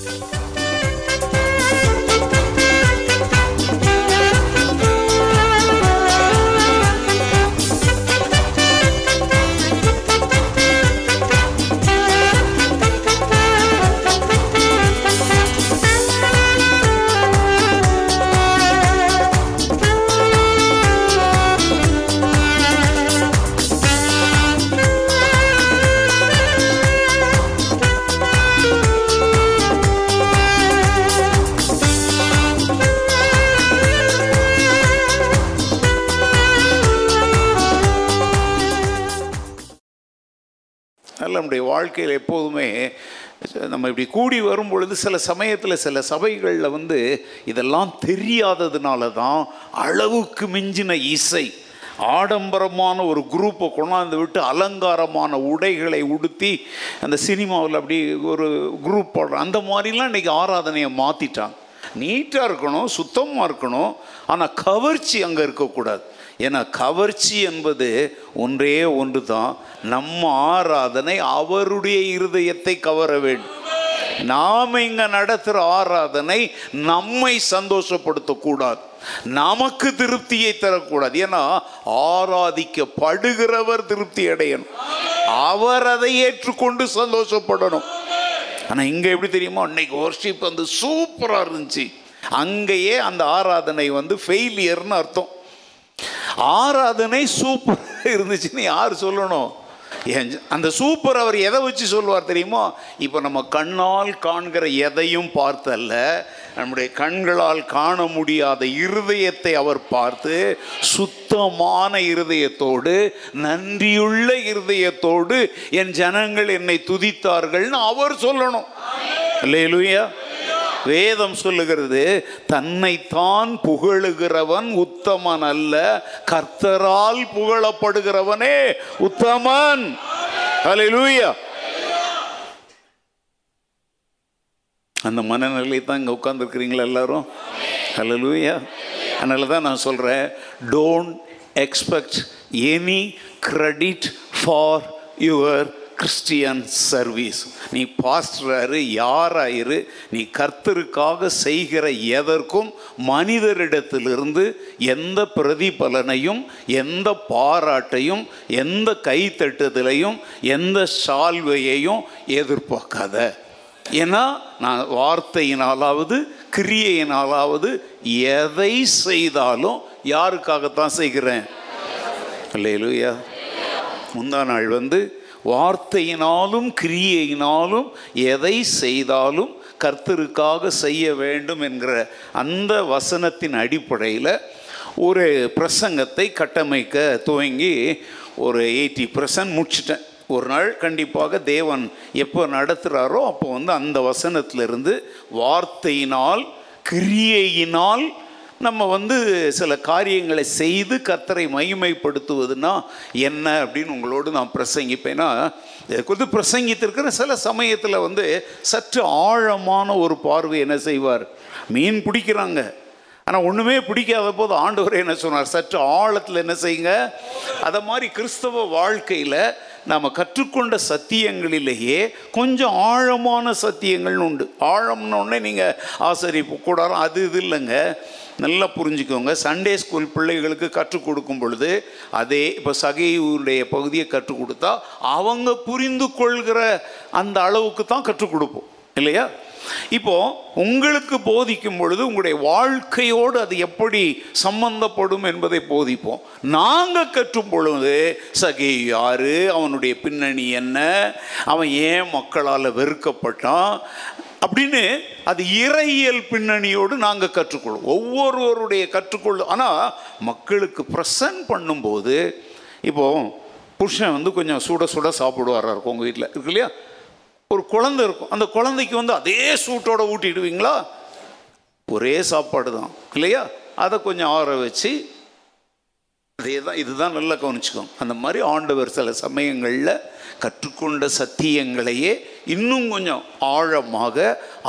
அதனால் வாழ்க்கையில் எப்போதுமே நம்ம இப்படி கூடி வரும் பொழுது சில சமயத்தில் சில சபைகளில் வந்து இதெல்லாம் தெரியாததுனால தான் அளவுக்கு மிஞ்சின இசை. ஆடம்பரமான ஒரு குரூப்பை கொண்டாந்து விட்டு அலங்காரமான உடைகளை உடுத்தி அந்த சினிமாவில் அப்படி ஒரு குரூப் போடுற அந்த மாதிரிலாம் இன்றைக்கி ஆராதனையை மாற்றிட்டாங்க நீட்டாக இருக்கணும் சுத்தமாக இருக்கணும் ஆனால் கவர்ச்சி அங்கே இருக்கக்கூடாது. ஏன்னா கவர்ச்சி என்பது ஒன்றே ஒன்று தான் நம்ம ஆராதனை அவருடைய இருதயத்தை கவர வேண்டும். நாம் இங்கே நடத்துகிற ஆராதனை நம்மை சந்தோஷப்படுத்தக்கூடாது. நமக்கு திருப்தியை தரக்கூடாது. ஏன்னா ஆராதிக்கப்படுகிறவர் திருப்தி அடையணும். அவர் அதை ஏற்றுக்கொண்டு சந்தோஷப்படணும். ஆனால் இங்கே எப்படி தெரியுமா? இன்னைக்கு ஒர்ஷிப் வந்து சூப்பராக இருந்துச்சு. அங்கேயே அந்த ஆராதனை வந்து ஃபெயிலியர்னு அர்த்தம். ஆராதனை சூப்பராக இருந்துச்சுன்னு யார் சொல்லணும்? அந்த சூப்பர் அவர் எதை வச்சு சொல்லுவார் தெரியுமா? இப்போ நம்ம கண்ணால் காண்கிற எதையும் பார்த்தல்ல. நம்முடைய கண்களால் காண முடியாத இருதயத்தை அவர் பார்த்து சுத்தமான இருதயத்தோடு நன்றியுள்ள இருதயத்தோடு என் ஜனங்கள் என்னை துதித்தார்கள்னு அவர் சொல்லணும். இல்லையா வேதம் சொல்லுகிறது தன்னைத்தான் புகழுகிறவன் உத்தமன் அல்ல கர்த்தரால் புகழப்படுகிறவனே உத்தமன். அல்லேலூயா அந்த மனநிலை தான் இங்கே உட்காந்துருக்கிறீங்களா எல்லாரும்? அல்லேலூயா அதனால தான் நான் சொல்கிறேன் don't expect any credit for your Christian service நீ பாஸ்டராரு யாராயிரு நீ கர்த்தருக்காக செய்கிற எதற்கும் மனிதரிடத்திலிருந்து எந்த பிரதிபலனையும் எந்த பாராட்டையும் எந்த கைத்தட்டுதலையும் எந்த சால்வையையும் எதிர்பார்க்காத. ஏன்னா நான் வார்த்தையினாலாவது கிரியையினாலாவது எதை செய்தாலும் யாருக்காகத்தான் செய்கிறேன்? இல்லையிலுயா முந்தா நாள் வந்து வார்த்தையினாலும் கிரியையினாலும் எதை செய்தாலும் கர்த்தருக்காக செய்ய வேண்டும் என்கிற அந்த வசனத்தின் அடிப்படையில் ஒரு பிரசங்கத்தை கட்டமைக்க துவங்கி ஒரு எயிட்டி பர்சன்ட் முடிச்சிட்டேன். ஒரு நாள் கண்டிப்பாக தேவன் எப்போ நடத்துகிறாரோ அப்போ வந்து அந்த வசனத்திலிருந்து வார்த்தையினால் கிரியையினால் நம்ம வந்து சில காரியங்களை செய்து கத்தரை மகிமைப்படுத்துவதுன்னா என்ன அப்படின்னு உங்களோடு நான் பிரசங்கிப்பேன்னா கொஞ்சம் பிரசங்கித்திருக்கிற சில சமயத்தில் வந்து சற்று ஆழமான ஒரு பார்வை என்ன செய்வார்? மீன் பிடிக்கிறாங்க. ஆனால் ஒன்றுமே பிடிக்காத போது ஆண்டவர் என்ன சொன்னார்? சற்று ஆழத்தில் என்ன செய்யுங்க? அதை மாதிரி கிறிஸ்தவ வாழ்க்கையில் நாம் கற்றுக்கொண்ட சத்தியங்களிலேயே கொஞ்சம் ஆழமான சத்தியங்கள்னு உண்டு. ஆழம்னு உடனே நீங்கள் ஆசிரியப்பு கூடாரம் அது இது இல்லைங்க. நல்லா புரிஞ்சுக்கோங்க. சண்டே ஸ்கூல் பிள்ளைகளுக்கு கற்றுக் கொடுக்கும் பொழுது அதே இப்போ சகையுடைய பகுதியை கற்றுக் கொடுத்தா அவங்க புரிந்து கொள்கிற அந்த அளவுக்கு தான் கற்றுக் கொடுப்போம். இல்லையா? இப்போ உங்களுக்கு போதிக்கும் பொழுது உங்களுடைய வாழ்க்கையோடு அது எப்படி சம்பந்தப்படும் என்பதை போதிப்போம். நாங்கள் கற்றும் பொழுது சகே யாரு? அவனுடைய பின்னணி என்ன? அவன் ஏன் மக்களால் வெறுக்கப்பட்டான்? அப்படின்னு அது இறையியல் பின்னணியோடு நாங்கள் கற்றுக்கொள்வோம். ஒவ்வொருவருடைய கற்றுக்கொள் ஆனால் மக்களுக்கு ப்ரெசன்ட் பண்ணும்போது இப்போது புருஷன் வந்து கொஞ்சம் சுட சுட சாப்பிடுவாரா இருக்கும் உங்கள் வீட்டில் இருக்கு இல்லையா? ஒரு குழந்தை இருக்கும். அந்த குழந்தைக்கு வந்து அதே சூட்டோட ஊட்டிடுவீங்களா? ஒரே சாப்பாடு தான் இல்லையா? அதை கொஞ்சம் ஆற வச்சு அதே தான் இதுதான் நல்லா கவனிச்சுக்கோங்க. அந்த மாதிரி ஆண்டவர் சில சமயங்களில் கற்றுக்கொண்ட சத்தியங்களையே இன்னும் கொஞ்சம் ஆழமாக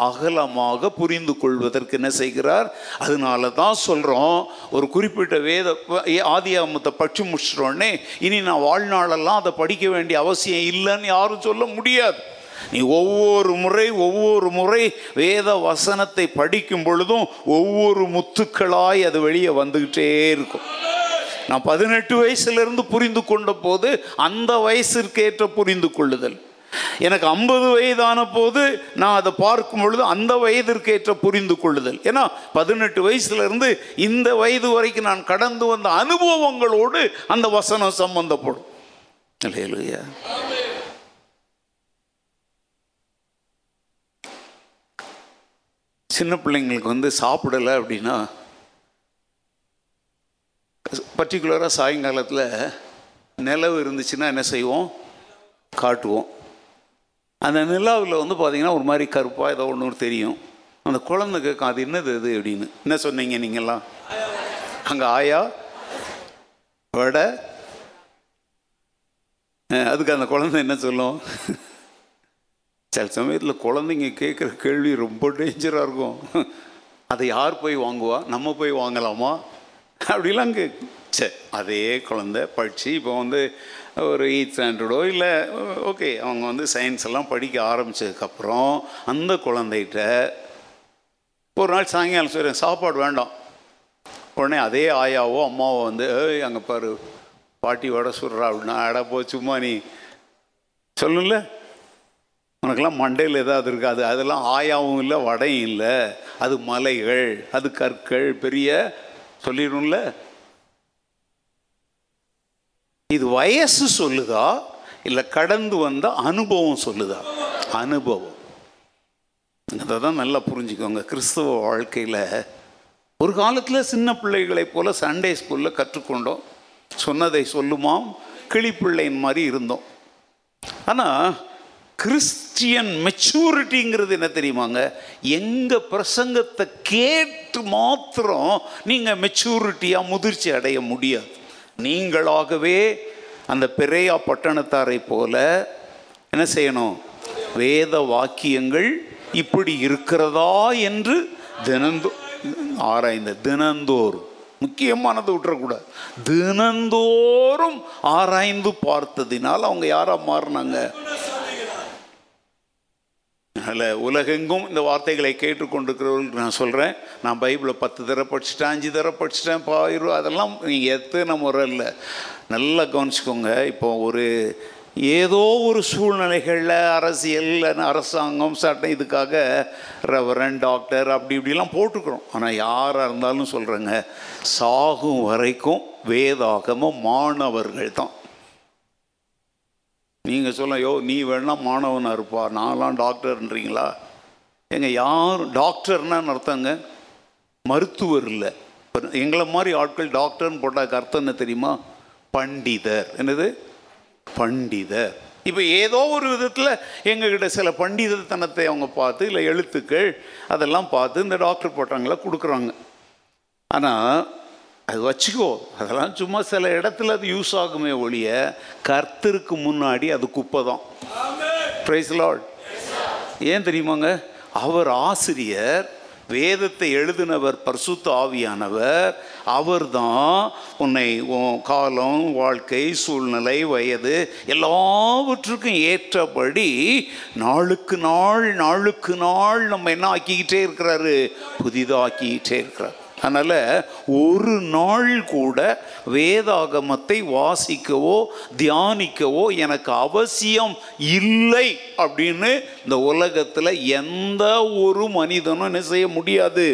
அகலமாக புரிந்து கொள்வதற்கு என்ன செய்கிறார்? அதனால தான் சொல்கிறோம் ஒரு குறிப்பிட்ட வேத ஆதி ஆதியாமத்தை பற்றி முடிச்சிட்டோடனே இனி நான் வாழ்நாளெல்லாம் அதை படிக்க வேண்டிய அவசியம் இல்லைன்னு யாரும் சொல்ல முடியாது. நீ ஒவ்வொரு முறை ஒவ்வொரு முறை வேத வசனத்தை படிக்கும் பொழுதும் ஒவ்வொரு முத்துக்களாய் அது வெளியே வந்துக்கிட்டே இருக்கும். நான் பதினெட்டு வயசுலேருந்து புரிந்து கொண்ட போது அந்த வயசிற்கேற்ற புரிந்து கொள்ளுதல். எனக்கு ஐம்பது வயதான போது நான் அதை பார்க்கும் பொழுது அந்த வயதிற்கு ஏற்ற புரிந்து கொள்ளுதல் ஏன்னா பதினெட்டு வயசுலேருந்து இந்த வயது வரைக்கும் நான் கடந்து வந்த அனுபவங்களோடு அந்த வசனம் சம்பந்தப்படும். இல்லையா சின்ன பிள்ளைங்களுக்கு வந்து சாப்பிடலை அப்படின்னா பர்டிகுலராக சாயங்காலத்தில் நிலவு இருந்துச்சுன்னா என்ன செய்வோம்? காட்டுவோம். அந்த நிலாவில் வந்து பார்த்தீங்கன்னா ஒரு மாதிரி கருப்பாக ஏதோ ஒன்று தெரியும். அந்த குழந்தை கேட்கும் அது என்னது இது? அப்படின்னு. என்ன சொன்னீங்க நீங்கள்லாம் அங்கே ஆயா வடை. அதுக்கு அந்த குழந்தை என்ன சொல்லும்? சில சமயத்தில் குழந்தைங்க கேட்குற கேள்வி ரொம்ப டேஞ்சராக இருக்கும். அதை யார் போய் வாங்குவா? நம்ம போய் வாங்கலாமா? அப்படிலாம் கே சரி அதே குழந்தை படித்து இப்போ வந்து ஒரு எயித் ஸ்டாண்டர்டோ இல்லை ஓகே அவங்க வந்து சயின்ஸ் எல்லாம் படிக்க ஆரம்பித்ததுக்கப்புறம் அந்த குழந்தைகிட்ட ஒரு நாள் சாயங்காலம் சரி சாப்பாடு வேண்டாம். உடனே அதே ஆயாவோ அம்மாவோ வந்து ஏய் அங்கே பாரு பாட்டி வடை சுடுறா அப்படின்னா அட போ சும்மா நீ. சொல்லுல்ல உனக்கெல்லாம் மண்டையில் ஏதாவது இருக்காது அதெல்லாம் ஆயாவும் இல்லை வடையும் இல்லை அது மலைகள் அது கற்கள் பெரிய சொல்லிடும்ல? இது வயசு சொல்லுதா இல்லை கடந்து வந்த அனுபவம் சொல்லுதா? அனுபவம். அதை தான் நல்லா புரிஞ்சுக்கோங்க. கிறிஸ்தவ வாழ்க்கையில் ஒரு காலத்தில் சின்ன பிள்ளைகளைப் போல் சண்டே ஸ்கூலில் கற்றுக்கொண்டோம். சொன்னதை சொல்லுமாம். கிளிப்பிள்ளையின் மாதிரி இருந்தோம். ஆனால் கிறிஸ்டியன் மெச்சூரிட்டிங்கிறது என்ன தெரியுமாங்க? எங்கள் பிரசங்கத்தை கேட்டு மாத்திரம் நீங்கள் மெச்சூரிட்டியாக முதிர்ச்சி அடைய முடியாது. நீங்களாகவே அந்த பெரியா பட்டணத்தாரை போல என்ன செய்யணும்? வேத வாக்கியங்கள் இப்படி இருக்கிறதா என்று தினந்தோ ஆராய்ந்த தினந்தோறும். முக்கியமானது விட்டுறக்கூடாது. தினந்தோறும் ஆராய்ந்து பார்த்ததினால் அவங்க யாராக மாறினாங்க? அதில் உலகெங்கும் இந்த வார்த்தைகளை கேட்டுக்கொண்டிருக்கிறவர்களுக்கு நான் சொல்கிறேன். நான் பைபிளை பத்து தடவை படிச்சுட்டேன் அஞ்சு தடவை படிச்சுட்டேன் பாயிரம் அதெல்லாம் நீங்கள் எத்தனை முறை இல்லை. நல்லா கவனிச்சுக்கோங்க இப்போ ஒரு ஏதோ ஒரு சூழ்நிலைகளில் அரசியல் அரசாங்கம் சட்டம் இதுக்காக ரெவரன் டாக்டர் அப்படி இப்படிலாம் போட்டுக்கிறோம். ஆனால் யாராக இருந்தாலும் சொல்கிறேங்க சாகும் வரைக்கும் வேதாகம மாணவர்கள் தான். நீங்கள் சொல்ல யோ நீ வேணா மாணவனாக இருப்பா நான்லாம் டாக்டர்ன்றீங்களா? எங்கள் யார் டாக்டர்னா அர்த்தங்க? மருத்துவர் இல்லை. எங்களை மாதிரி ஆட்கள் டாக்டர்னு போட்டால் அர்த்தம் என்ன தெரியுமா? பண்டிதர். என்னது? பண்டிதர். இப்போ ஏதோ ஒரு விதத்தில் எங்ககிட்ட சில பண்டிதத்தனத்தை அவங்க பார்த்து இல்லை எழுத்துக்கள் அதெல்லாம் பார்த்து இந்த டாக்டர் போட்டாங்களா கொடுக்குறாங்க. ஆனால் அது வச்சுக்கோ அதெல்லாம் சும்மா சில இடத்துல அது யூஸ் ஆகுமே ஒழிய கர்த்தருக்கு முன்னாடி அது குப்பை தான் ப்ரைஸ் லார்ட் ஏன் தெரியுமாங்க? அவர் ஆசிரியர் வேதத்தை எழுதினவர் பரிசுத்த ஆவியானவர் அவர்தான் உன்னை காலம் வாழ்க்கை சூழ்நிலை வயது எல்லாவற்றுக்கும் ஏற்றபடி நாளுக்கு நாள் நாளுக்கு நாள் நம்ம என்ன ஆக்கிக்கிட்டே இருக்கிறாரு? புதிதாக்கிக்கிட்டே இருக்கிறார். அதனால் ஒரு நாள் கூட வேதாகமத்தை வாசிக்கவோ தியானிக்கவோ எனக்கு அவசியம் இல்லை அப்படின்னு இந்த உலகத்தில் எந்த ஒரு மனிதனும் என்ன செய்ய முடியாது.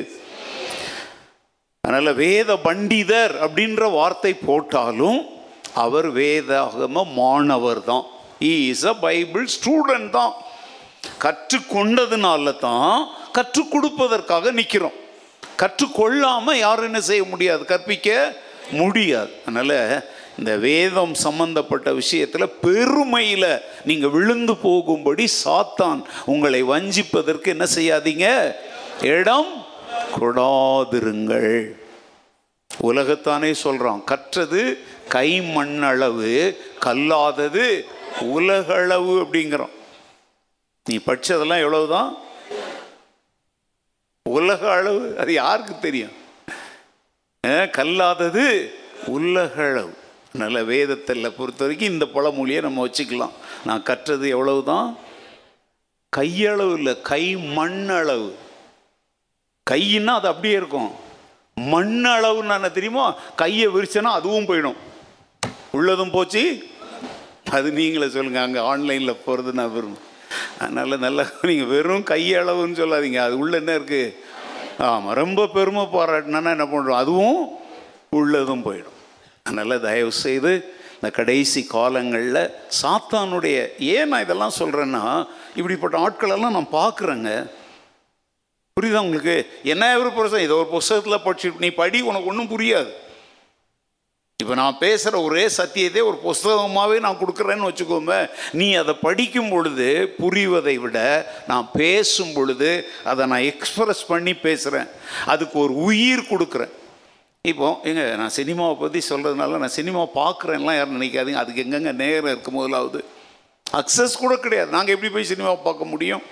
அதனால் வேத பண்டிதர் அப்படின்ற வார்த்தை போட்டாலும் அவர் வேதாகம மாணவர் தான். இஸ் அ பைபிள் ஸ்டூடெண்ட் தான். கற்றுக்கொண்டதுனால தான் கற்றுக் கொடுப்பதற்காக நிற்கிறோம் கற்றுக்கொள்ளாமல் யாரும் என்ன செய்ய முடியாது கற்பிக்க முடியாது. அதனால் இந்த வேதம் சம்பந்தப்பட்ட விஷயத்தில் பெருமையில் நீங்கள் விழுந்து போகும்படி சாத்தான் உங்களை வஞ்சிப்பதற்கு என்ன செய்யாதீங்க? இடம் கொடாதிருங்கள். உலகத்தானே சொல்கிறான் கற்றது கை மண்ணளவு கல்லாதது உலகளவு அப்படிங்கிறோம் நீ படித்ததெல்லாம் எவ்வளவுதான்? உலக அளவு அது யாருக்கு தெரியும்? கல்லாதது உலக அளவு. நல்ல வேதத்தில் பொறுத்த வரைக்கும் இந்த பழமொழியை நம்ம வச்சுக்கலாம். நான் கற்றது எவ்வளவு தான் கையளவு இல்லை கை மண் அளவு. கையின்னா அது அப்படியே இருக்கும். மண் அளவுன்னு என்ன தெரியுமா? கையை விரிச்சேன்னா அதுவும் போயிடும். உள்ளதும் போச்சு. அது நீங்களே சொல்லுங்கள் அங்கே ஆன்லைனில் போகிறது நான் விரும்புகிறேன் அதனால் நல்லா நீங்கள் வெறும் கையளவுன்னு சொல்லாதீங்க. அது உள்ள என்ன இருக்குது ஆமாம் ரொம்ப பெருமை பாராட்டினா என்ன பண்ணுறோம் அதுவும் உள்ளதும் போயிடும். அதனால் தயவு செய்து இந்த கடைசி காலங்களில் சாத்தானுடைய ஏன் நான் இதெல்லாம் சொல்கிறேன்னா இப்படிப்பட்ட ஆட்களெல்லாம் நான் பார்க்குறேங்க புரியுதா உங்களுக்கு? என்ன ஒரு புரசம் இதை ஒரு புஸ்தகத்தில் படிச்சு நீ படி உனக்கு ஒன்றும் புரியாது. இப்போ நான் பேசுகிற ஒரே சத்தியத்தை ஒரு புஸ்தகமாகவே நான் கொடுக்குறேன்னு வச்சுக்கோங்க நீ அதை படிக்கும் பொழுது புரிவதை விட நான் பேசும் பொழுது அதை நான் எக்ஸ்பிரஸ் பண்ணி பேசுகிறேன் அதுக்கு ஒரு உயிர் கொடுக்குறேன். இப்போ எங்க நான் சினிமாவை பற்றி சொல்கிறதுனால நான் சினிமா பார்க்குறேன்லாம் யாரும் நினைக்காதீங்க. அதுக்கு எங்கெங்கே நேரம் இருக்கும் முதலாவது. அக்சஸ் கூட கிடையாது. நாங்கள் எப்படி போய் சினிமாவை பார்க்க முடியும்?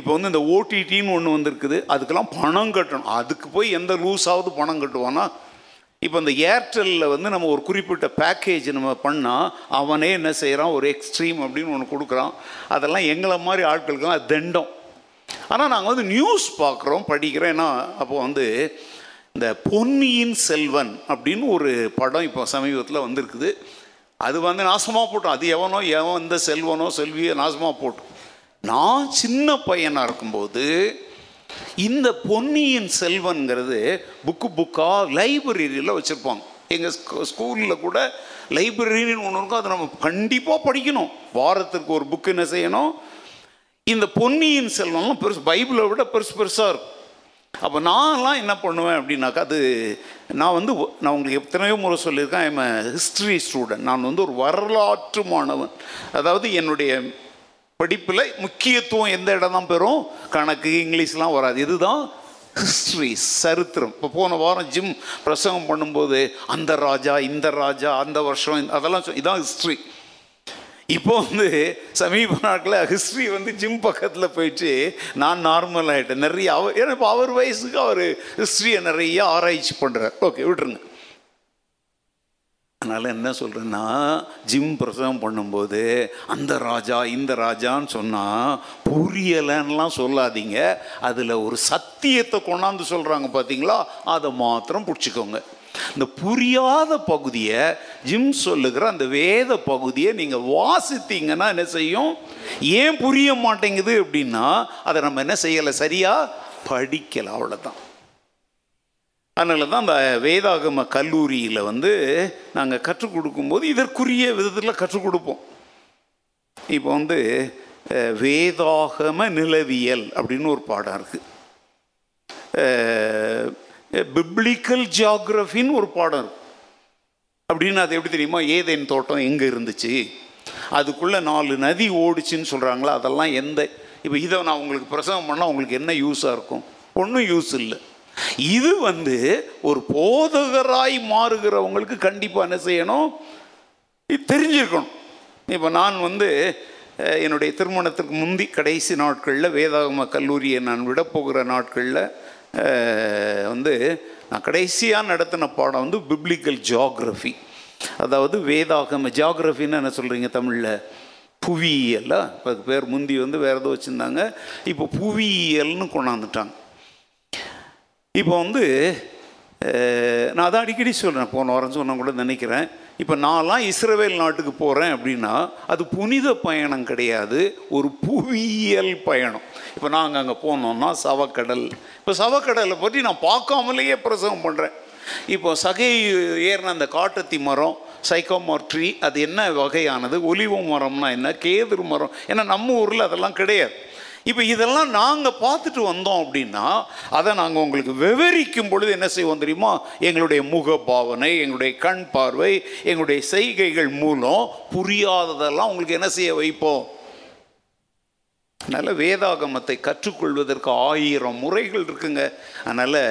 இப்போ வந்து இந்த ஓடிடின்னு ஒன்று வந்திருக்குது. அதுக்கெல்லாம் பணம் கட்டணும். அதுக்கு போய் எந்த லூஸாவது பணம் கட்டுவோன்னா இப்போ இந்த ஏர்டெல்லில் வந்து நம்ம ஒரு குறிப்பிட்ட பேக்கேஜ் நம்ம பண்ணால் அவனே என்ன செய்கிறான் ஒரு எக்ஸ்ட்ரீம் அப்படின்னு ஒன்று கொடுக்குறான். அதெல்லாம் எங்களை மாதிரி ஆட்களுக்கெல்லாம் அது தண்டம். ஆனால் நாங்கள் வந்து நியூஸ் பார்க்குறோம் படிக்கிறோம். ஏன்னா அப்போ வந்து இந்த பொன்னியின் செல்வன் அப்படின்னு ஒரு படம் இப்போ சமீபத்தில் வந்திருக்குது. அது வந்து நாசமாக போட்டோம். அது எவனோ எவன் இந்த செல்வனோ செல்வியோ நாசமாக போட்டோம். நான் சின்ன பையனாக இருக்கும்போது இந்த பொன்னியின் செல்வன்கிறது புக்கு புக்காக லைப்ரரியில் வச்சுருப்பாங்க. எங்கள் ஸ்கூலில் கூட லைப்ரரின்னு ஒன்று இருக்கும் அதை நம்ம கண்டிப்பாக படிக்கணும். வாரத்திற்கு ஒரு புக்கு என்ன செய்யணும்? இந்த பொன்னியின் செல்வம்லாம் பெருசு பைபிளை விட பெருசு பெருசாக இருக்கும். அப்போ நான்லாம் என்ன பண்ணுவேன் அப்படின்னாக்கா அது நான் வந்து நான் உங்களுக்கு எத்தனையோ முறை சொல்லியிருக்கேன் ஐம் ஹிஸ்ட்ரி ஸ்டூடெண்ட் நான் வந்து ஒரு வரலாற்று மாணவன். அதாவது என்னுடைய படிப்பில் முக்கியத்துவம் எந்த இடம் தான் பெறும்? கணக்கு இங்கிலீஷ்லாம் வராது. இதுதான் ஹிஸ்ட்ரி சரித்திரம். இப்போ போன வாரம் ஜிம் பிரசங்கம் பண்ணும்போது அந்த ராஜா இந்த ராஜா அந்த வருஷம் அதெல்லாம் சொ- இதான் ஹிஸ்ட்ரி இப்போ வந்து சமீப நாட்களில் ஹிஸ்ட்ரி வந்து ஜிம் பக்கத்தில் போயிட்டு நான் நார்மல் ஆகிட்டேன் நிறைய அவர் ஏன்னா இப்போ அவர் வயசுக்கு அவர் ஹிஸ்ட்ரியை நிறைய ஆராய்ச்சி பண்ணுறார் ஓகே விட்டுருங்க. அதனால் என்ன சொல்கிறேன்னா ஜிம் பிரசவம் பண்ணும்போது அந்த ராஜா இந்த ராஜான்னு சொன்னால் புரியலைன்னுலாம் சொல்லாதீங்க. அதில் ஒரு சத்தியத்தை கொண்டாந்து சொல்கிறாங்க பார்த்தீங்களா அதை மாத்திரம் பிடிச்சிக்கோங்க. இந்த புரியாத பகுதியை ஜிம் சொல்லுகிற அந்த வேத பகுதியை நீங்கள் வாசித்தீங்கன்னா என்ன செய்யும்? ஏன் புரிய மாட்டேங்குது அப்படின்னா அதை நம்ம என்ன செய்யலை? சரியாக படிக்கலை. அவ்வளோதான் அதனால தான் அந்த வேதாகம கல்லூரியில் வந்து நாங்கள் கற்றுக் கொடுக்கும்போது இதற்குரிய விதத்தில் கற்றுக் கொடுப்போம். இப்போ வந்து வேதாகம நிலவியல் அப்படின்னு ஒரு பாடம் இருக்குது பிப்ளிக்கல் ஜியாகிரஃபின்னு ஒரு பாடம் இருக்கு. அப்படின்னு அது எப்படி தெரியுமா? ஏதேன் தோட்டம் எங்கே இருந்துச்சு? அதுக்குள்ளே நாலு நதி ஓடிச்சுன்னு சொல்கிறாங்களா அதெல்லாம் எந்த இப்போ இதை நான் உங்களுக்கு பிரசவம் பண்ணால் உங்களுக்கு என்ன யூஸாக இருக்கும்? ஒன்றும் யூஸ் இல்லை. இது வந்து ஒரு போதகராய் மாறுகிறவங்களுக்கு கண்டிப்பாக என்ன செய்யணும்? இது தெரிஞ்சிருக்கணும். இப்போ நான் வந்து என்னுடைய திருமணத்திற்கு முந்தி கடைசி நாட்களில் வேதாகம கல்லூரியை நான் விட போகிற நாட்களில் வந்து நான் கடைசியாக நடத்தின பாடம் வந்து பிப்ளிக்கல் ஜியாகிரஃபி அதாவது வேதாகம ஜியாகிரஃபின்னு என்ன சொல்கிறீங்க தமிழில்? புவியியல்? அதுக்கு பேர் முந்தி வந்து வேறு ஏதோ வச்சுருந்தாங்க. இப்போ புவியியல்னு கொண்டாந்துட்டாங்க. இப்போ வந்து நான் அதான் அடிக்கடி சொல்கிறேன் போன வாரம் சொன்ன கூட நினைக்கிறேன். இப்போ நான்லாம் இஸ்ரவேல் நாட்டுக்கு போகிறேன் அப்படின்னா அது புனித பயணம் கிடையாது ஒரு புவியியல் பயணம். இப்போ நாங்கள் அங்கே போனோம்னா சவக்கடல். இப்போ சவக்கடலை பற்றி நான் பார்க்காமலேயே பிரசவம் பண்ணுறேன் இப்போ சகை ஏறின அந்த காட்டத்தி மரம் சைக்கோமர் ட்ரீ அது என்ன வகையானது? ஒலிவ மரம்னா என்ன? கேதுரு மரம். ஏன்னா நம்ம ஊரில் அதெல்லாம் கிடையாது. இப்போ இதெல்லாம் நாங்கள் பார்த்துட்டு வந்தோம் அப்படின்னா அதை நாங்கள் உங்களுக்கு விவரிக்கும் பொழுது என்ன செய்வோம் தெரியுமா? எங்களுடைய முக பாவனை எங்களுடைய கண் பார்வை எங்களுடைய செய்கைகள் மூலம் புரியாததெல்லாம் உங்களுக்கு என்ன செய்ய வைப்போம்? அதனால் வேதாகமத்தை கற்றுக்கொள்வதற்கு ஆயிரம் முறைகள் இருக்குங்க. அதனால்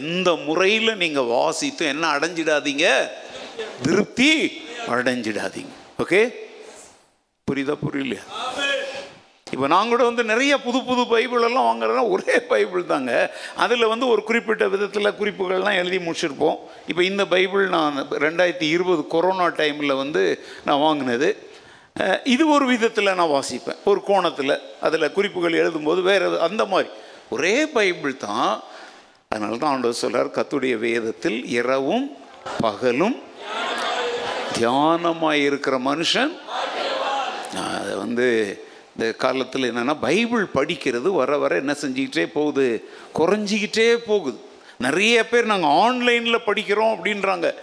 எந்த முறையில் நீங்கள் வாசித்தும் என்ன அடைஞ்சிடாதீங்க? திருப்தி அடைஞ்சிடாதீங்க. ஓகே புரியுதா புரியலையா? இப்போ நான் கூட வந்து நிறைய புது புது பைபிள் எல்லாம் வாங்குறதுனா ஒரே பைபிள் தாங்க. அதில் வந்து ஒரு குறிப்பிட்ட விதத்தில் குறிப்புகள்லாம் எழுதி முடிச்சிருப்போம். இப்போ இந்த பைபிள் நான் ரெண்டாயிரத்தி இருபது கொரோனா டைமில் வந்து நான் வாங்கினது. இது ஒரு விதத்தில் நான் வாசிப்பேன். ஒரு கோணத்தில் அதில் குறிப்புகள் எழுதும்போது வேறு அந்த மாதிரி. ஒரே பைபிள் தான். அதனால தான் ஆண்டவர் சொல்கிறார் கத்துடைய வேதத்தில் இரவும் பகலும் தியானமாக இருக்கிற மனுஷன் அது வந்து இந்த காலத்தில் என்னென்னா பைபிள் படிக்கிறது வர வர என்ன செஞ்சுக்கிட்டே போகுது. குறைஞ்சிக்கிட்டே போகுது. நிறைய பேர் நாங்கள் ஆன்லைனில் படிக்கிறோம் அப்படின்றாங்க.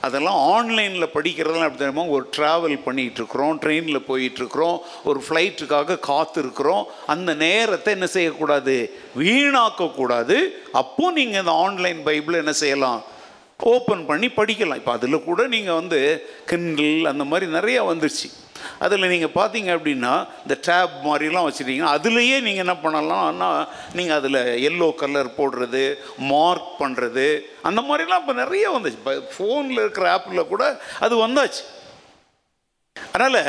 அதெல்லாம் ஆன்லைனில் படிக்கிறதெல்லாம் எப்படி தெரியுமா? ஒரு ட்ராவல் பண்ணிகிட்ருக்குறோம் ட்ரெயினில் போயிட்டுருக்குறோம் ஒரு ஃப்ளைட்டுக்காக காத்திருக்கிறோம். அந்த நேரத்தை என்ன செய்யக்கூடாது? வீணாக்கக்கூடாது. அப்போ நீங்கள் இந்த ஆன்லைன் பைபிள் என்ன செய்யலாம்? ஓப்பன் பண்ணி படிக்கலாம். இப்போ அதில் கூட நீங்கள் வந்து கிண்டில் அந்த மாதிரி நிறையா வந்துருச்சு. அதில் நீங்கள் பார்த்தீங்க அப்படின்னா இந்த டேப் மாதிரிலாம் வச்சுருக்கீங்க. அதுலேயே நீங்கள் என்ன பண்ணலாம்னா நீங்கள் அதில் எல்லோ கலர் போடுறது மார்க் பண்ணுறது அந்த மாதிரிலாம் இப்போ நிறைய வந்துச்சு. இப்போ ஃபோனில் இருக்கிற ஆப்பில் கூட அது வந்தாச்சு. அதனால்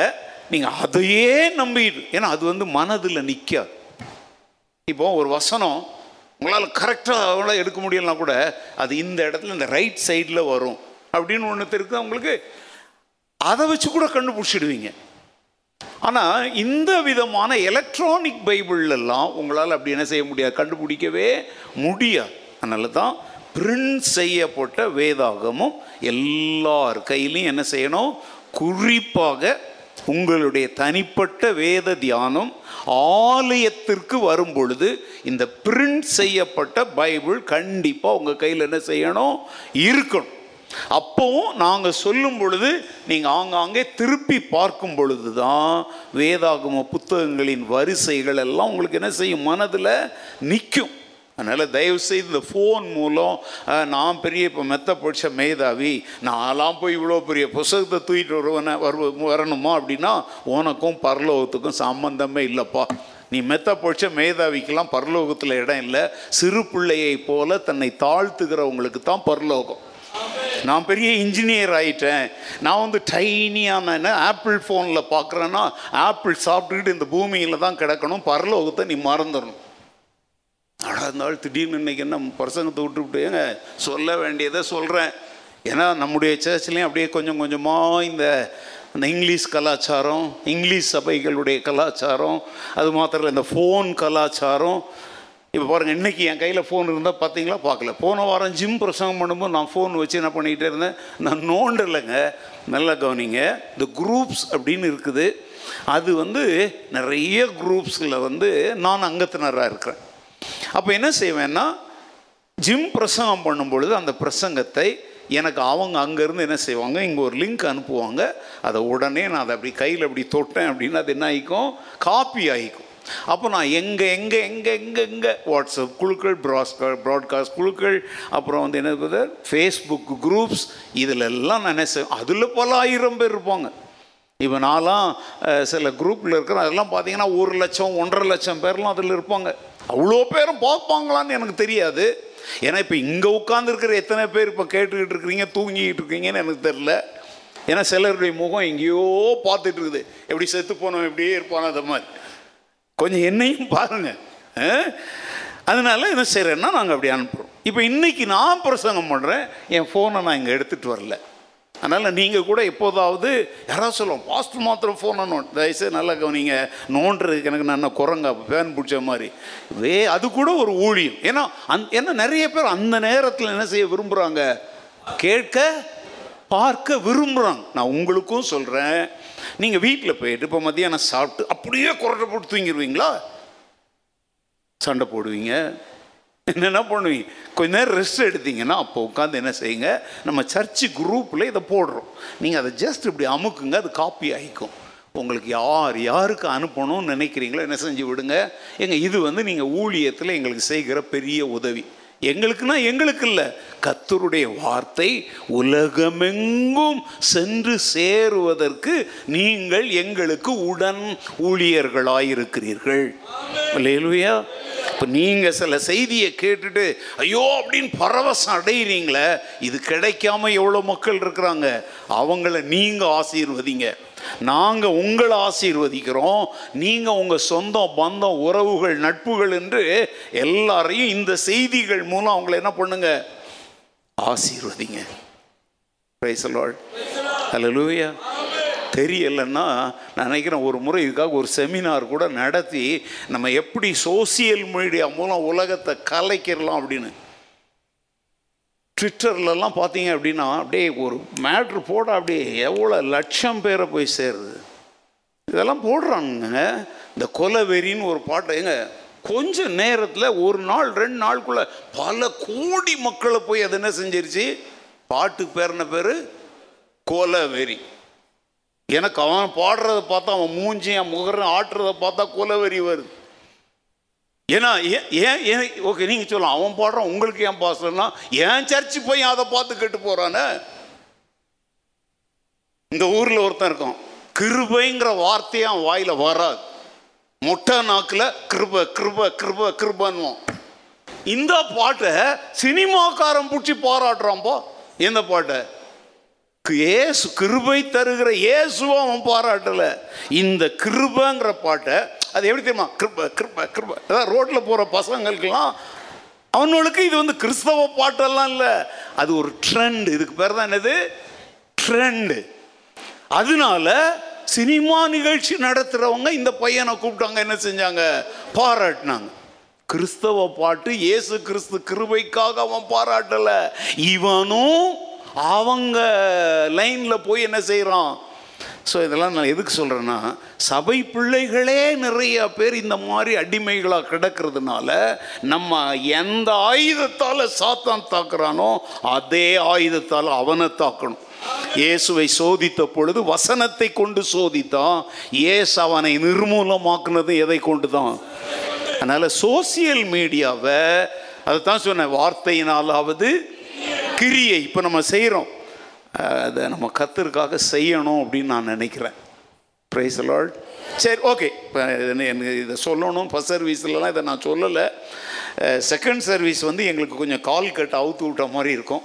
நீங்கள் அதையே நம்பிடு ஏன்னா அது வந்து மனதில் நிற்காது இப்போ ஒரு வசனம் உங்களால் கரெக்டாக அவ்வளோ எடுக்க முடியலனா கூட அது இந்த இடத்துல இந்த ரைட் சைடில் வரும். அப்படின்னு ஒன்று இருக்குது அவங்களுக்கு அதை வச்சு கூட கண்டுபிடிச்சிடுவீங்க. ஆனால் இந்த விதமான எலக்ட்ரானிக் பைபிள்லாம் உங்களால் அப்படி என்ன செய்ய முடியாது கண்டுபிடிக்கவே முடியாது. அதனால தான் பிரிண்ட் செய்யப்பட்ட வேதாகமும் எல்லார் கையிலையும் என்ன செய்யணும்? குறிப்பாக உங்களுடைய தனிப்பட்ட வேத தியானம் ஆலயத்திற்கு வரும் பொழுது இந்த பிரிண்ட் செய்யப்பட்ட பைபிள் கண்டிப்பாக உங்கள் கையில் என்ன செய்யணும்? இருக்கணும். அப்போவும் நாங்கள் சொல்லும் பொழுது நீங்கள் ஆங்காங்கே திருப்பி பார்க்கும் பொழுது தான் வேதாகம புத்தகங்களின் வரிசைகள் எல்லாம் உங்களுக்கு என்ன செய்யும்? மனதில் நிற்கும் அதனால் தயவுசெய்து இந்த ஃபோன் மூலம் நான் பெரிய இப்போ மெத்த படித்த மேதாவி நான்லாம் போய் இவ்வளோ பெரிய புஸ்தகத்தை தூக்கிட்டு வருவன வரு வரணுமா? அப்படின்னா உனக்கும் பரலோகத்துக்கும் சம்பந்தமே இல்லைப்பா. நீ மெத்த பொழிச்ச மேதாவிக்கெல்லாம் பரலோகத்தில் இடம் இல்லை. சிறு பிள்ளையை போல தன்னை தாழ்த்துகிறவங்களுக்கு தான் பரலோகம். நான் பெரிய இன்ஜினியர் ஆகிட்டேன் நான் வந்து டைனியான ஆப்பிள் ஃபோனில் பார்க்குறேன்னா ஆப்பிள் சாப்பிட்டுக்கிட்டு இந்த பூமியில் தான் கிடக்கணும். பரலோகத்தை நீ மறந்துடணும். ஆனால் இருந்தாலும் திடீர்னு இன்னைக்கு என்ன பிரசங்கத்தை விட்டுவிட்டு ஏங்க சொல்ல வேண்டியதை சொல்கிறேன் ஏன்னா நம்முடைய சர்ச்லேயும் அப்படியே கொஞ்சம் கொஞ்சமாக இந்த அந்த இங்கிலீஷ் கலாச்சாரம் இங்கிலீஷ் சபைகளுடைய கலாச்சாரம் அது மாத்திரம் இந்த ஃபோன் கலாச்சாரம் இப்போ பாருங்கள் இன்றைக்கி என் கையில் ஃபோன் இருந்தால் பார்த்தீங்களா? பார்க்கல. போன வாரம் ஜிம் பிரசங்கம் பண்ணும்போது நான் ஃபோன் வச்சு என்ன பண்ணிகிட்டே இருந்தேன். நான் நோண்டலைங்க. நல்லா கவனிங்க. இந்த குரூப்ஸ் அப்படின்னு இருக்குது. அது வந்து நிறைய குரூப்ஸில் வந்து நான் அங்கத்தினராக இருக்கிறேன். அப்போ என்ன செய்வேன்னா ஜிம் பிரசங்கம் பண்ணும் பொழுது அந்த பிரசங்கத்தை எனக்கு அவங்க அங்கேருந்து என்ன செய்வாங்க? இங்கே ஒரு லிங்க் அனுப்புவாங்க. அதை உடனே நான் அதை அப்படி கையில் அப்படி தொட்டேன் அப்படின்னு அது என்ன ஆகிக்கும் காப்பி ஆகிக்கும் அப்போ நான் எங்கே எங்கே எங்கே எங்கே எங்கே? வாட்ஸ்அப் குழுக்கள் ப்ராஸ்கா ப்ராட்காஸ்ட் குழுக்கள் அப்புறம் வந்து என்ன ஃபேஸ்புக் குரூப்ஸ் இதில் எல்லாம் நான் அதில் பல ஆயிரம் பேர் இருப்பாங்க. இப்போ நான்லாம் சில குரூப்பில் இருக்கிற அதெல்லாம் பார்த்தீங்கன்னா ஒரு லட்சம் ஒன்றரை லட்சம் பேர்லாம் அதில் இருப்பாங்க. அவ்வளோ பேரும் பார்ப்பாங்களான்னு எனக்கு தெரியாது. ஏன்னா இப்போ இங்கே உட்காந்துருக்கிற எத்தனை பேர் இப்போ கேட்டுக்கிட்டு இருக்கிறீங்க தூங்கிக்கிட்டு இருக்கீங்கன்னு எனக்கு தெரில ஏன்னா சிலருடைய முகம் எங்கேயோ பார்த்துட்டு இருக்குது. எப்படி செத்து போனோம் எப்படியே இருப்பானோ அது மாதிரி. கொஞ்சம் என்னையும் பாருங்க. அஹ்? அதனால என்ன செய்கிறேன்னா நாங்கள் அப்படி அனுப்புகிறோம் இப்போ இன்றைக்கி நான் பிரசங்கம் பண்ணுறேன் என் ஃபோனை நான் இங்கே எடுத்துகிட்டு வரல. அதனால் நீங்கள் கூட எப்போதாவது யாராவது சொல்லுவோம் பாஸ்டர் மாத்திரம் ஃபோனை நோ தயவுசெய்து நல்லா கவனிங்க. நோண்டுறதுக்கு எனக்கு நான் என்ன குரங்கா பேன் பிடிச்ச மாதிரி. வே அது கூட ஒரு ஊழியம். ஏன்னா அந் ஏன்னா நிறைய பேர் அந்த நேரத்தில் என்ன செய்ய விரும்புகிறாங்க கேட்க பார்க்க விரும்புகிறாங்க நான் உங்களுக்கும் சொல்கிறேன் நீங்கள் வீட்டில் போயிட்டு இப்போ மத்தியானம் சாப்பிட்டு அப்படியே குரட்டை போட்டு தூங்கிடுவீங்களா? சண்டை போடுவீங்க. என்னென்ன பண்ணுவீங்க? கொஞ்ச நேரம் ரெஸ்ட் எடுத்தீங்கன்னா அப்போ உட்காந்து என்ன செய்யுங்க? நம்ம சர்ச்சு குரூப்பில் இதை போடுறோம். நீங்கள் அதை ஜஸ்ட் இப்படி அமுக்குங்க அது காப்பி ஆகிக்கும் உங்களுக்கு யார் யாருக்கு அனுப்பணும்னு நினைக்கிறீங்களோ என்ன செஞ்சு விடுங்க. எங்கள் இது வந்து நீங்கள் ஊழியத்தில் எங்களுக்கு செய்கிற பெரிய உதவி. எங்களுக்குன்னா எங்களுக்கு இல்லை. கத்தருடைய வார்த்தை உலகமெங்கும் சென்று சேருவதற்கு நீங்கள் எங்களுக்கு உடன் ஊழியர்களாயிருக்கிறீர்கள். இல்லையா இப்போ நீங்கள் சில செய்தியை கேட்டுட்டு ஐயோ! அப்படின்னு பரவசம் அடையிறீங்களே இது கிடைக்காம எவ்வளோ மக்கள் இருக்கிறாங்க? அவங்கள நீங்கள் ஆசீர்வதிங்க. நாங்கள் உங்களை ஆசீர்வதிக்கிறோம் நீங்கள் உங்கள் சொந்தம் பந்தம் உறவுகள் நட்புகள் என்று எல்லாரையும் இந்த செய்திகள் மூலம் அவங்கள என்ன பண்ணுங்க? ஆசீர்வதிங்க. Praise the தெரியலைன்னா நான் நினைக்கிறேன் ஒரு முறை இதுக்காக ஒரு செமினார் கூட நடத்தி நம்ம எப்படி சோசியல் மீடியா மூலம் உலகத்தை கலைக்கிறலாம் அப்படின்னு. ட்விட்டர்லலாம் பார்த்தீங்க அப்படின்னா அப்படியே ஒரு மேட்ரு போட அப்படியே எவ்வளோ லட்சம் பேரை போய் சேருது. இதெல்லாம் போடுறாங்க இந்த கொலவெறின்னு ஒரு பாட்டை எங்க கொஞ்ச நேரத்தில் ஒரு நாள் ரெண்டு நாளுக்குள்ள பல கோடி மக்களை போய் அது என்ன செஞ்சிருச்சு? பாட்டுக்கு பேர்ன பேர் கொலவெறி. எனக்கு அவன் பாடுறத பார்த்தா அவன் மூஞ்சி அவன் முகரம் ஆட்டுறத பார்த்தா கொலவெறி வருது. ஏன்னா ஏன் ஏன் ஓகே நீங்கள் சொல்லலாம். அவன் பாடுறான் உங்களுக்கு ஏன் பாசம்னா ஏன் சர்ச்சு போய் அதை பார்த்து கெட்டு போகிறானே இந்த ஊரில் ஒருத்தன் இருக்கான். கிருபைங்கிற வார்த்தையே அவன் வாயில் வராது. மொட்டை நாக்கில் கிருப கிருப கிருப கிருபன்வான் இந்த பாட்டை சினிமாக்காரன் பிடிச்சி பாராட்டுறான்பா எந்த பாட்டை? ஏசு கிருபை தருகிற இயேசுவை அவன் பாராட்டலை. இந்த கிருபங்கிற பாட்டை அது எப்படி தெரியுமா? கிருப கிருப கிருப. அதான் ரோட்டில் போகிற பசங்களுக்கெல்லாம் அவனுக்கு இது வந்து கிறிஸ்தவ பாட்டெல்லாம் இல்லை. அது ஒரு ட்ரெண்ட் இதுக்கு பேர் தான் என்னது? ட்ரெண்டு அதனால சினிமா நிகழ்ச்சி நடத்துகிறவங்க இந்த பையனை கூப்பிட்டாங்க. என்ன செஞ்சாங்க? பாராட்டினாங்க. கிறிஸ்தவ பாட்டு இயேசு கிறிஸ்து கிருபைக்காக அவன் பாராட்டலை. இவனும் அவங்க லைனில் போய் என்ன செய்கிறான் ஸோ இதெல்லாம் நான் எதுக்கு சொல்கிறேன்னா சபை பிள்ளைகளே நிறைய பேர் இந்த மாதிரி அடிமைகளாக கிடக்கிறதுனால நம்ம எந்த ஆயுதத்தால் சாத்தான் தாக்குறானோ அதே ஆயுதத்தால் அவனை தாக்கணும். இயேசுவை சோதித்த பொழுது வசனத்தை கொண்டு சோதித்தான். ஏசு அவனை நிர்மூலமாக்குனது எதை கொண்டு தான் அதனால் சோசியல் மீடியாவை அதை தான் சொன்னேன் வார்த்தையினாலாவது கிரியை. இப்போ நம்ம செய்கிறோம் அதை நம்ம கத்திற்காக செய்யணும் அப்படின்னு நான் நினைக்கிறேன். ப்ரைஸ் லார்ட் சரி ஓகே இப்போ எனக்கு இதை சொல்லணும்? ஃபஸ்ட் சர்வீஸ்லலாம் இதை நான் சொல்லலை. செகண்ட் சர்வீஸ் வந்து எங்களுக்கு கொஞ்சம் கால் கட் அவுத்து விட்ட மாதிரி இருக்கும்.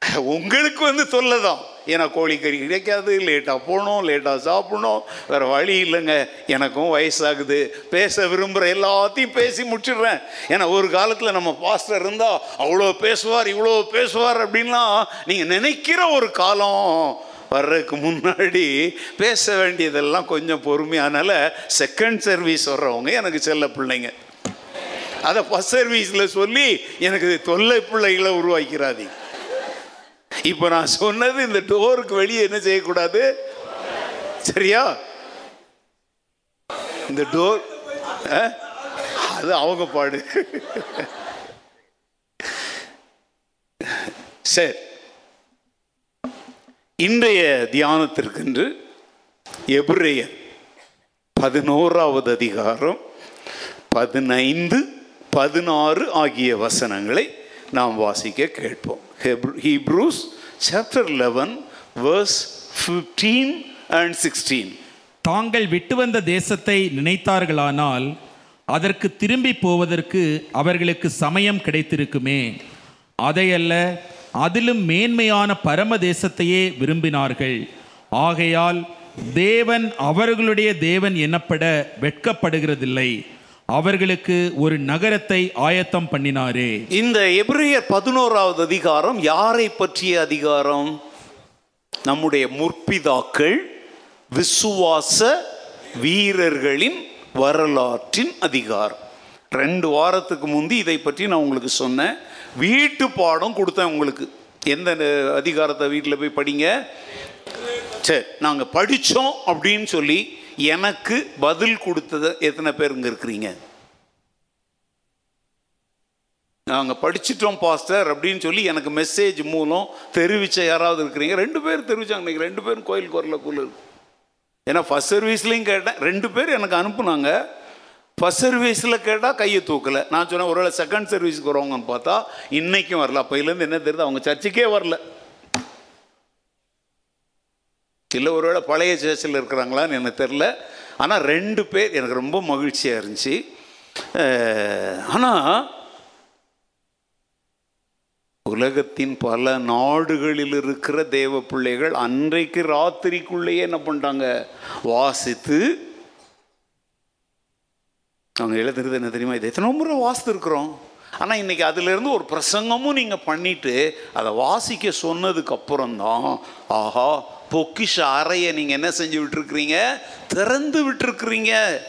உங்களுக்கு வந்து தொல்லை தான் ஏன்னா கோழிக்கறி கிடைக்காது லேட்டாக போகணும் லேட்டாக சாப்பிடணும். வேறு வழி இல்லைங்க. எனக்கும் வயசாகுது. பேச விரும்புகிற எல்லாத்தையும் பேசி முடிச்சிடுறேன். ஏன்னா ஒரு காலத்தில் நம்ம பாஸ்டர் இருந்தால் அவ்வளோ பேசுவார் இவ்வளோ பேசுவார் அப்படின்லாம் நீங்கள் நினைக்கிற ஒரு காலம் வர்றதுக்கு முன்னாடி பேச வேண்டியதெல்லாம் கொஞ்சம் பொறுமையானால செகண்ட் சர்வீஸ் வர்றவங்க எனக்கு செல்ல பிள்ளைங்க. அதை ஃபஸ்ட் சர்வீஸில் சொல்லி எனக்கு தொல்லை பிள்ளைகளை உருவாக்கிறாதீங்க. இப்போ நான் சொன்னது இந்த டோருக்கு வெளியே என்ன செய்யக்கூடாது? சரியா? இந்த டோர் அது அவங்க பாடு. சரி. இன்றைய தியானத்திற்கென்று எபிரேயர் பதினோராவது அதிகாரம் பதினைந்து பதினாறு ஆகிய வசனங்களை நாம் வாசிக்க கேட்போம். Hebrews chapter eleven verse fifteen and sixteen தாங்கள் விட்டு வந்த தேசத்தை நினைத்தார்களானால் அதற்கு திரும்பி போவதற்கு அவர்களுக்கு சமயம் கிடைத்திருக்குமே. அதையல்ல அதிலும் மேன்மையான பரம தேசத்தையே விரும்பினார்கள். ஆகையால் தேவன் அவர்களுடைய தேவன் எனப்பட வெட்கப்படுகிறதில்லை. அவர்களுக்கு ஒரு நகரத்தை ஆயத்தம் பண்ணினாரே. இந்த எபிரேயர் பதினோராவது அதிகாரம் யாரை பற்றிய அதிகாரம்? நம்முடைய முற்பிதாக்கள் விசுவாச வீரர்களின் வரலாற்றின் அதிகாரம். ரெண்டு வாரத்துக்கு முந்தி இதை பற்றி நான் உங்களுக்கு சொன்னேன். வீட்டு பாடம் கொடுத்தேன் உங்களுக்கு. எந்த அதிகாரத்தை வீட்டில் போய் படிங்க? சரி நாங்கள் படித்தோம் அப்படின்னு சொல்லி எனக்கு பதில் கொடுத்தது எத்தனை பேர் இங்கே இருக்கிறீங்க? நாங்கள் படிச்சிட்டோம் பாஸ்டர் அப்படின்னு சொல்லி எனக்கு மெசேஜ் மூலம் தெரிவித்த யாராவது இருக்கிறீங்க? ரெண்டு பேர் தெரிவிச்சாங்க நீங்கள் ரெண்டு பேரும் கோயிலுக்கு வரல குழு ஏன்னா ஃபஸ்ட் சர்வீஸ்லேயும் கேட்டேன் ரெண்டு பேர் எனக்கு அனுப்புனாங்க. ஃபஸ்ட் சர்வீஸில் கேட்டால் கையை தூக்கலை. நான் சொன்னேன் ஒருவேளை செகண்ட் சர்வீஸ்க்கு வரவங்கன்னு பார்த்தா இன்றைக்கும் வரல. அப்போலேருந்து என்ன தெரியுது அவங்க சர்ச்சுக்கே வரல. இல்லை ஒருவேளை பழைய சேர்ச்சில் இருக்கிறாங்களான்னு எனக்கு தெரில ஆனால் ரெண்டு பேர் எனக்கு ரொம்ப மகிழ்ச்சியாக இருந்துச்சு. ஆனால் உலகத்தின் பல நாடுகளில் இருக்கிற தேவ பிள்ளைகள் அன்றைக்கு ராத்திரிக்குள்ளேயே என்ன பண்ணிட்டாங்க? வாசித்து அவங்க எழுதுறது என்ன தெரியுமா? இது எத்தனை முறை வாசித்துருக்குறோம். ஆனால் இன்றைக்கி அதிலிருந்து ஒரு பிரசங்கமும் நீங்கள் பண்ணிவிட்டு அதை வாசிக்க சொன்னதுக்கு அப்புறம்தான் ஆஹா பொக்கிஷ அறையை நீங்கள் என்ன செஞ்சு விட்டுருக்குறீங்க? திறந்து விட்டுருக்குறீங்க.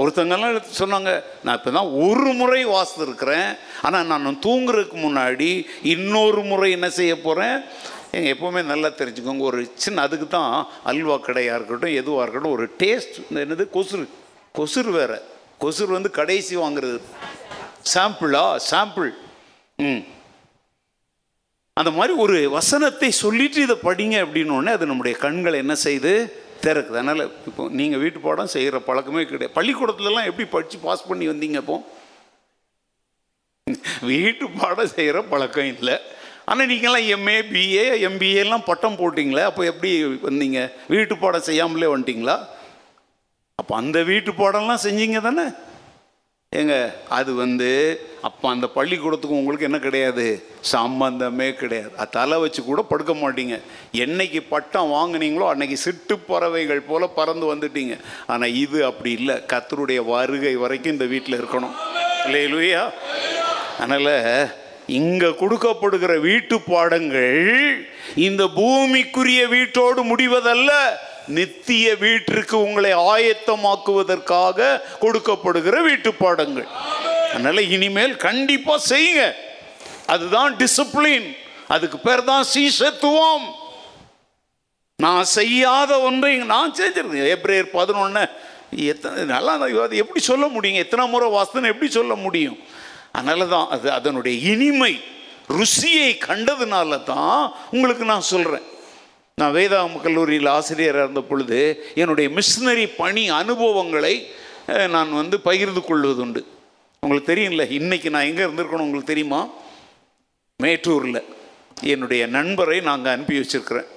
ஒருத்தங்கெல்லாம் சொன்னாங்க நான் இப்போ தான் ஒரு முறை வாசித்துருக்கிறேன். ஆனால் நான் தூங்குறதுக்கு முன்னாடி இன்னொரு முறை என்ன செய்ய போகிறேன் எங்கள் எப்போவுமே நல்லா தெரிஞ்சுக்கோங்க. ஒரு சின்ன அதுக்கு தான் அல்வா கடையாக இருக்கட்டும் எதுவாக இருக்கட்டும் ஒரு டேஸ்ட் இந்த என்னது கொசுறு. கொசுறு வேறு. கொசுறு வந்து கடைசி வாங்குறது. சாம்பிளா? சாம்பிள். ம். அந்த மாதிரி ஒரு வசனத்தை சொல்லிட்டு இதை படிங்க அப்படின்னோடனே அது நம்முடைய கண்களை என்ன செய்து திறக்குது. அதனால் இப்போ நீங்கள் வீட்டு பாடம் செய்கிற பழக்கமே கிடையாது. பள்ளிக்கூடத்துலலாம் எப்படி படித்து பாஸ் பண்ணி வந்தீங்க இப்போ வீட்டு பாடம் செய்கிற பழக்கம் இல்லை. ஆனால் நீங்கள்லாம் எம்ஏ பிஏ எம்பிஏலாம் பட்டம் போட்டிங்களே அப்போ எப்படி வந்தீங்க? வீட்டு பாடம் செய்யாமலே வந்துட்டிங்களா? அப்போ அந்த வீட்டு பாடம்லாம் செஞ்சீங்க தானே? ஏங்க அது வந்து அப்போ அந்த பள்ளிக்கூடத்துக்கும் உங்களுக்கு என்ன கிடையாது? சம்பந்தமே கிடையாது. அது தலை வச்சு கூட படுக்க மாட்டீங்க. என்னைக்கு பட்டம் வாங்கினீங்களோ அன்னைக்கு சிட்டு பறவைகள் போல பறந்து வந்துட்டீங்க. ஆனால் இது அப்படி இல்லை. கத்தருடைய வருகை வரைக்கும் இந்த வீட்டில் இருக்கணும். இல்லையா அதனால் இங்கே கொடுக்கப்படுகிற வீட்டு பாடங்கள் இந்த பூமிக்குரிய வீட்டோடு முடிவதல்ல. நித்திய வீட்டிற்கு உங்களை ஆயத்தமாக்குவதற்காக கொடுக்கப்படுகிற வீட்டு பாடங்கள் அதனால இனிமேல் கண்டிப்பா செய்யுங்க. அதுதான் டிசிப்ளின் அதுக்கு பேர் தான் சீசத்துவம் நான் செய்யாத ஒன்றை நான் செஞ்சிருந்தேன். ஏப்ரல் பதினொன்று எத்தனை நல்லா அது எப்படி சொல்ல முடியும்? எத்தனை முறை வாசனை எப்படி சொல்ல முடியும்? அதனால தான் அது அதனுடைய இனிமை. ருசியை கண்டதுனால தான் உங்களுக்கு நான் சொல்கிறேன் நான் வேதாம் கல்லூரியில் ஆசிரியராக இருந்த பொழுது என்னுடைய மிஷினரி பணி அனுபவங்களை நான் வந்து பகிர்ந்து கொள்வதுண்டு. உங்களுக்கு தெரியும்ல இன்னைக்கு நான் எங்கே இருந்திருக்கணும் உங்களுக்கு தெரியுமா? மேட்டூரில். என்னுடைய நண்பரை நாங்கள் அனுப்பி வச்சிருக்கிறேன்.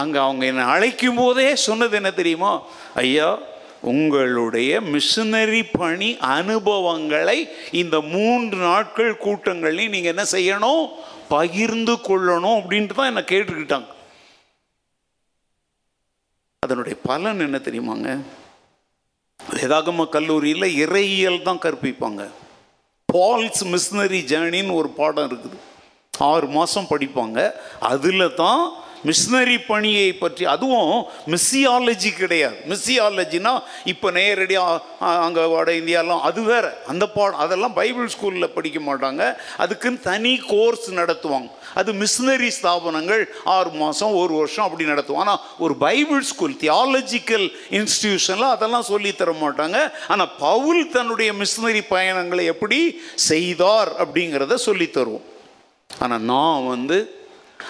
அங்கே அவங்க என்னை அழைக்கும் போதே சொன்னது என்ன தெரியுமா? ஐயா உங்களுடைய மிஷினரி பணி அனுபவங்களை இந்த மூன்று நாட்கள் கூட்டங்களையும் நீங்கள் என்ன செய்யணும்? பகிர்ந்து கொள்ளணும் அப்படின்ட்டு தான் என்னை கேட்டுக்கிட்டாங்க. அதனுடைய பலன் என்ன தெரியுமாங்க? வேதாகம கல்லூரியில் இறையியல் தான் கற்பிப்பாங்க. பால்ஸ் மிஷினரி ஜேர்னின்னு ஒரு பாடம் இருக்குது. ஆறு மாதம் படிப்பாங்க. அதில் தான் மிஷினரி பணியை பற்றி அதுவும் மிஸ்ஸியாலஜி கிடையாது. மிஸ்ஸியாலஜினா இப்போ நேரடியாக அங்கே வட இந்தியாலாம் அது வேற. அந்த பாடம் அதெல்லாம் பைபிள் ஸ்கூலில் படிக்க மாட்டாங்க. அதுக்குன்னு தனி கோர்ஸ் நடத்துவாங்க. அது மிஷினரி ஸ்தாபனங்கள் ஆறு மாதம் ஒரு வருஷம் அப்படி நடத்துவோம் ஆனால் ஒரு பைபிள் ஸ்கூல் தியாலஜிக்கல் இன்ஸ்டிடியூஷனில் அதெல்லாம் சொல்லி தர மாட்டாங்க. ஆனால் பவுல் தன்னுடைய மிஷினரி பயணங்களை எப்படி செய்தார் அப்படிங்கிறத சொல்லி தருவோம். ஆனால் நான் வந்து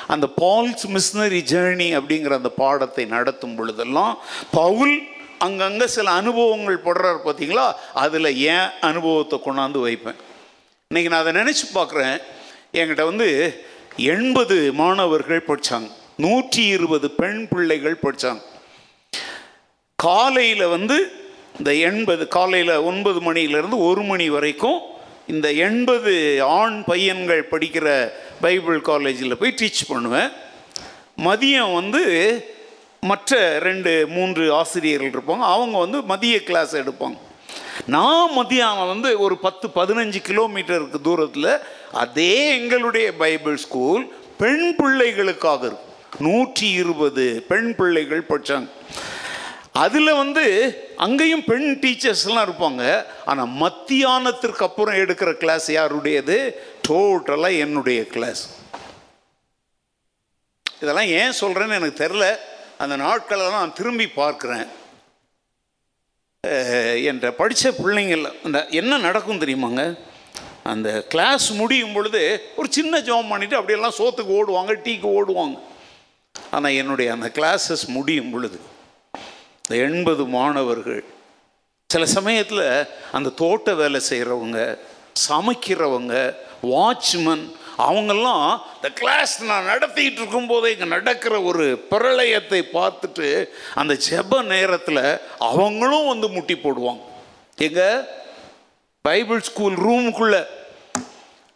அந்த பால்ஸ் மிஷினரி ஜேர்னி அப்படிங்கிற அந்த பாடத்தை நடத்தும் பொழுதெல்லாம் பவுல் அங்கங்கே சில அனுபவங்கள் படுறாரு பார்த்தீங்களா? அதில் ஏன் அனுபவத்தை கொண்டாந்து வைப்பேன். இன்னைக்கு நான் அதை நினச்சி பார்க்குறேன். என்கிட்ட வந்து எண்பது மாணவர்கள் படித்தாங்க நூற்றி இருபது பெண் பிள்ளைகள் படித்தாங்க காலையில் வந்து இந்த எண்பது காலையில் ஒன்பது மணியிலேருந்து ஒரு மணி வரைக்கும் இந்த எண்பது ஆண் பையன்கள் படிக்கிற பைபிள் காலேஜில் போய் டீச் பண்ணுவேன். மதியம் வந்து மற்ற ரெண்டு மூன்று ஆசிரியர்கள் இருப்பாங்க. அவங்க வந்து மதிய கிளாஸ் எடுப்பாங்க. நான் மதியானம் வந்து ஒரு பத்து பதினஞ்சு கிலோமீட்டருக்கு தூரத்தில் அதே எங்களுடைய பைபிள் ஸ்கூல் பெண் பிள்ளைகளுக்காக இருக்கும். நூற்றி இருபது பெண் பிள்ளைகள் படித்தாங்க அதில் வந்து அங்கேயும் பெண் டீச்சர்ஸ்லாம் இருப்பாங்க. ஆனால் மத்தியானத்திற்கு அப்புறம் எடுக்கிற கிளாஸ் யாருடையது? டோட்டலாக என்னுடைய கிளாஸ் இதெல்லாம் ஏன் சொல்கிறேன்னு எனக்கு தெரில அந்த நாட்களெல்லாம் நான் திரும்பி பார்க்குறேன். என்ற படித்த பிள்ளைங்கள் அந்த என்ன நடக்கும் தெரியுமாங்க? அந்த கிளாஸ் முடியும் பொழுது ஒரு சின்ன ஜாம் பண்ணிவிட்டு அப்படியெல்லாம் சோத்துக்கு ஓடுவாங்க டீக்கு ஓடுவாங்க. ஆனால் என்னுடைய அந்த கிளாஸஸ் முடியும் பொழுது இந்த எண்பது மாணவர்கள். சில சமயத்தில் அந்த தோட்ட வேலை செய்கிறவங்க சமைக்கிறவங்க வாட்ச்மேன் அவங்கெல்லாம் இந்த கிளாஸ் நான் நடத்திக்கிட்டு இருக்கும்போதே இங்கே நடக்கிற ஒரு பிரளயத்தை பார்த்துட்டு அந்த ஜெப நேரத்தில் அவங்களும் வந்து முட்டி போடுவாங்க. எங்க? பைபிள் ஸ்கூல் ரூமுக்குள்ள.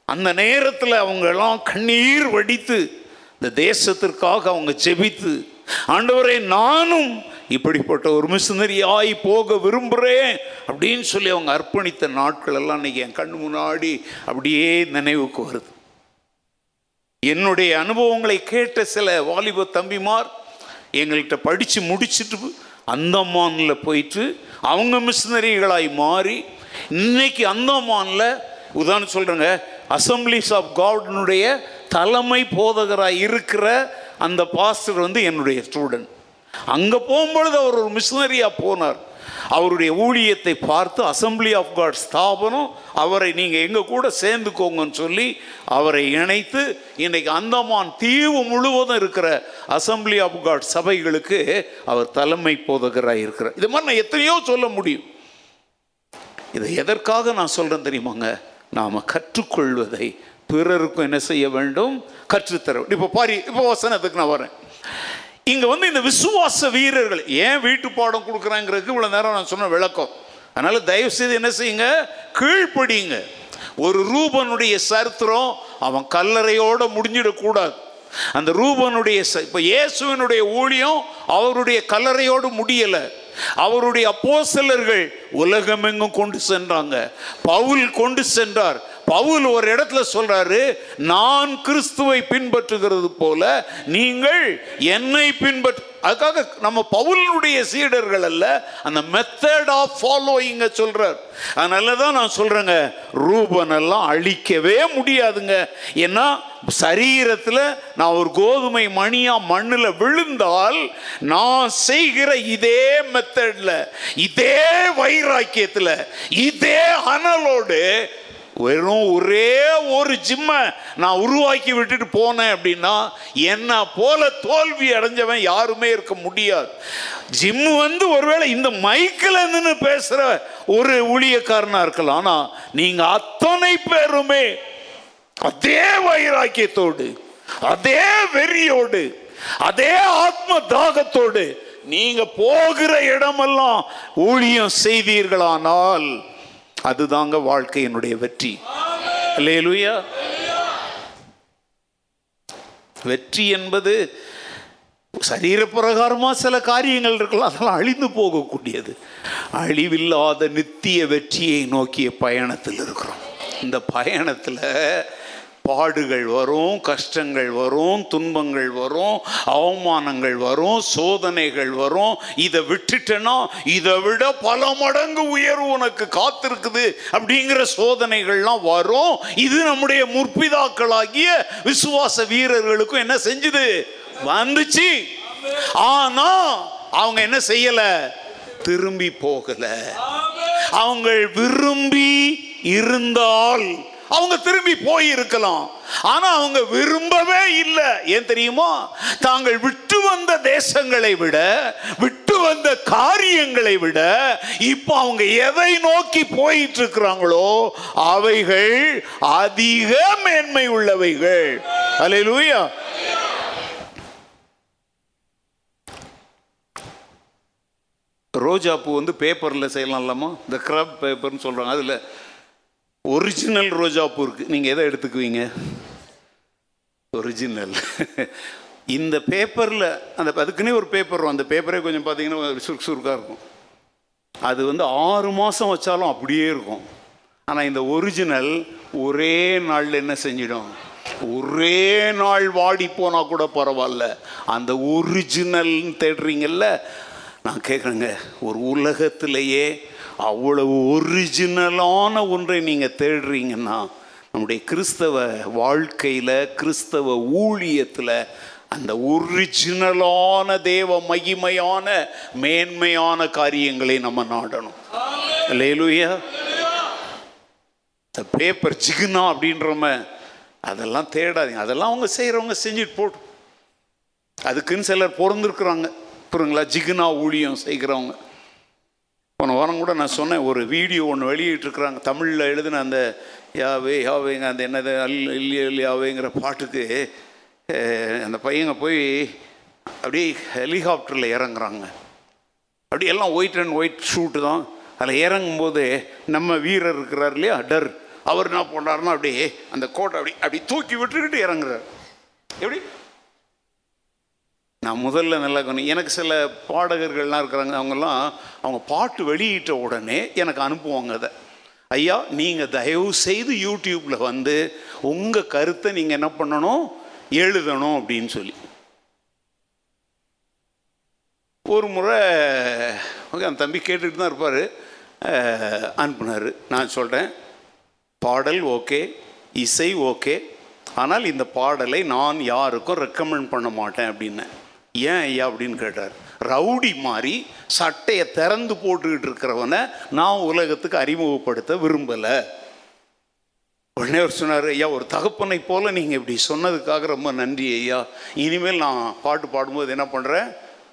அந்த நேரத்தில் அவங்கெல்லாம் கண்ணீர் வடித்து இந்த தேசத்திற்காக அவங்க ஜெபித்து ஆண்டவரே நானும் இப்படிப்பட்ட ஒரு மிஷினரியாய் போக விரும்புகிறேன் அப்படின்னு சொல்லி அவங்க அர்ப்பணித்த நாட்கள் எல்லாம் இன்னைக்கு என் கண் முன்னாடி அப்படியே நினைவுக்கு வருது. என்னுடைய அனுபவங்களை கேட்ட சில வாலிப தம்பிமார் எங்கள்கிட்ட படித்து முடிச்சுட்டு அந்தமானில் போயிட்டு அவங்க மிஷினரிகளாய் மாறி இன்னைக்கு அந்தமானில் உதாரணம் சொல்கிறேங்க அசம்பிளிஸ் ஆஃப் காட்னுடைய தலைமை போதகராக இருக்கிற அந்த பாஸ்டர் வந்து என்னுடைய ஸ்டூடெண்ட் அங்கே போகும்பொழுது அவர் ஒரு மிஷினரியாக போனார். அவருடைய ஊழியத்தை பார்த்து அசம்பிளி ஆஃப் காட் ஸ்தாபனம் அவரை நீங்கள் எங்கள் கூட சேர்ந்துக்கோங்கன்னு சொல்லி அவரை இணைத்து இன்றைக்கு அந்தமான் தீவு முழுவதும் இருக்கிற அசம்பிளி ஆஃப் காட் சபைகளுக்கு அவர் தலைமை போதகராக இருக்கிறார். இது மாதிரி நான் எத்தனையோ சொல்ல முடியும். இதை எதற்காக நான் சொல்கிறேன் தெரியுமாங்க? நாம் கற்றுக்கொள்வதை. பிறருக்கும் என்ன செய்ய வேண்டும்? கற்றுத்தர இப்போ பாரி இப்போ வசனத்துக்கு நான் வரேன். இங்கே வந்து இந்த விசுவாச வீரர்கள் ஏன் வீட்டு பாடம் கொடுக்குறாங்கிறதுக்கு இவ்வளோ நேரம் நான் சொன்ன விளக்கம்? அதனால் தயவு செய்து என்ன செய்யுங்க கீழ்ப்படியுங்க. ஒரு ரூபனுடைய சரித்திரம் அவன் கல்லறையோடு முடிஞ்சிடக்கூடாது. அந்த ரூபனுடைய ச- இப்போ இயேசுவனுடைய ஊழியம் அவருடைய கல்லறையோடு முடியலை. அவருடைய அப்போசலர்கள் உலகமெங்கும் கொண்டு சென்றாங்க. பவுல் கொண்டு சென்றார். பவுல் ஒரு இடத்துல சொல்றாரு நான் கிறிஸ்துவை பின்பற்றுகிறது போல நீங்கள் என்னை பின்பற்று அதுக்காக நம்ம பவுலினுடைய சீடர்கள் அல்ல அந்த மெத்தட் ஆஃப் ஃபாலோயிங்க சொல்றார். அதனால தான் நான் சொல்றேங்க ரூபனெல்லாம் அழிக்கவே முடியாதுங்க. ஏன்னா சரீரத்தில் நான் ஒரு கோதுமை மணியா மண்ணில் விழுந்தால் நான் செய்கிற இதே மெத்தடில் இதே வைராக்கியத்தில் இதே அனலோடு வெறும் ஒரே ஒரு ஜிம்மை நான் உருவாக்கி விட்டுட்டு போனேன் அப்படின்னா என்ன போல தோல்வி அடைஞ்சவன் யாருமே இருக்க முடியாது. ஜிம் வந்து ஒருவேளை இந்த மைக்கில் நின்று பேசுகிற ஒரு ஊழியக்காரனாக இருக்கலாம். ஆனால் நீங்கள் அத்தனை பேருமே அதே வைராக்கியத்தோடு அதே வெறியோடு அதே ஆத்ம தாகத்தோடு நீங்க போகிற இடமெல்லாம் ஊழியம் செய்தீர்களானால் அதுதாங்க வாழ்க்கையினுடைய வெற்றி. அல்லேலூயா வெற்றி என்பது சரீரப்பிரகாரமாக சில காரியங்கள் இருக்கலாம் அதெல்லாம் அழிந்து போகக்கூடியது. அழிவில்லாத நித்திய வெற்றியை நோக்கிய பயணத்தில் இருக்கிறோம். இந்த பயணத்தில் பாடுகள் வரும் கஷ்டங்கள் வரும் துன்பங்கள் வரும் அவமானங்கள் வரும் சோதனைகள் வரும். இதை விட்டுட்டேன்னா இதை விட பல மடங்கு உயர்வு உனக்கு காத்திருக்குது அப்படிங்கிற சோதனைகள்லாம் வரும். இது நம்முடைய முற்பிதாக்களாகிய விசுவாச வீரர்களுக்கும் என்ன செஞ்சுது? வந்துச்சு. ஆனா அவங்க என்ன செய்யல? திரும்பி போகல. அவங்க விரும்பி இருந்தால் அவங்க திரும்பி போயிருக்கலாம் ஆனா அவங்க விரும்பவே இல்லை. ஏன் தெரியுமா? தாங்கள் விட்டு வந்த தேசங்களை விட விட்டு வந்த காரியங்களை விட இப்போ அவங்க எதை நோக்கி போயிட்டு இருக்கிறாங்களோ அவைகள் அதிக மேன்மை உள்ளவைகள். அல்லேலூயா ரோஜா பூ வந்து பேப்பரில் செய்யலாம்லாமா? இந்த கிரப் பேப்பர்னு சொல்கிறாங்க அதில் ஒரிஜினல் ரோஜா இருக்குது நீங்கள் எதை எடுத்துக்குவீங்க? ஒரிஜினல் இந்த பேப்பரில் அந்த அதுக்குன்னே ஒரு பேப்பர் வரும். அந்த பேப்பரே கொஞ்சம் பார்த்தீங்கன்னா சுருக்கு சுருக்காக இருக்கும். அது வந்து ஆறு மாதம் வச்சாலும் அப்படியே இருக்கும். ஆனால் இந்த ஒரிஜினல் ஒரே நாளில் என்ன செஞ்சிடும்? ஒரே நாள் வாடி போனால் கூட பரவாயில்ல. அந்த ஒரிஜினல்னு தேடுறீங்கல்ல நான் கேட்குறேங்க ஒரு உலகத்திலேயே அவ்வளவு ஒரிஜினலான ஒன்றை நீங்கள் தேடுறீங்கன்னா நம்முடைய கிறிஸ்தவ வாழ்க்கையில் கிறிஸ்தவ ஊழியத்தில் அந்த ஒரிஜினலான தேவ மகிமையான மேன்மையான காரியங்களை நம்ம நாடணும். லேலுயா இந்த பேப்பர் ஜிகுனா அப்படின்றம அதெல்லாம் தேடாதீங்க. அதெல்லாம் அவங்க செய்கிறவங்க செஞ்சுட்டு போட்டும். அதுக்குன்னு சிலர் பிறந்திருக்கிறாங்க. புரியுங்களா? ஜிகுனா ஊழியம் செய்கிறவங்க. போன வாரம் கூட நான் சொன்னேன் ஒரு வீடியோ ஒன்று வெளியிட்டிருக்கிறாங்க தமிழில் எழுதின அந்த யாவே யாவேங்க அந்த என்னது அல் இல்லையா இல்லையாவேங்கிற பாட்டுக்கு அந்த பையங்க போய் அப்படியே ஹெலிகாப்டரில் இறங்குறாங்க. அப்படி எல்லாம் ஒயிட் அண்ட் ஒயிட் ஷூட்டு தான். அதில் இறங்கும்போது நம்ம வீரர் இருக்கிறார் இல்லையா டர் அவர் என்ன பண்ணுறாருன்னா அப்படியே அந்த கோட்டை அப்படி அப்படி தூக்கி விட்டுக்கிட்டு இறங்குறார். எப்படி? நான் முதல்ல நல்லா கவனி எனக்கு சில பாடகர்கள்லாம் இருக்கிறாங்க அவங்கெல்லாம் அவங்க பாட்டு வெளியிட்ட உடனே எனக்கு அனுப்புவாங்க அதை. ஐயா நீங்கள் தயவு செய்து யூடியூப்பில் வந்து உங்கள் கருத்தை நீங்கள் என்ன பண்ணணும்? எழுதணும் அப்படின்னு சொல்லி. ஒரு முறை ஓகே அந்த தம்பி கேட்டுட்டு தான் இருப்பார். அனுப்புனார். நான் சொல்கிறேன் பாடல் ஓகே இசை ஓகே ஆனால் இந்த பாடலை நான் யாருக்கும் ரெக்கமெண்ட் பண்ண மாட்டேன் அப்படின்னேன். ஏன் ஐயா அப்படின்னு கேட்டார். ரவுடி மாதிரி சட்டையை திறந்து போட்டுக்கிட்டு இருக்கிறவனை நான் உலகத்துக்கு அறிமுகப்படுத்த விரும்பலை. உடனே அவர் சொன்னார் ஐயா ஒரு தகப்பனை போல் நீங்கள் இப்படி சொன்னதுக்காக ரொம்ப நன்றி ஐயா. இனிமேல் நான் பாட்டு பாடும்போது என்ன பண்ணுறேன்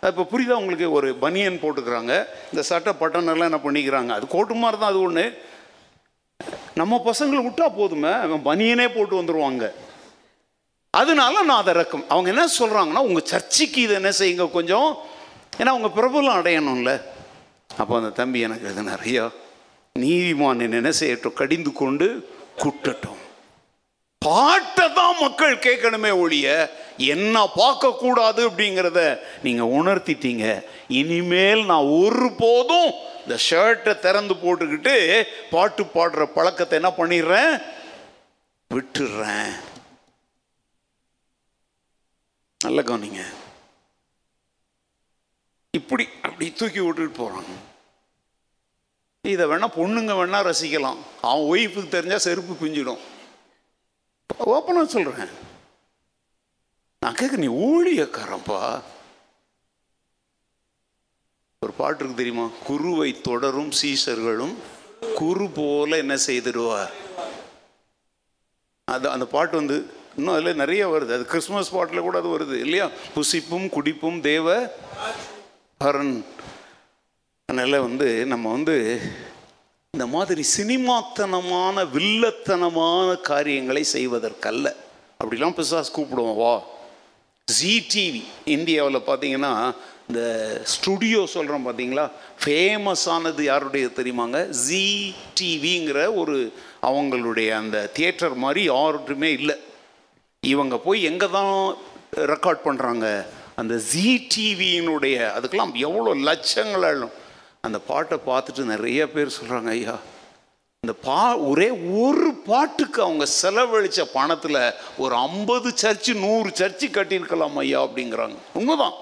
இப்போ புரியுதா உங்களுக்கு? ஒரு பனியன் போட்டுக்கிறாங்க. இந்த சட்டை பட்டனெல்லாம் என்ன பண்ணிக்கிறாங்க? அது கோட்டு மாதிரி தான் அது ஒன்று நம்ம பசங்களை விட்டா போதுமே. அவன் பனியனே போட்டு வந்துடுவாங்க அதனால நான் அதை இறக்கும். அவங்க என்ன சொல்கிறாங்கன்னா உங்கள் சர்ச்சைக்கு இதை என்ன செய்யுங்க கொஞ்சம். ஏன்னா அவங்க பிரபலம் அடையணும்ல. அப்போ அந்த தம்பி எனக்கு இது நிறையா நீதிமான் என்ன செய்யட்டும்? கடிந்து கொண்டு குட்டட்டும். பாட்டை தான் மக்கள் கேட்கணுமே ஒழிய என்ன பார்க்கக்கூடாது? அப்படிங்கிறத நீங்கள் உணர்த்திட்டீங்க. இனிமேல் நான் ஒரு போதும் இந்த ஷர்ட்டை திறந்து போட்டுக்கிட்டு பாட்டு பாடுற பழக்கத்தை என்ன பண்ணிடுறேன்? விட்டுடுறேன். நல்ல கவனிங்க. இப்படி அப்படி தூக்கி விட்டுட்டு போகிறாங்க இதை வேணால் பொண்ணுங்க வேணால் ரசிக்கலாம். அவன் ஒய்ஃபுக்கு தெரிஞ்சால் செருப்பு பிஞ்சிடும் ஓப்பனாக சொல்கிறேன் நான் கேட்க நீ ஊழியக்காரன்ப்பா. ஒரு பாட்டு இருக்கு தெரியுமா? குருவை தொடரும் சீசர்களும் குரு போல என்ன செய்திடுவார்? அது அந்த பாட்டு வந்து இன்னும் அதில் நிறைய வருது. அது கிறிஸ்மஸ் பாட்டில் கூட அது வருது. இல்லையா? புசிப்பும் குடிப்பும் தேவ பரன். அதனால் வந்து நம்ம வந்து இந்த மாதிரி சினிமாத்தனமான வில்லத்தனமான காரியங்களை செய்வதற்கல்ல. அப்படிலாம் பிசாஸ் கூப்பிடுவோம் வா. ஜி டிவி இந்தியாவில் பார்த்தீங்கன்னா இந்த ஸ்டுடியோ சொல்கிறோம் பார்த்தீங்களா ஃபேமஸானது யாருடைய தெரியுமாங்க? ஜி டிவிங்கிற ஒரு அவங்களுடைய அந்த தியேட்டர் மாதிரி யாருட்டுமே இல்லை. இவங்க போய் எங்கே தான் ரெக்கார்ட் பண்ணுறாங்க அந்த ஜி டிவியினுடைய அதுக்கெல்லாம் எவ்வளோ லட்சங்கள் அந்த பாட்டை பார்த்துட்டு நிறைய பேர் சொல்கிறாங்க ஐயா இந்த பா ஒரே ஒரு பாட்டுக்கு அவங்க செலவழித்த பணத்தில் ஒரு ஐம்பது சர்ச்சு நூறு சர்ச்சு கட்டியிருக்கலாம் ஐயா அப்படிங்கிறாங்க. உண்மைதான்.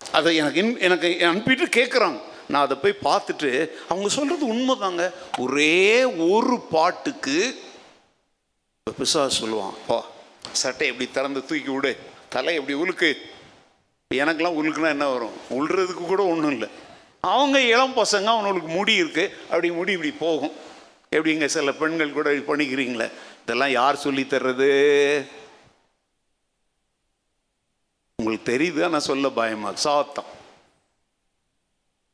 அதை எனக்கு இன் எனக்கு அனுப்பிட்டு கேட்குறாங்க நான் அதை போய் பார்த்துட்டு அவங்க சொல்கிறது உண்மைதாங்க. ஒரே ஒரு பாட்டுக்கு பிசா சொல்லுவான் அப்பா சட்டை எப்படி திறந்து தூக்கி விடு தலை எப்படி உலுக்கு. எனக்கெல்லாம் உலுக்குனா என்ன வரும்? உள்றதுக்கு கூட ஒன்றும் இல்லை. அவங்க இளம் பசங்க அவனுக்கு முடி இருக்கு. அப்படி முடி இப்படி போகும். எப்படிங்க சில பெண்கள் கூட பண்ணிக்கிறீங்களே? இதெல்லாம் யார் சொல்லி தர்றது? உங்களுக்கு தெரியுது? நான் சொல்ல பயமா? சாத்தம்.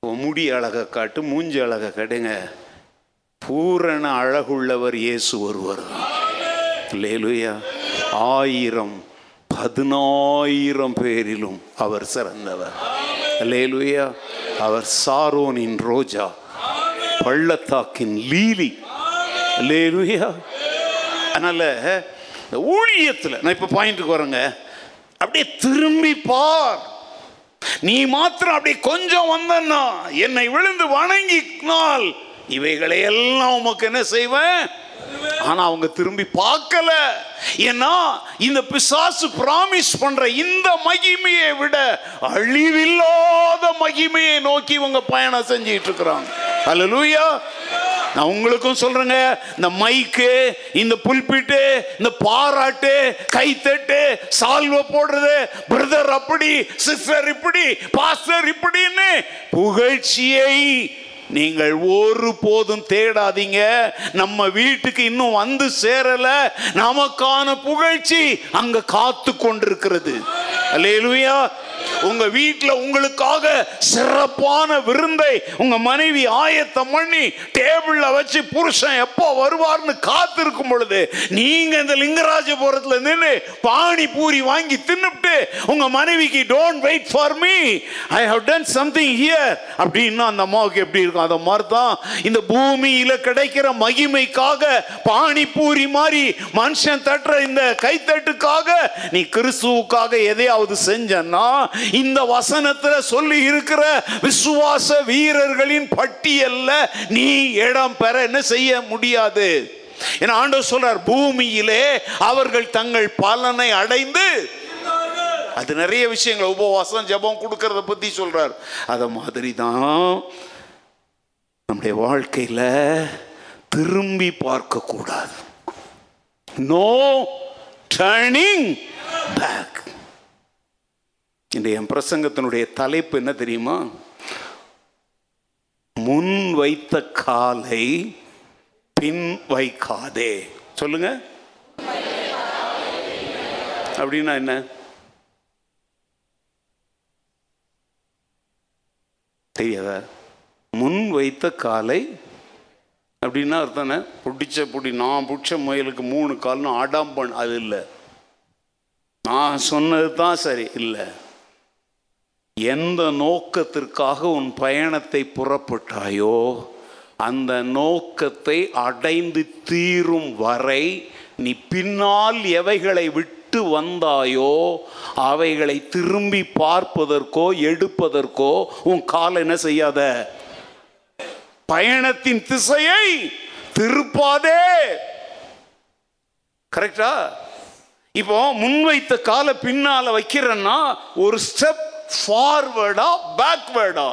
முடி அழகை காட்டு மூஞ்சி அழகை காட்டுங்க பூரண அழகுள்ளவர் இயேசு ஒருவர். லேலுயா ஆயிரம் பதினாயிரம் பேரிலும் அவர் சிறந்தவர். லேலுயா அவர் சாரோனின் ரோஜா பள்ளத்தாக்கின் லீலி. லேலுயா அதனால இந்த ஊழியத்தில் நான் இப்போ பாயிண்ட்டுக்கு வரேங்க. அப்படியே திரும்பி பார். நீ மாத்திரம் அப்படி கொஞ்சம் வந்தன்னா என்னை விழுந்து வணங்கினால் இவைகளை எல்லாம் உமக்கு என்ன செய்வேன்? ஆனா அவங்க திரும்பி பார்க்கல. ஏன்னா இந்த பிசாசு பிராமிஸ் பண்ற இந்த மகிமையை விட அழிவில்லாத மகிமையை நோக்கி இவங்க பயணம் செஞ்சிட்டு இருக்கிறாங்க. அல்லேலூயா நான் உங்களுக்கும் சொல்றேங்க இந்த மைக்கு இந்த புல்பிட்டு இந்த பாராட்டு கைத்தட்டு சால்வ போடுறது பிரதர் அப்படி சிஸ்டர் இப்படி பாஸ்டர் இப்படின்னு புகழ்ச்சியை நீங்கள் ஒரு போதும் தேடாதீங்க. நம்ம வீட்டுக்கு இன்னும் வந்து சேரல. நமக்கான புகழ்ச்சி அங்க காத்து கொண்டிருக்கிறது அல்லேலுயா. உங்க வீட்டில் உங்களுக்காக சிறப்பான விருந்தை உங்க மனைவி ஆயத்தம் பண்ணி டேபிள்ல வச்சு புருஷன் எப்போ வருவார்னு காத்திருக்கும் பொழுது நீங்க இந்த லிங்கராஜபுரத்தில் நின்று பானி பூரி வாங்கி தின்னுட்டு உங்க மனைவிக்கு don't wait for me I have done something here அப்படின்னா அந்த அம்மாவுக்கு எப்படி இருக்கும்? அந்த மாதிரி தான் இந்த பூமியில கிடைக்கிற மகிமைக்காக பானிபூரி மாதிரி மனுஷன் தட்டுற இந்த கைத்தட்டுக்காக நீ கிறிஸ்துவுக்காக எதையாவது செஞ்சன்னா இந்த வசனத்தில் சொல்லி இருக்கிற விசுவாச வீரர்களின் பட்டியல்ல நீ இடம் பெற என்ன செய்ய முடியாது. என ஆண்டவர் சொல்றார் பூமியிலே அவர்கள் தங்கள் பலனை அடைந்து அது நிறைய விஷயங்கள் உபவாசம் ஜெபம் கொடுக்கறத பத்தி சொல்றார். அத மாதிரி தான் நம்முடைய வாழ்க்கையில திரும்பி பார்க்க கூடாது. நோ டர்னிங் பேக் இந்த என் பிரசங்கத்தினுடைய தலைப்பு என்ன தெரியுமா? முன் வைத்த காலை பின் வைக்காதே. சொல்லுங்க. அப்படின்னா என்ன? தெரியாதா? முன் வைத்த காலை அப்படின்னா அர்த்தம் பிடிச்ச பிடி நான் பிடிச்ச முயலுக்கு மூணு கால்னு ஆடாம்பன் அது இல்லை. நான் சொன்னது தான் சரி இல்லை. எந்த நோக்கத்திற்காக உன் பயணத்தை புறப்பட்டாயோ அந்த நோக்கத்தை அடைந்து தீரும் வரை நீ பின்னால் எவைகளை விட்டு வந்தாயோ அவைகளை திரும்பி பார்ப்பதற்கோ எடுப்பதற்கோ உன் கால் என்ன செய்யாத? பயணத்தின் திசையை திருப்பாதே. கரெக்டா இப்போ முன்வைத்த காலை பின்னால வைக்கிறேன்னா ஒரு ஸ்டெப் ஃபார்வேர்டா பேக்வேர்டா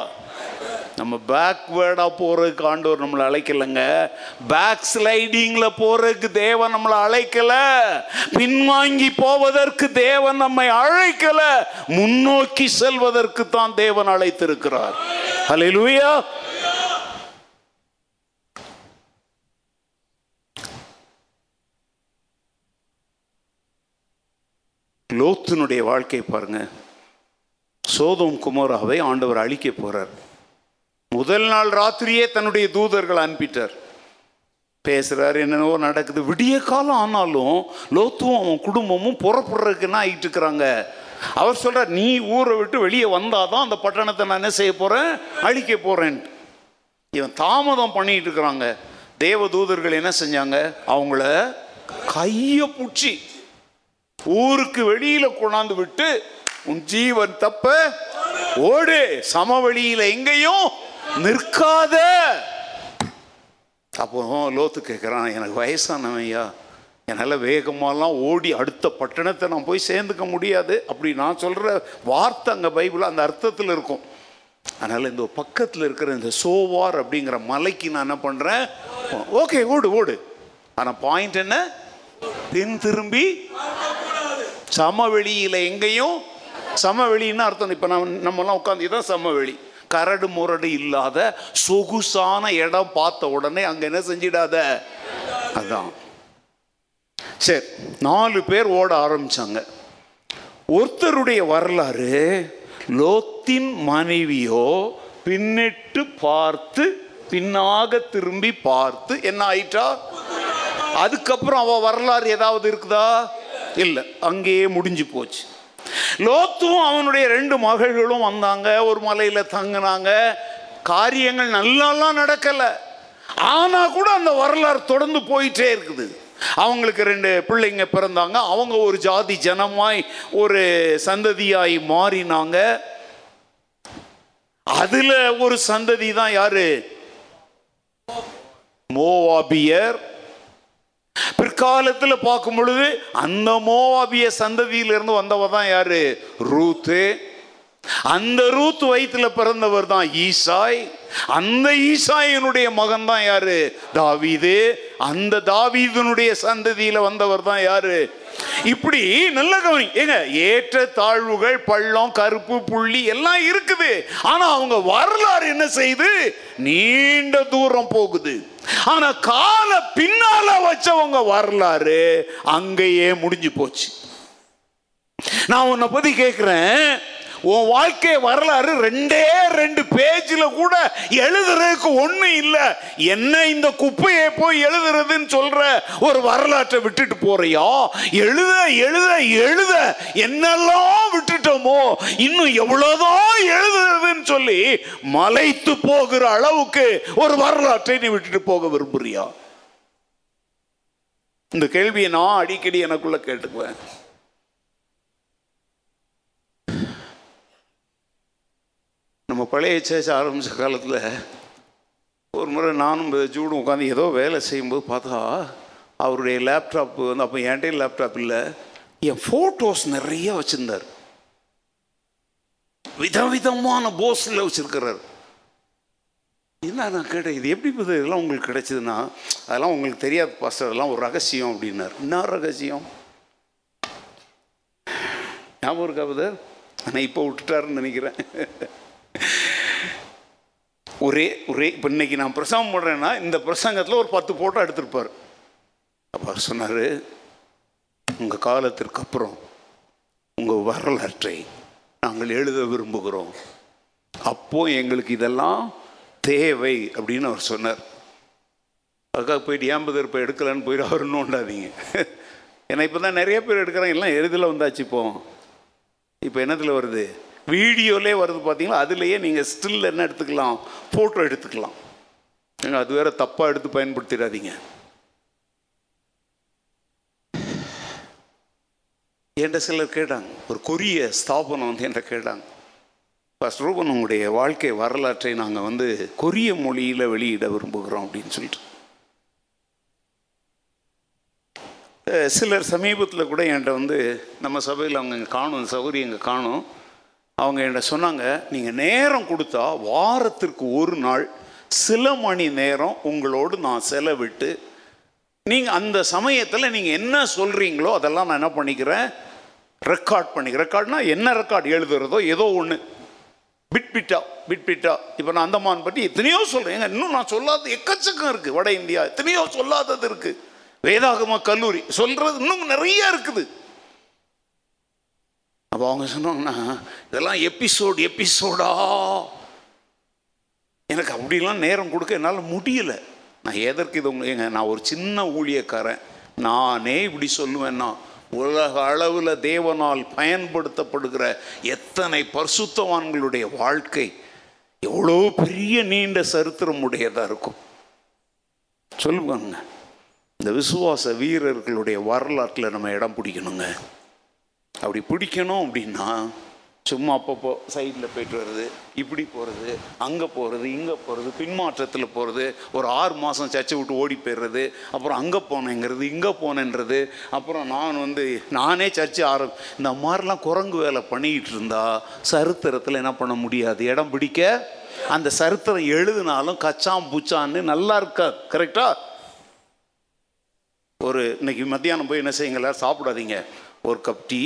நம்ம பேக்வேர்டா போறதுக்கு ஆண்டவர் நம்மளை அழைக்கலைங்க. பேக் ஸ்லைடிங்ல போறதுக்கு தேவன் நம்மளை அழைக்கல. பின்வாங்கி போவதற்கு தேவன் நம்மை அழைக்கல. முன்னோக்கி செல்வதற்கு தான் தேவன் அழைத்திருக்கிறார். ஹalleluya லோத்தினுடைய வாழ்க்கை பாருங்கள் சோதோம் குமராவை ஆண்டவர் அழிக்க போகிறார் முதல் நாள் ராத்திரியே தன்னுடைய தூதர்கள் அனுப்பிட்டார். பேசுகிறார் என்னென்னவோ நடக்குது. விடிய காலம் ஆனாலும் லோத்துவும் அவன் குடும்பமும் புறப்படுறதுக்குன்னா ஆகிட்டு இருக்கிறாங்க அவர் சொல்கிறார் நீ ஊரை விட்டு வெளியே வந்தாதான் அந்த பட்டணத்தை நான் என்ன செய்ய போகிறேன் அழிக்க போறேன்ட்டு இவன் தாமதம் பண்ணிட்டு இருக்கிறாங்க. தேவ தூதர்கள் என்ன செஞ்சாங்க? அவங்கள கையை பிடிச்சி ஊருக்கு வெளியில் கொண்டாந்து விட்டு உன் ஜீவன் தப்ப ஓடு. சமவெளியில எங்கேயும் நிற்காத. அப்போ லோத்து கேட்குறான் எனக்கு வயசானவையா என்னால் வேகமாலாம் ஓடி அடுத்த பட்டணத்தை நான் போய் சேர்ந்துக்க முடியாது. அப்படி நான் சொல்கிற வார்த்தை அங்கே பைபிள் அந்த அர்த்தத்தில் இருக்கும். அதனால் இந்த பக்கத்தில் இருக்கிற இந்த சோவார் அப்படிங்கிற மலைக்கு நான் என்ன பண்ணுறேன் ஓகே ஓடு ஓடு. ஆனால் பாயிண்ட் என்ன? பின் திரும்பி சமவெளியில் எங்கேயும் சமவெளின்னு அர்த்தம். இப்போ நம்ம நம்மலாம் உட்காந்து இதான் சமவெளி. கரடு முரடு இல்லாத சொகுசான இடம் பார்த்த உடனே அங்கே என்ன செஞ்சிடாத? அதான். சரி நாலு பேர் ஓட ஆரம்பித்தாங்க ஒருத்தருடைய வரலாறு லோத்தின் மனைவியோ பின்னிட்டு பார்த்து பின்னாக திரும்பி பார்த்து என்ன ஆயிட்டா? அதுக்கப்புறம் அவள் வரலாறு ஏதாவது இருக்குதா? இல்லை அங்கேயே முடிஞ்சு போச்சு. லோத்தும் அவனுடைய ரெண்டு மகள்களும் வந்தாங்க ஒரு மலையில் தங்கினாங்க. காரியங்கள் நல்லாலாம் நடக்கலை. ஆனால் கூட அந்த வரலாறு தொடர்ந்து போயிட்டே இருக்குது. அவங்களுக்கு ரெண்டு பிள்ளைங்க பிறந்தாங்க. அவங்க ஒரு ஜாதி ஜனமாய் ஒரு சந்ததியாய் மாறினாங்க. அதில் ஒரு சந்ததி தான் யாரு? மோவாபியர். பிற்காலத்தில் பார்க்கும் பொழுது அந்த மோவாபிய சந்ததியிலிருந்து வந்தவ தான் யாரு? ரூத்து. அந்த ரூத் வயிற்றுல பிறந்தவர் தான் ஈசாய். அந்த ஈசாயினுடைய மகன் தான் யாரு? தாவீது. அந்த தாவீதனுடைய சந்ததியில வந்தவர் தான் யாரு? இப்படி நல்ல கவனி. ஏங்க ஏற்ற தாழ்வுகள் பள்ளம் கருப்பு புள்ளி எல்லாம் இருக்குது. ஆனா அவங்க வரலாறு என்ன செய்யுது நீண்ட தூரம் போகுது. ஆனா கால பின்னால வச்சவங்க வரலாறு அங்கேயே முடிஞ்சு போச்சு. நான் உன்னை பத்தி கேட்கிறேன் உன் வாழ்க்கை வரலாறு ரெண்டே ரெண்டு பேஜில் கூட எழுதுறதுக்கு ஒன்றும் இல்லை. என்ன இந்த குப்பையை போய் எழுதுறதுன்னு சொல்ற ஒரு வரலாற்றை விட்டுட்டு போறியா? எழுத எழுத எழுத. என்னெல்லாம் விட்டுட்டோமோ இன்னும் எவ்வளோதான் எழுதுறதுன்னு சொல்லி மலைத்து போகிற அளவுக்கு ஒரு வரலாற்றை நீ விட்டுட்டு போக விரும்புறியா? இந்த கேள்வியை நான் அடிக்கடி எனக்குள்ள கேட்டுக்குவேன். நம்ம பழைய சேர்ச்சி ஆரம்பித்த காலத்தில் ஒரு முறை நானும் ஜூடும் உட்காந்து ஏதோ வேலை செய்யும்போது பார்த்தா அவருடைய லேப்டாப்பு வந்து அப்போ என்கிட்ட லேப்டாப் இல்லை. என் ஃபோட்டோஸ் நிறைய வச்சுருந்தார். விதவிதமான போஸில் வச்சுருக்கிறார். என்ன நான் கேட்டேன் இது எப்படி இது இதெல்லாம் உங்களுக்கு கிடைச்சதுன்னா அதெல்லாம் உங்களுக்கு தெரியாது பாஸ்டர் அதெல்லாம் ஒரு ரகசியம் அப்படின்னார். என்ன ரகசியம்? ஞாபகம் இருக்கா ஆனால் இப்போ விட்டுட்டாருன்னு நினைக்கிறேன். ஒரே ஒரே இப்போ இன்னைக்கு நான் பிரசங்கம் பண்ணுறேன்னா இந்த பிரசங்கத்தில் ஒரு பத்து ஃபோட்டோ எடுத்திருப்பார். அப்போ அவர் சொன்னார் உங்கள் காலத்திற்கு அப்புறம் உங்கள் வரலாற்றை நாங்கள் எழுத விரும்புகிறோம். அப்போது எங்களுக்கு இதெல்லாம் தேவை அப்படின்னு அவர் சொன்னார். அதுக்காக போயிட்டு ஏன் பதர் எடுக்கலான்னு போயிட்டு அவர் நோண்டாதீங்க. ஏன்னா இப்போ தான் நிறைய பேர் எடுக்கிறாங்க. எல்லாம் எளிதில் வந்தாச்சு இப்போ. இப்போ என்னத்தில் வருது? வீடியோலே வருது பார்த்தீங்களா அதுலேயே நீங்கள் ஸ்டில் என்ன எடுத்துக்கலாம்? ஃபோட்டோ எடுத்துக்கலாம். ஏங்க அது வேற தப்பாக எடுத்து பயன்படுத்திடாதீங்க. என்கிட்ட சிலர் கேட்டாங்க. ஒரு கொரிய ஸ்தாபனம் வந்து என்கிட்ட கேட்டாங்க. ஃபஸ்ட் ரூபன் உங்களுடைய வாழ்க்கை வரலாற்றை நாங்கள் வந்து கொரிய மொழியில் வெளியிட விரும்புகிறோம் அப்படின்னு சொல்லிட்டு. சிலர் சமீபத்தில் கூட என்கிட்ட வந்து நம்ம சபையில் அவங்க இங்கே காணும் சௌகரியம் இங்கே காணும். அவங்க என்கிட்ட சொன்னாங்க நீங்கள் நேரம் கொடுத்தா வாரத்திற்கு ஒரு நாள் சில மணி நேரம் உங்களோடு நான் செலவிட்டு நீங்கள் அந்த சமயத்தில் நீங்கள் என்ன சொல்கிறீங்களோ அதெல்லாம் நான் என்ன பண்ணிக்கிறேன் ரெக்கார்ட் பண்ணிக்கிறேன். ரெக்கார்ட்னா என்ன ரெக்கார்ட் எழுதுறதோ ஏதோ ஒன்று பிட் பிட்டா பிட் பிட்டா இப்போ நான் அந்தமான் பற்றி எத்தனையோ சொல்கிறேன் ஏங்க இன்னும் நான் சொல்லாத எக்கச்சக்கம் இருக்குது வட இந்தியா எத்தனையோ சொல்லாதது இருக்குது வேதாகம கல்லூரி சொல்கிறது இன்னும் நிறைய இருக்குது. அப்போ அவங்க சொன்னாங்கன்னா இதெல்லாம் எபிசோடு எபிசோடா எனக்கு அப்படிலாம் நேரம் கொடுக்க என்னால் முடியல. நான் எதற்கு இது உங்களுக்கு ஏங்க நான் ஒரு சின்ன ஊழியக்காரன். நானே இப்படி சொல்லுவேன்னா உலக அளவில் தேவனால் பயன்படுத்தப்படுகிற எத்தனை பரிசுத்தவான்களுடைய வாழ்க்கை எவ்வளோ பெரிய நீண்ட சரித்திரம் உடையதாக இருக்கும். சொல்லுவாங்க இந்த விசுவாச வீரர்களுடைய வரலாற்றில் நம்ம இடம் பிடிக்கணுங்க. அப்படி பிடிக்கணும் அப்படின்னா சும்மா அப்பப்போ சைடில் போயிட்டு வருது இப்படி போகிறது அங்கே போகிறது இங்கே போகிறது பின்மாற்றத்தில் போகிறது ஒரு ஆறு மாதம் சர்ச்சை விட்டு ஓடி போயிடுறது அப்புறம் அங்கே போனேங்கிறது இங்கே போனேன்றது அப்புறம் நான் வந்து நானே சர்ச்சை ஆரம் இந்த மாதிரிலாம் குரங்கு வேலை பண்ணிக்கிட்டு இருந்தா சரித்திரத்தில் என்ன பண்ண முடியாது? இடம் பிடிக்க? அந்த சரித்திரம் எழுதினாலும் கச்சான் பூச்சான்னு நல்லா இருக்கா? கரெக்டா ஒரு இன்னைக்கு மத்தியானம் போய் என்ன செய்யுங்களா சாப்பிடாதீங்க. ஒரு கப் டீ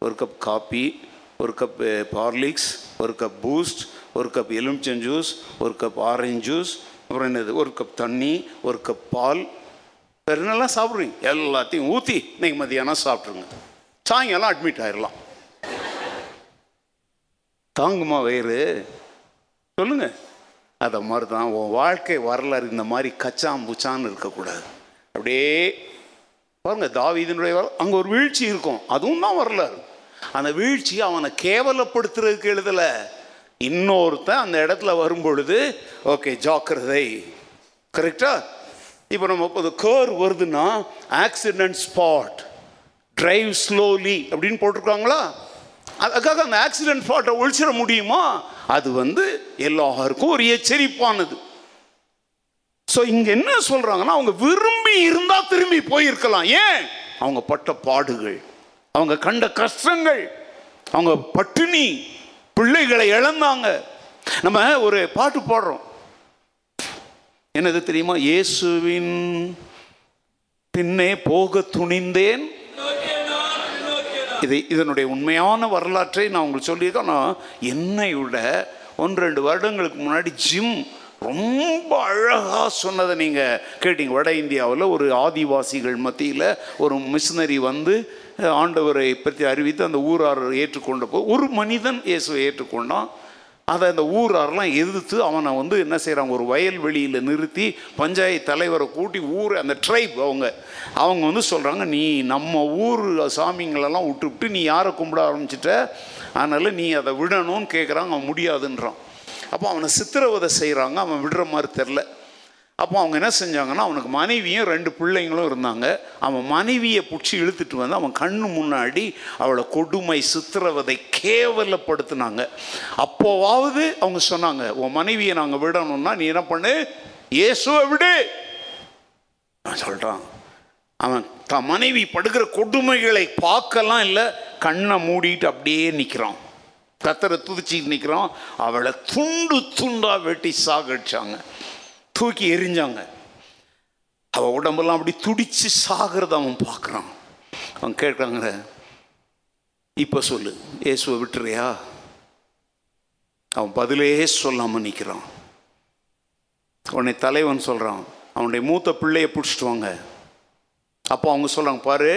ஒரு கப் காப்பி ஒரு கப் பார்லிக்ஸ் eh, ஒரு கப் பூஸ்ட் ஒரு கப் எலுமிச்சம் ஜூஸ் ஒரு கப் ஆரஞ்சு ஜூஸ் அப்புறம் என்னது? ஒரு கப் தண்ணி ஒரு கப் பால். வேறு என்னெல்லாம் சாப்பிட்றீங்க? எல்லாத்தையும் ஊற்றி இன்னைக்கு மதியானம் சாப்பிட்ருங்க சாயங்காலம் அட்மிட் ஆயிடலாம் தாங்குமா வயிறு? சொல்லுங்க. அதை மாதிரி தான் உன் வாழ்க்கை வரலாறு இந்த மாதிரி கச்சாம் புச்சான்னு இருக்கக்கூடாது. அப்படியே பாருங்க தாவீதினுடைய வர- அங்கே ஒரு வீழ்ச்சி இருக்கும். அதுவும் தான் வரலாறு. அந்த வீழ்ச்சி அவனை கேவலப்படுத்துறதுக்கு எழுதலை. இன்னொருத்தன் அந்த இடத்துல வரும்பொழுது ஓகே ஜாக்கிரதை. கரெக்டா இப்போ நம்ம இப்போ கேர் வருதுன்னா ஆக்சிடென்ட் ஸ்பாட் டிரைவ் ஸ்லோலி அப்படின்னு போட்டிருக்காங்களா? அதுக்காக அந்த ஆக்சிடென்ட் ஸ்பாட்டை ஒழிச்சிட முடியுமா? அது வந்து எல்லாருக்கும் ஒரு எச்சரிப்பானது. ஸோ இங்கே என்ன சொல்கிறாங்கன்னா அவங்க விரும்பி இருந்தால் திரும்பி போயிருக்கலாம். ஏன்? அவங்க பட்ட பாடுகள். அவங்க கண்ட கஷ்டங்கள் அவங்க பட்டினி பிள்ளைகளை இழந்தாங்க. நம்ம ஒரு பாட்டு பாடுறோம். என்னது தெரியுமா? இயேசுவின் பின்னே போக துணிந்தேன். இது இதனுடைய உண்மையான வரலாற்றை நான் உங்களுக்கு சொல்லியிருக்கேன். நான் என்னை விட ஒன்று ரெண்டு வருடங்களுக்கு முன்னாடி ஜிம் ரொம்ப அழகாக சொன்னதை நீங்கள் கேட்டீங்க. வட இந்தியாவில் ஒரு ஆதிவாசிகள் மத்தியில் ஒரு மிஷினரி வந்து ஆண்டவரை பற்றி அறிவித்து அந்த ஊரார் ஏற்றுக்கொண்டப்போ ஒரு மனிதன் இயேசுவை ஏற்றுக்கொண்டான். அதை அந்த ஊராரெலாம் எதிர்த்து அவனை வந்து என்ன செய்கிறாங்க ஒரு வயல்வெளியில் நிறுத்தி பஞ்சாயத்து தலைவரை கூட்டி ஊர் அந்த ட்ரைப் அவங்க அவங்க வந்து சொல்கிறாங்க நீ நம்ம ஊர் சாமிங்களெல்லாம் விட்டுவிட்டு நீ யாரை கும்பிட ஆரம்பிச்சிட்ட? அதனால் நீ அதை விடணும்னு கேட்குறாங்க அவன் முடியாதுன்றான். அப்போ அவனை சித்திரவதை செய்கிறாங்க அவன் விடுற மாதிரி தெரில அப்போ அவங்க என்ன செஞ்சாங்கன்னா அவனுக்கு மனைவியும் ரெண்டு பிள்ளைங்களும் இருந்தாங்க. அவன் மனைவியை பிடிச்சி இழுத்துட்டு வந்து அவன் கண்ணு முன்னாடி அவளை கொடுமை சித்திரவதை கேவலப்படுத்தினாங்க. அப்போவாவது அவங்க சொன்னாங்க உன் மனைவியை நாங்கள் விடணும்னா நீ என்ன பண்ணு? இயேசுவை விடு. நான் சொல்கிறான் அவன் தன் மனைவி படுக்கிற கொடுமைகளை பார்க்கலாம் இல்லை கண்ணை மூடிட்டு அப்படியே நிற்கிறான் கத்தரை துதிச்சிட்டு நிற்கிறான் அவளை துண்டு துண்டாக வெட்டி சாகடிச்சாங்க தூக்கி எரிஞ்சாங்க. அவள் உடம்பெல்லாம் அப்படி துடிச்சு சாகிறத அவன் பார்க்குறான். அவன் கேட்குறாங்க இப்போ சொல்லு இயேசுவை விட்டுறியா? அவன் பதிலே சொல்லாமல் நிற்கிறான் உன்னை தலைவன் சொல்கிறான் அவனுடைய மூத்த பிள்ளையை பிடிச்சிட்டு வாங்க. அப்போ அவங்க சொல்கிறாங்க பாரு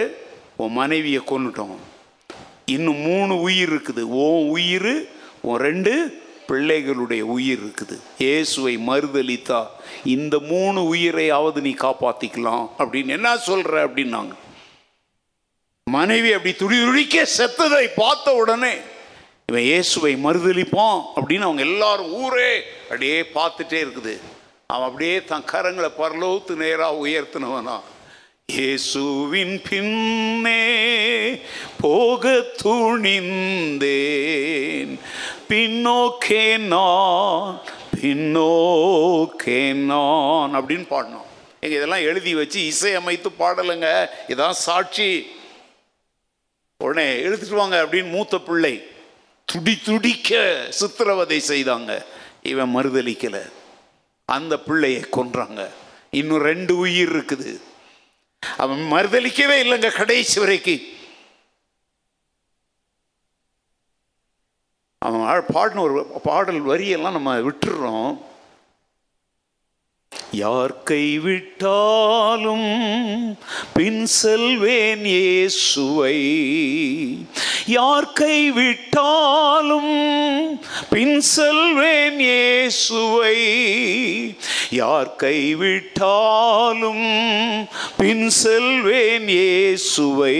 உன் மனைவியை கொன்னுட்டோம். இன்னும் மூணு உயிர் இருக்குது. உன் உயிர் உன் ரெண்டு பிள்ளைகளுடைய உயிர் இருக்குது. இயேசுவை மறுதளித்தா இந்த மூணு உயிரையாவது நீ காப்பாற்றிக்கலாம் அப்படின்னு என்ன சொல்கிற அப்படின்னாங்க. மனைவி அப்படி துடி துடிக்க செத்ததை பார்த்த உடனே இவன் இயேசுவை மறுதளிப்பான் அப்படின்னு அவங்க எல்லாரும் ஊரே அப்படியே பார்த்துட்டே இருக்குது. அவன் அப்படியே தன் கரங்களை பரலோத்து நேராக உயர்த்தினவனா. இயேசுவின் பின்னே போக துணிந்தேன். பின்னோக்கே நான் பின்னோக்கே நான் அப்படின்னு பாடினோம் எங்கள் இதெல்லாம் எழுதி வச்சு இசையமைத்து பாடலைங்க. இதான் சாட்சி. உடனே எழுதிட்டு வாங்க அப்படின்னு மூத்த பிள்ளை துடி துடிக்க சித்திரவதை செய்தாங்க. இவன் மறுதளிக்கலை அந்த பிள்ளையை கொன்றாங்க. இன்னும் ரெண்டு உயிர் இருக்குது. அவன் மறுதளிக்கவே இல்லைங்க கடைசி வரைக்கும் அவன் பாடின ஒரு பாடல் வரியெல்லாம் நம்ம விட்டுடுறோம் யார் கைவிட்டாலும் பின் செல்வேன் இயேசுவை. யார் கைவிட்டாலும் பின் செல்வேன் இயேசுவை. யார் கைவிட்டாலும் பின் செல்வேன் இயேசுவை.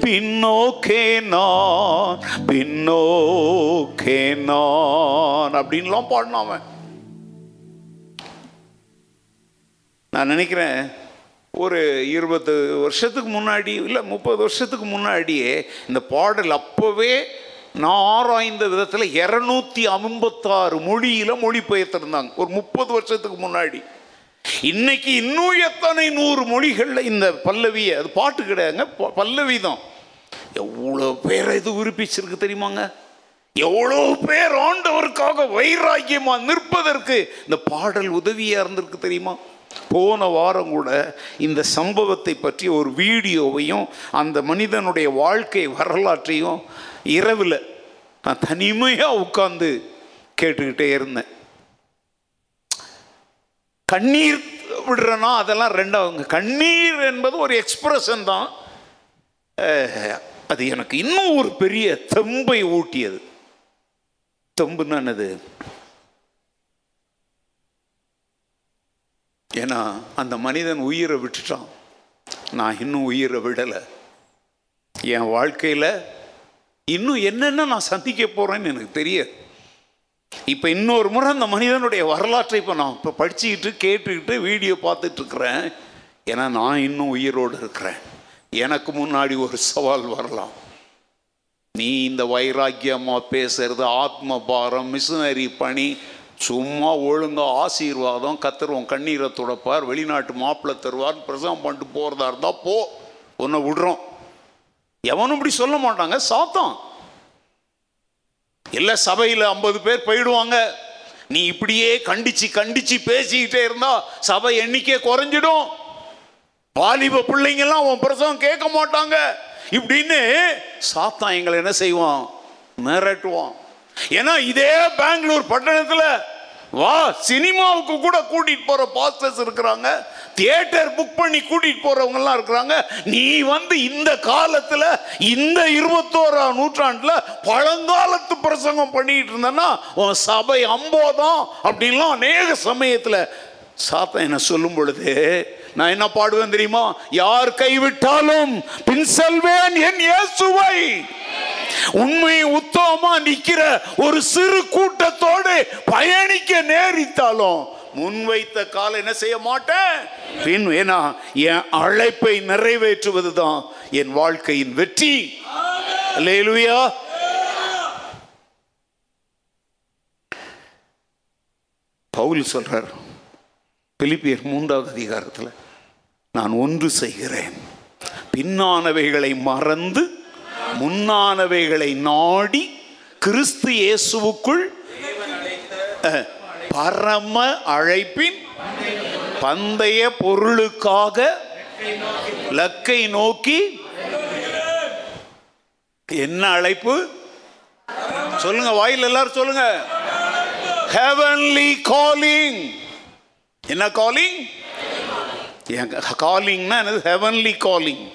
பின்னோக்கே நான் பின்னோக்கே நான் அப்படின்லாம் பாடினாவன் நான் நினைக்கிறேன் ஒரு இருபது வருஷத்துக்கு முன்னாடி இல்லை முப்பது வருஷத்துக்கு முன்னாடியே இந்த பாடல் அப்போவே நான் ஆராய்ந்த விதத்தில் இரநூத்தி ஐம்பத்தாறு மொழியில் மொழிபெயர்த்திருந்தாங்க ஒரு முப்பது வருஷத்துக்கு முன்னாடி. இன்னைக்கு இன்னும் எத்தனை நூறு மொழிகளில் இந்த பல்லவியை அது பாட்டு கிடையாதுங்க ப- பல்லவி தான். எவ்வளோ பேரை இது விருப்பிச்சிருக்கு தெரியுமாங்க? எவ்வளோ பேர் ஆண்டவருக்காக வைராக்கியமாக நிற்பதற்கு இந்த பாடல் உதவியாக இருந்திருக்கு தெரியுமா? போன வாரம் கூட இந்த சம்பவத்தை பற்றி ஒரு வீடியோவையும் அந்த மனிதனுடைய வாழ்க்கை வரலாற்றையும் இரவில் நான் தனிமையாக உட்கார்ந்து கேட்டுக்கிட்டே இருந்தேன். கண்ணீர் விடுறேன்னா அதெல்லாம் ரெண்டாவதுங்க. கண்ணீர் என்பது ஒரு எக்ஸ்பிரஷன் தான். அது எனக்கு இன்னும் ஒரு பெரிய தெம்பை ஊட்டியது. தெம்புன்னு என்னது? ஏன்னா அந்த மனிதன் உயிரை விட்டுட்டான். நான் இன்னும் உயிரை விடலை. என் வாழ்க்கையில் இன்னும் என்னென்ன நான் சந்திக்க போகிறேன்னு எனக்கு தெரியாது. இப்போ இன்னொரு முறை அந்த மனிதனுடைய வரலாற்றை இப்போ நான் இப்போ படிச்சுக்கிட்டு கேட்டுக்கிட்டு வீடியோ பார்த்துட்ருக்குறேன். ஏன்னா நான் இன்னும் உயிரோடு இருக்கிறேன். எனக்கு முன்னாடி ஒரு சவால் வரலாம். நீ இந்த வைராக்கியமாக பேசுறது ஆத்ம பாரம் மிஷினரி பணி சும்மா ஒழுங்காக ஆசீர்வாதம் கத்துருவோம் கண்ணீரை துடைப்பார் வெளிநாட்டு மாப்பிள்ளை தருவார் பிரசவம் பண்ணிட்டு போகிறதா இருந்தால் போ உன்னை விடுறோம். எவனும் இப்படி சொல்ல மாட்டாங்க சாத்தம் இல்லை சபையில் ஐம்பது பேர் போயிடுவாங்க. நீ இப்படியே கண்டிச்சு கண்டிச்சு பேசிக்கிட்டே இருந்தா சபை எண்ணிக்கை குறைஞ்சிடும். வாலிப பிள்ளைங்கெல்லாம் உன் பிரசவம் கேட்க மாட்டாங்க. இப்படின்னு சாத்தான் எங்களை என்ன செய்வான்? மிரட்டுவான். ஏன்னா இதே பெங்களூர் பட்டணத்தில் வா சினிமாவுக்கு கூட கூட்டிட்டு போற பாஸ்டர்ஸ் இருக்கிறாங்க. தியேட்டர் புக் பண்ணி கூட்டிட்டு போறவங்க எல்லாம் இருக்கிறாங்க. நீ வந்து இந்த காலத்துல இந்த இருபத்தோராம் நூற்றாண்டுல பழங்காலத்து பிரசங்கம் பண்ணிட்டு இருந்தனா உன் சபை அம்போதான் அப்படின்லாம் அநேக சமயத்துல சாத்தன் என்ன சொல்லும் பொழுது நான் என்ன பாடுவேன் தெரியுமா? யார் கைவிட்டாலும் பின் செல்வேன் என் இயேசுவை. உண்மை உத்தமமா நிக்கிற ஒரு சிறு கூட்டத்தோடு பயணிக்க நேரித்தாலும் முன்வைத்த காலம் என்ன செய்ய மாட்டேன்? பின் ஏன்னா என் அழைப்பை நிறைவேற்றுவதுதான் என் வாழ்க்கையின் வெற்றி. அல்லேலூயா. பவுல் சொல்றார் பிலிப்பியர் மூன்றாவது அதிகாரத்தில் நான் ஒன்று செய்கிறேன். பின்னானவைகளை மறந்து முன்னானவைகளை நாடி கிறிஸ்து இயேசுவுக்குள் பரம அழைப்பின் பந்தய பொருளுக்காக லக்கை நோக்கி. என்ன அழைப்பு? சொல்லுங்க வாயில் எல்லாரும் சொல்லுங்க. ஹெவன்லி காலிங் என்ன காலிங் காலிங்னா என்னது? ஹெவன்லி காலிங்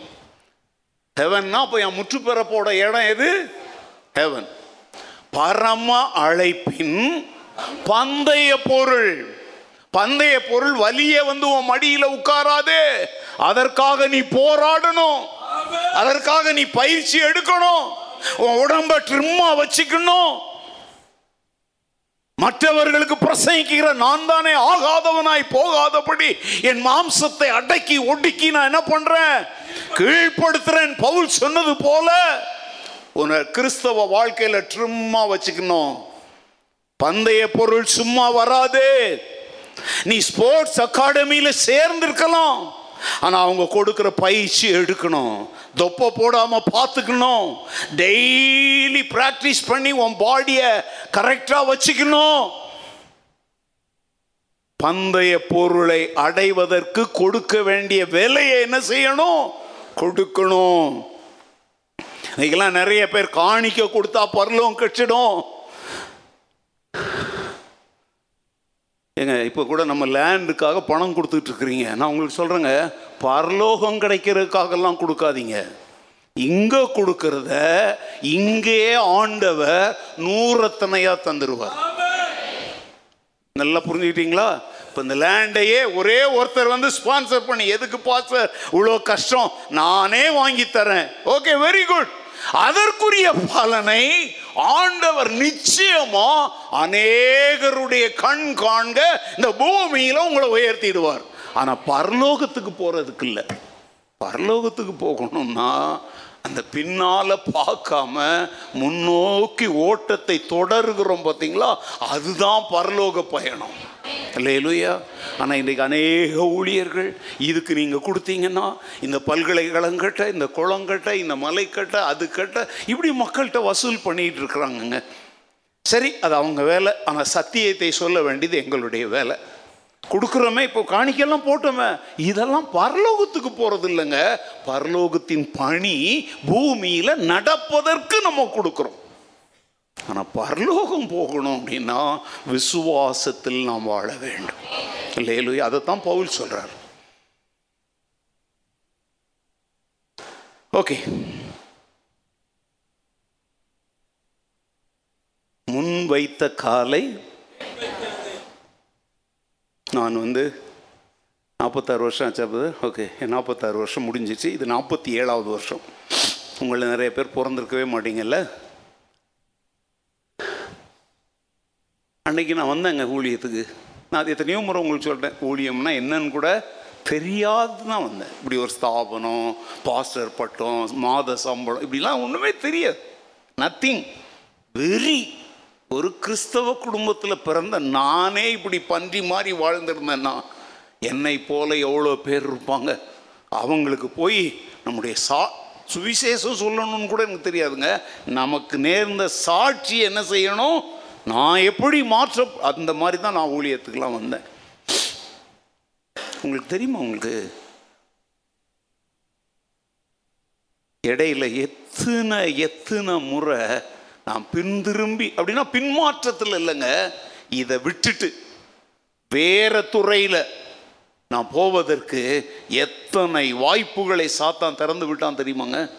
ஹெவன்னா அப்போ என் முற்றுப்பெறப்போட இடம் எது? ஹெவன் பரம அழைப்பின் பந்தய பொருள். பந்தய பொருள் வலிய வந்து உன் மடியில உட்காராதே. அதற்காக நீ போராடணும். அதற்காக நீ பயிற்சி எடுக்கணும். உன் உடம்ப ட்ரிம்மா வச்சுக்கணும். மற்றவர்களுக்கு பிரசங்கிக்கிற நான் தானே ஆகாதவனாய் போகாதபடி என் மாம்சத்தை அடக்கி ஒடுக்கி நான் என்ன பண்றேன்? கீழ்படுத்துறேன் பவுல் சொன்னது போல உன்னை கிறிஸ்தவ வாழ்க்கையில ட்ரிம்மா வச்சுக்கணும். பந்தய பொருள் சும்மா வராதே. நீ ஸ்போர்ட்ஸ் அகாடமியில சேர்ந்திருக்கலாம். ஆனா அவங்க கொடுக்கிற பயிற்சி எடுக்கணும். தொப்பை போடாம பார்த்துக்கணும். டெய்லி பிராக்டிஸ் பண்ணி உன் பாடியை கரெக்டா வச்சுக்கணும். பந்தய பொருளை அடைவதற்கு கொடுக்க வேண்டிய விலையை என்ன செய்யணும்? கொடுக்கணும். இன்னைக்கெல்லாம் நிறைய பேர் காணிக்க கொடுத்தா பரலும் கட்டிடும் ஏங்க இப்போ கூட நம்ம லேண்டுக்காக பணம் கொடுத்துட்டு இருக்கிறீங்க நான் உங்களுக்கு சொல்கிறேங்க பரலோகம் கிடைக்கிறதுக்காகலாம் கொடுக்காதீங்க. இங்கே கொடுக்கறத இங்கேயே ஆண்டவர் நூறத்தனையாக தந்துடுவார் நல்லா புரிஞ்சுக்கிட்டீங்களா? இப்போ இந்த லேண்டையே ஒரே ஒருத்தர் வந்து ஸ்பான்சர் பண்ணி எதுக்கு பாஸ்டர் இவ்வளோ கஷ்டம். நானே வாங்கி தரேன். ஓகே வெரி குட் அதற்குரிய பலனை ஆண்டவர் நிச்சயமா அநேகருடைய கண் காண்க இந்த பூமியில உங்களை உயர்த்திடுவார். ஆனா பரலோகத்துக்கு போறதுக்கு இல்லை. பரலோகத்துக்கு போகணும்னா அந்த பின்னால பார்க்காம முன்னோக்கி ஓட்டத்தை தொடருகிறோம் பார்த்தீங்களா அதுதான் பரலோக பயணம். இல்லையா ஆனால் இன்றைக்கு அநேக ஊழியர்கள் இதுக்கு நீங்கள் கொடுத்தீங்கன்னா இந்த பல்கலைக்கழகங்கிட்ட இந்த குளங்கட்ட இந்த மலைக்கட்ட அது கட்ட இப்படி மக்கள்கிட்ட வசூல் பண்ணிகிட்டு இருக்கிறாங்கங்க. சரி அது அவங்க வேலை. ஆனால் சத்தியத்தை சொல்ல வேண்டியது எங்களுடைய வேலை. கொடுக்குறோமே இப்போ காணிக்கெல்லாம் போட்டோமே. இதெல்லாம் பரலோகத்துக்கு போகிறது இல்லைங்க பரலோகத்தின் பணி பூமியில் நடப்பதற்கு நம்ம கொடுக்குறோம். ஆனால் பரலோகம் போகணும் அப்படின்னா விசுவாசத்தில் நாம் வாழ வேண்டும். இல்லையிலு அதைத்தான் பவுல் சொல்கிறார் ஓகே. முன் வைத்த காலை நான் வந்து நாற்பத்தாறு வருஷம் ஆச்சா ஓகே நாற்பத்தாறு வருஷம் முடிஞ்சிச்சு. இது நாற்பத்தி ஏழாவது வருஷம். உங்களை நிறைய பேர் பிறந்திருக்கவே மாட்டீங்கல்ல? அன்னைக்கு நான் வந்தேங்க ஊழியத்துக்கு. நான் அது எத்தனையோ முறை உங்களுக்கு சொல்கிறேன் ஊழியம்னா என்னன்னு கூட தெரியாது தான் வந்தேன். இப்படி ஒரு ஸ்தாபனம் பாஸ்டர் பட்டம் மாத சம்பளம் இப்படிலாம் ஒன்றுமே தெரியாது. நத்திங் வெரி ஒரு கிறிஸ்தவ குடும்பத்தில் பிறந்த நானே இப்படி பன்றி மாதிரி வாழ்ந்திருந்தேன்னா என்னை போல எவ்வளோ பேர் இருப்பாங்க? அவங்களுக்கு போய் நம்முடைய சா சுவிசேஷம் சொல்லணும்னு கூட எனக்கு தெரியாதுங்க. நமக்கு நேர்ந்த சாட்சி என்ன செய்யணும்? நான் எப்படி மாற்ற அந்த மாதிரி தான் நான் ஊழியத்துக்கெலாம் வந்தேன். உங்களுக்கு தெரியுமா உங்களுக்கு? இடையில எத்தனை எத்தனை முறை நான் பின் திரும்பி அப்படின்னா பின்மாற்றத்தில் இல்லைங்க. இதை விட்டுட்டு வேற துறையில் நான் போவதற்கு எத்தனை வாய்ப்புகளை சாத்தான் திறந்து விட்டான் தெரியுமாங்க?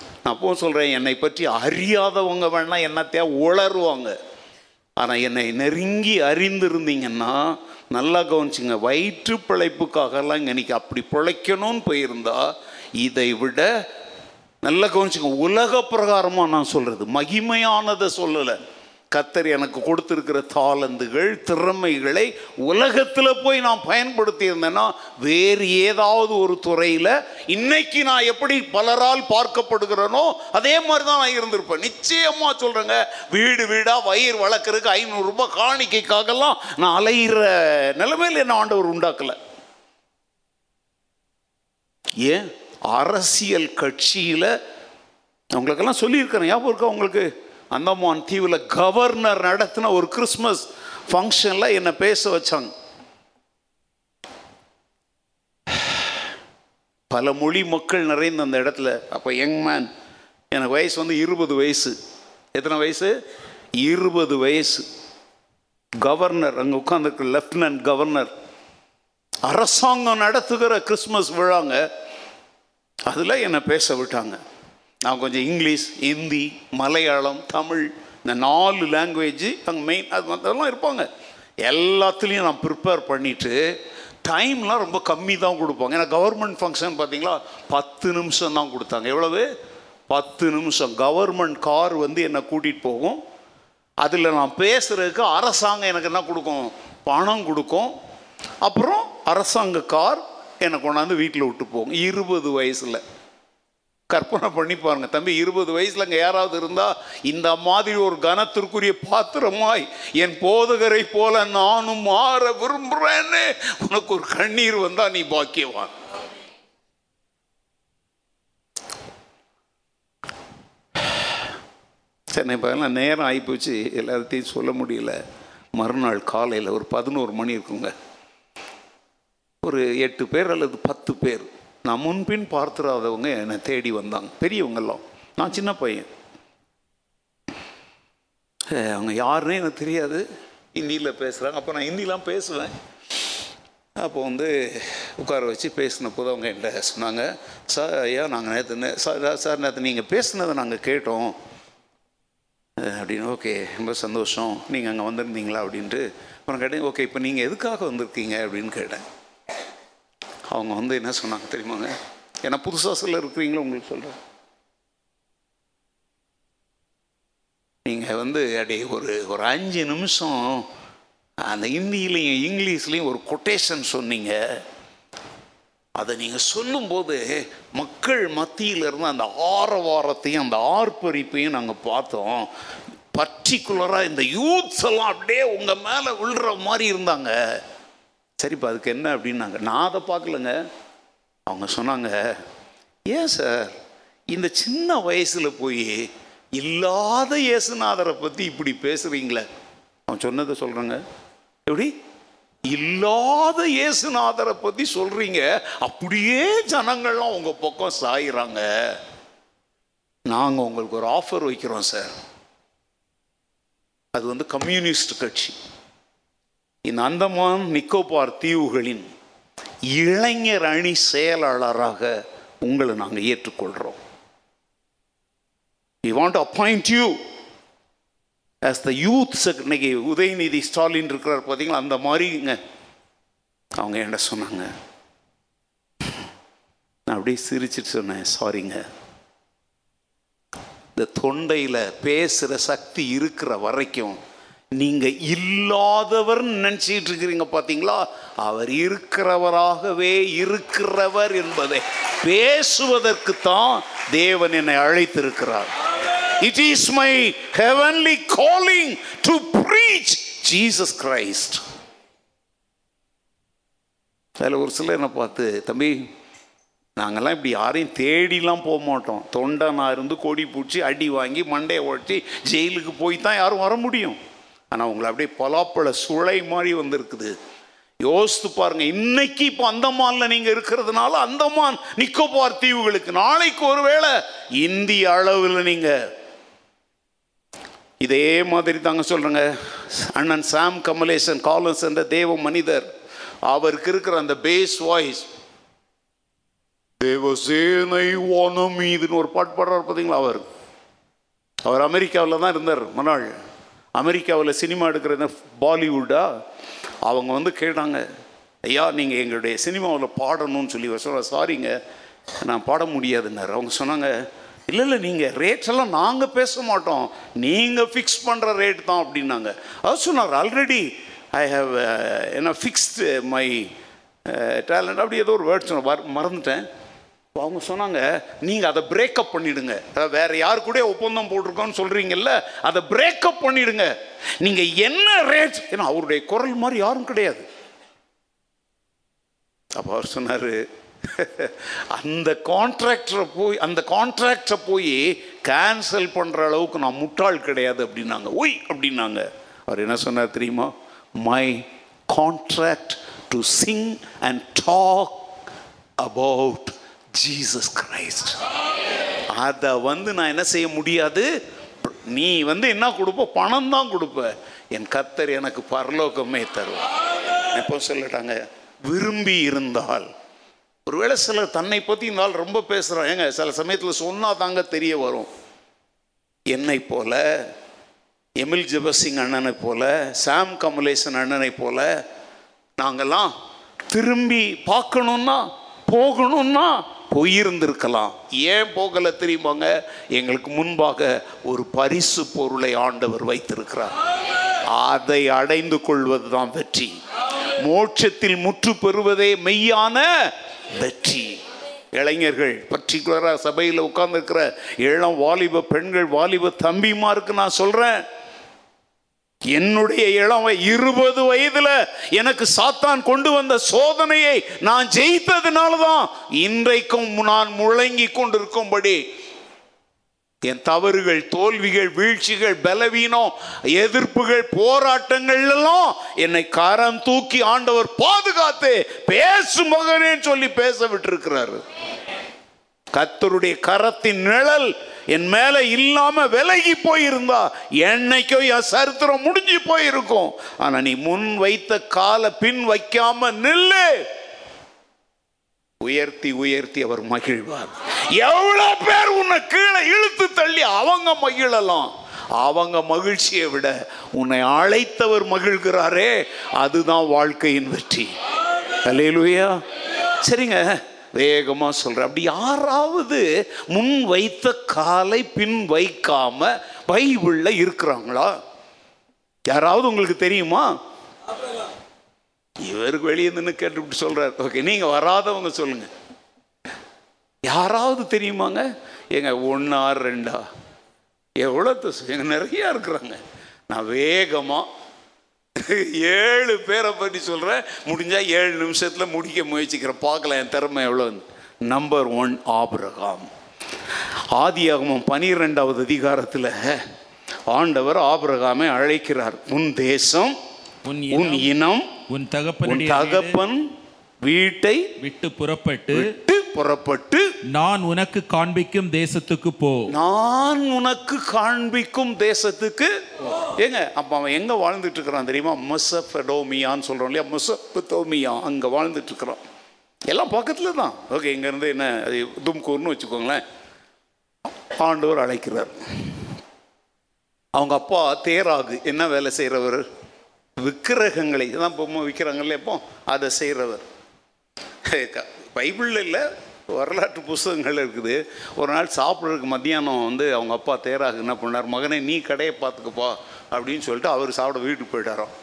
நான் சொல்கிறேன் என்னை பற்றி அறியாதவங்க வேணால் என்னத்தையா உளருவாங்க. ஆனால் என்னை நெருங்கி அறிந்திருந்தீங்கன்னா நல்லா கவனிச்சுங்க வயிற்று பிழைப்புக்காகலாம் இன்னைக்கு அப்படி பிழைக்கணும்னு போயிருந்தா இதை விட நல்லா கவனிச்சுங்க உலக பிரகாரமாக நான் சொல்கிறது மகிமையானதை சொல்லலை. கத்தர் எனக்கு கொடுத்துருக்கிற தாளந்துகள் திறமைகளை உலகத்தில் போய் நான் பயன்படுத்தியிருந்தேன்னா வேறு ஏதாவது ஒரு துறையில் இன்னைக்கு நான் எப்படி பலரால் பார்க்கப்படுகிறேனோ அதே மாதிரி தான் நான் இருந்திருப்பேன். நிச்சயமாக சொல்கிறேங்க வீடு வீடாக வயிறு வளர்க்குறதுக்கு ஐநூறுரூபா காணிக்கைக்காகலாம் நான் அலையிற நிலைமையில் என்ன ஆண்டவர் உண்டாக்கலை. ஏன்? அரசியல் கட்சியில் அவங்களுக்கெல்லாம் சொல்லியிருக்கிறேன் ஞாபகம் இருக்கா உங்களுக்கு? அந்தமான் தீவில் கவர்னர் நடத்தின ஒரு கிறிஸ்மஸ் ஃபங்க்ஷனில் என்னை பேச வச்சாங்க. பல மொழி மக்கள் நிறைந்த அந்த இடத்துல அப்போ யங் மேன் எனக்கு வயசு வந்து இருபது வயசு. எத்தனை வயசு? இருபது வயசு. கவர்னர் அங்கே உட்காந்துருக்கு லெப்டினன்ட் கவர்னர் அரசாங்கம் நடத்துகிற கிறிஸ்மஸ் விழாங்க. அதில் என்னை பேச விட்டாங்க. நான் கொஞ்சம் இங்கிலீஷ் ஹிந்தி மலையாளம் தமிழ் இந்த நாலு லாங்குவேஜ் அங்கே மெயின் அது மற்றெல்லாம் இருப்பாங்க. எல்லாத்துலேயும் நான் ப்ரிப்பேர் பண்ணிவிட்டு டைம்லாம் ரொம்ப கம்மி தான் கொடுப்பாங்க. ஏன்னா கவர்மெண்ட் ஃபங்க்ஷன் பார்த்தீங்களா பத்து நிமிஷம் தான் கொடுத்தாங்க. எவ்வளவு? பத்து நிமிஷம். கவர்மெண்ட் கார் வந்து என்னை கூட்டிகிட்டு போகும். அதில் நான் பேசுகிறதுக்கு அரசாங்கம் எனக்கு என்ன கொடுக்கும்? பணம் கொடுக்கும். அப்புறம் அரசாங்க கார் என்னை கொண்டாந்து வீட்டில் விட்டு போகும். இருபது வயசில். கற்பனை பண்ணி பாருங்க. தம்பி இருபது வயசுல அங்கே யாராவது இருந்தா இந்த மாதிரி ஒரு கனத்திற்குரிய பாத்திரமாய் என் போதகரை போல நானும் மாற விரும்புறேன்னு உனக்கு ஒரு கண்ணீர் வந்தா நீ பாக்கியவான். சென்னை இப்போ எல்லாம் நேரம் ஆகிப்போச்சு எல்லாத்தையும் சொல்ல முடியல. மறுநாள் காலையில் ஒரு பதினோரு மணி இருக்குங்க. ஒரு எட்டு பேர் அல்லது பத்து பேர். நான் முன்பின் பார்த்துறாதவங்க என்னை தேடி வந்தாங்க. பெரியவங்கெல்லாம். நான் சின்ன பையன். அவங்க யாருன்னே எனக்கு தெரியாது. ஹிந்தியில் பேசுகிறாங்க அப்போ நான் ஹிந்திலாம் பேசுவேன். அப்போ வந்து உட்கார வச்சு பேசின போது அவங்க என்கிட்ட சொன்னாங்க சார் ஐயா நாங்கள் நேற்று சார் சார் நேற்று நீங்கள் பேசுனதை நாங்கள் கேட்டோம். அப்படின்னு ஓகே ரொம்ப சந்தோஷம். நீங்கள் அங்கே வந்திருந்தீங்களா? அப்படின்ட்டு. அப்புறம் கேட்டேன் ஓகே இப்போ நீங்கள் எதுக்காக வந்திருக்கீங்க? அப்படின்னு கேட்டேன். அவங்க வந்து என்ன சொன்னாங்க தெரியுமாங்க? ஏன்னா புதுசாக சில இருக்கிறீங்களோ உங்களுக்கு சொல்கிறேன் நீங்கள் வந்து அப்படியே ஒரு ஒரு அஞ்சு நிமிஷம் அந்த ஹிந்திலையும் இங்கிலீஷ்லேயும் ஒரு கொட்டேஷன் சொன்னீங்க. அதை நீங்கள் சொல்லும்போது மக்கள் மத்தியில் இருந்து அந்த ஆரவாரத்தையும் அந்த ஆர்ப்பரிப்பையும் நாங்கள் பார்த்தோம். பர்டிகுலராக இந்த யூத்ஸ் எல்லாம் அப்படியே உங்கள் மேலே விழுற மாதிரி இருந்தாங்க. சரிப்பா அதுக்கு என்ன அப்படின்னாங்க. நான் அதை பார்க்கலங்க. அவங்க சொன்னாங்க ஏன் சார்? இந்த சின்ன வயசில் போய் இல்லாத இயேசுநாதரை பற்றி இப்படி பேசுகிறீங்களே அவன் சொன்னதை சொல்கிறேங்க எப்படி? இல்லாத இயேசுநாதரை பற்றி சொல்கிறீங்க அப்படியே ஜனங்கள்லாம் உங்கள் பக்கம் சாயிறாங்க. நாங்கள் உங்களுக்கு ஒரு ஆஃபர் வைக்கிறோம் சார். அது வந்து கம்யூனிஸ்ட் கட்சி. இந்த அந்தமான் நிக்கோபார் தீவுகளின் இளைஞர் அணி செயலாளராக உங்களை நாங்கள் ஏற்றுக்கொள்கிறோம் we want appoint you as the youth இன்னைக்கு உதயநிதி ஸ்டாலின் இருக்கிறார் பார்த்தீங்களா அந்த மாதிரிங்க அவங்க என்ன சொன்னாங்க. நான் அப்படியே சிரிச்சிட்டு சொன்னேன் சாரிங்க இந்த தொண்டையில் பேசுகிற சக்தி இருக்கிற வரைக்கும் நீங்கள் இல்லாதவர் நினச்சிட்டு இருக்கிறீங்க பார்த்தீங்களா அவர் இருக்கிறவராகவே இருக்கிறவர் என்பதை பேசுவதற்கு தான் தேவன் என்னை அழைத்திருக்கிறார். It is my heavenly calling to preach Jesus Christ அதில் ஒரு சிலர் என்ன பார்த்து தம்பி நாங்கள்லாம் இப்படி யாரையும் தேடிலாம் போக மாட்டோம். தொண்டனா இருந்து கொடி பிடிச்சி அடி வாங்கி மண்டையை உழைச்சி ஜெயிலுக்கு போய் தான் யாரும் வர முடியும். ஆனால் உங்களை அப்படியே பலாப்பழ சுளை மாதிரி வந்திருக்குது. யோசித்து பாருங்க இன்னைக்கு இப்போ அந்தமான்ல நீங்க இருக்கிறதுனால அந்தமான் நிக்கோபார் தீவுகளுக்கு. நாளைக்கு ஒருவேளை இந்திய அளவில் நீங்க இதே மாதிரி தாங்க சொல்றேங்க. அண்ணன் சாம் கமலேசன் காலன்ஸ் என்ற தேவ மனிதர். அவருக்கு இருக்கிற அந்த பேஸ் வாய்ஸ். தேவசேனை வானம் மீதுன்னு ஒரு பாட்டு பாடுறார் பார்த்தீங்களா அவர்? அவர் அமெரிக்காவில் தான் இருந்தார் மனாள் அமெரிக்காவில் சினிமா எடுக்கிறது பாலிவுட்டா அவங்க வந்து கேட்டாங்க ஐயா நீங்கள் எங்களுடைய சினிமாவில் பாடணும்னு சொல்லி சொல்ல சாரிங்க நான் பாட முடியாதுன்னாரு. அவங்க சொன்னாங்க இல்லை இல்லை நீங்கள் ரேட்ஸ் எல்லாம் நாங்கள் பேச மாட்டோம். நீங்கள் ஃபிக்ஸ் பண்ணுற ரேட் தான் அப்படின்னாங்க. அவர் சொன்னார் ஆல்ரெடி ஐ ஹவ் என்ன ஃபிக்ஸ்டு மை டேலண்ட் அப்படி ஏதோ ஒரு வேர்ட் சொன்ன மறந்துட்டேன். அவங்க சொன்னாங்க நீங்கள் அதை பிரேக்கப் பண்ணிடுங்க. அதாவது வேற யாரு கூட ஒப்பந்தம் போட்டிருக்கோன்னு சொல்கிறீங்கல்ல அதை பிரேக்கப் பண்ணிடுங்க. நீங்கள் என்ன ரேட் ஏன்னா அவருடைய குரல் மாதிரி யாரும் கிடையாது. அப்போ அவர் சொன்னார் அந்த கான்ட்ராக்டரை போய் அந்த கான்ட்ராக்டரை போய் கேன்சல் பண்ணுற அளவுக்கு நான் முட்டாள் கிடையாது அப்படின்னாங்க. ஒய் அப்படின்னாங்க. அவர் என்ன சொன்னார் தெரியுமா? My contract to sing and talk about Jesus Christ அதை வந்து நான் என்ன செய்ய முடியாது? நீ வந்து என்ன கொடுப்ப பணம் தான் கொடுப்ப. என் கத்தர் எனக்கு பரலோகமே தருவார். எப்போ சொல்லட்டாங்க? விரும்பி இருந்தால். ஒருவேளை சிலர் தன்னை பற்றி இந்த ஆள் ரொம்ப பேசுகிறான் ஏங்க சில சமயத்தில் சொன்னால் தாங்க தெரிய வரும். என்னை போல எமில் ஜெபசிங் அண்ணனை போல சாம் கமலேசன் அண்ணனை போல நாங்கெல்லாம் திரும்பி பார்க்கணுன்னா போகணும்னா போயிருந்திருக்கலாம். ஏன் போகலை தெரியுமாங்க? எங்களுக்கு முன்பாக ஒரு பரிசு பொருளை ஆண்டவர் வைத்திருக்கிறார். அதை அடைந்து கொள்வது தான் வெற்றி. மோட்சத்தில் முற்று பெறுவதே மெய்யான வெற்றி. இளைஞர்கள் பர்டிகுலராக சபையில் உட்கார்ந்துருக்கிற இளம் வாலிப பெண்கள் வாலிப தம்பிமாருக்கு நான் சொல்கிறேன் என்னுடைய இளம் இருபது வயதுல எனக்கு சாத்தான் கொண்டு வந்த சோதனையை நான் ஜெயித்ததுனால தான் இன்றைக்கும் நான் முழங்கி கொண்டிருக்கும்படி. என் தவறுகள் தோல்விகள் வீழ்ச்சிகள் பலவீனம் எதிர்ப்புகள் போராட்டங்கள் எல்லாம் என்னை கரம் தூக்கி ஆண்டவர் பாதுகாத்து பேசும் மகனேன்னு சொல்லி பேச விட்டிருக்கிறாரு. கத்தருடைய கரத்தின் நிழல் என் மேல இல்லாம விலகி போயிருந்தா என்னைக்கோ என் சரித்திரம் முடிஞ்சு போயிருக்கும். ஆனா நீ முன் வைத்த கால பின் வைக்காம நில்லு. உயர்த்தி உயர்த்தி அவர் மகிழ்வார். எவ்வளவு பேர் உன்னை கீழே இழுத்து தள்ளி அவங்க மகிழலாம். அவங்க மகிழ்ச்சியை விட உன்னை அழைத்தவர் மகிழ்கிறாரே அதுதான் வாழ்க்கையின் வெற்றி. அல்லேலூயா சரிங்க. வேகமாக சொல்கிறேன் அப்படி யாராவது முன் வைத்த காலை பின் வைக்காம பைபிளில் இருக்கிறாங்களா? யாராவது உங்களுக்கு தெரியுமா? இவருக்கு வெளியே நின்று கேட்டுவிட்டு சொல்கிறார் ஓகே நீங்கள் வராதவங்க சொல்லுங்கள் யாராவது தெரியுமாங்க? எங்க ஒன்றா ரெண்டா? எவ்வளோ எங்கள் நிறையா இருக்கிறாங்க. நான் வேகமாக ஏழு பேரை பற்றி சொல்கிறேன் முடிஞ்சால் ஏழு நிமிஷத்தில் முடிக்க முயற்சிக்கிறேன். பார்க்கலாம் என் திறமை எவ்வளோ நம்பர் ஒன் ஆபிரகாம். ஆதியாகமம் பனிரெண்டாவது அதிகாரத்தில் ஆண்டவர் ஆபிரகாமை அழைக்கிறார். உன் தேசம் உன் இனம், உன் தகப்பனுடைய தகப்பன் வீட்டை விட்டு புறப்பட்டு புறப்பட்டு நான் உனக்கு காண்பிக்கும் தேசத்துக்கு போ. நான் உனக்கு காண்பிக்கும் தேசத்துக்கு ஏங்க அப்ப அவன் எங்க வாழ்ந்துட்டு இருக்கிறான் தெரியுமா? மெசபடோமியான்னு சொல்றோம் இல்லையா? மெசபடோமியா அங்க வாழ்ந்துட்டு இருக்கிறான் எல்லாம் பக்கத்துல தான். ஓகே இங்க இருந்து என்ன அது தும்கூர்னு வச்சுக்கோங்களேன். ஆண்டவர் அழைக்கிறார். அவங்க அப்பா தேராகு என்ன வேலை செய்கிறவர் விக்கிரகங்களை தான் பொம்மை விற்கிறாங்கல்ல எப்போ அதை செய்கிறவர் பைபிளில் இல்லை வரலாற்று புஸ்தகங்கள் இருக்குது. ஒரு நாள் சாப்பிட்றதுக்கு மத்தியானம் வந்து அவங்க அப்பா தேராக என்ன பண்ணார் மகனே நீ கடையை பார்த்துக்கப்பா அப்படின்னு சொல்லிட்டு அவர் சாப்பிட வீட்டுக்கு போயிட்டாராம்.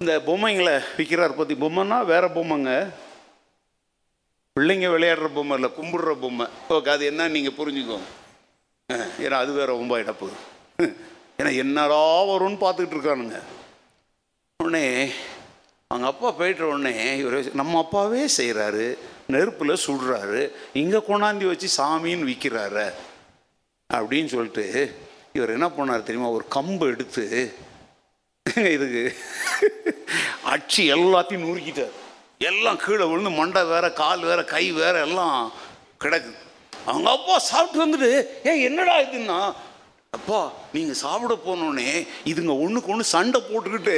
இந்த பொம்மைங்களை விற்கிறார் பற்றி பொம்மைன்னா வேறு பொம்மைங்க. பிள்ளைங்க விளையாடுற பொம்மை இல்லை கும்பிடுற பொம்மை. ஓகே அது என்ன நீங்கள் புரிஞ்சுக்கோங்க ஏன்னா அது வேற ரொம்ப இடப்பு ஏன்னா என்னடா வரும்னு பார்த்துக்கிட்டு இருக்கானுங்க. உடனே அவங்க அப்பா போயிட்ட உடனே இவர் நம்ம அப்பாவே செய்கிறாரு நெருப்பில் சுடுறாரு. இங்கே கொண்டாந்தி வச்சு சாமின்னு விற்கிறாரு அப்படின்னு சொல்லிட்டு இவர் என்ன பண்ணார் தெரியுமா? ஒரு கம்பு எடுத்து இதுக்கு அச்சு எல்லாத்தையும் நுறுக்கிட்டார். எல்லாம் கீழே விழுந்து மண்டை வேற கால் வேற கை வேற எல்லாம் கிடக்குது அவங்க அப்பா சாப்பிட்டு வந்துட்டு ஏ என்னடா இதுன்னா? அப்பா நீங்கள் சாப்பிட போனோடனே இதுங்க ஒன்றுக்கு ஒன்று சண்டை போட்டுக்கிட்டு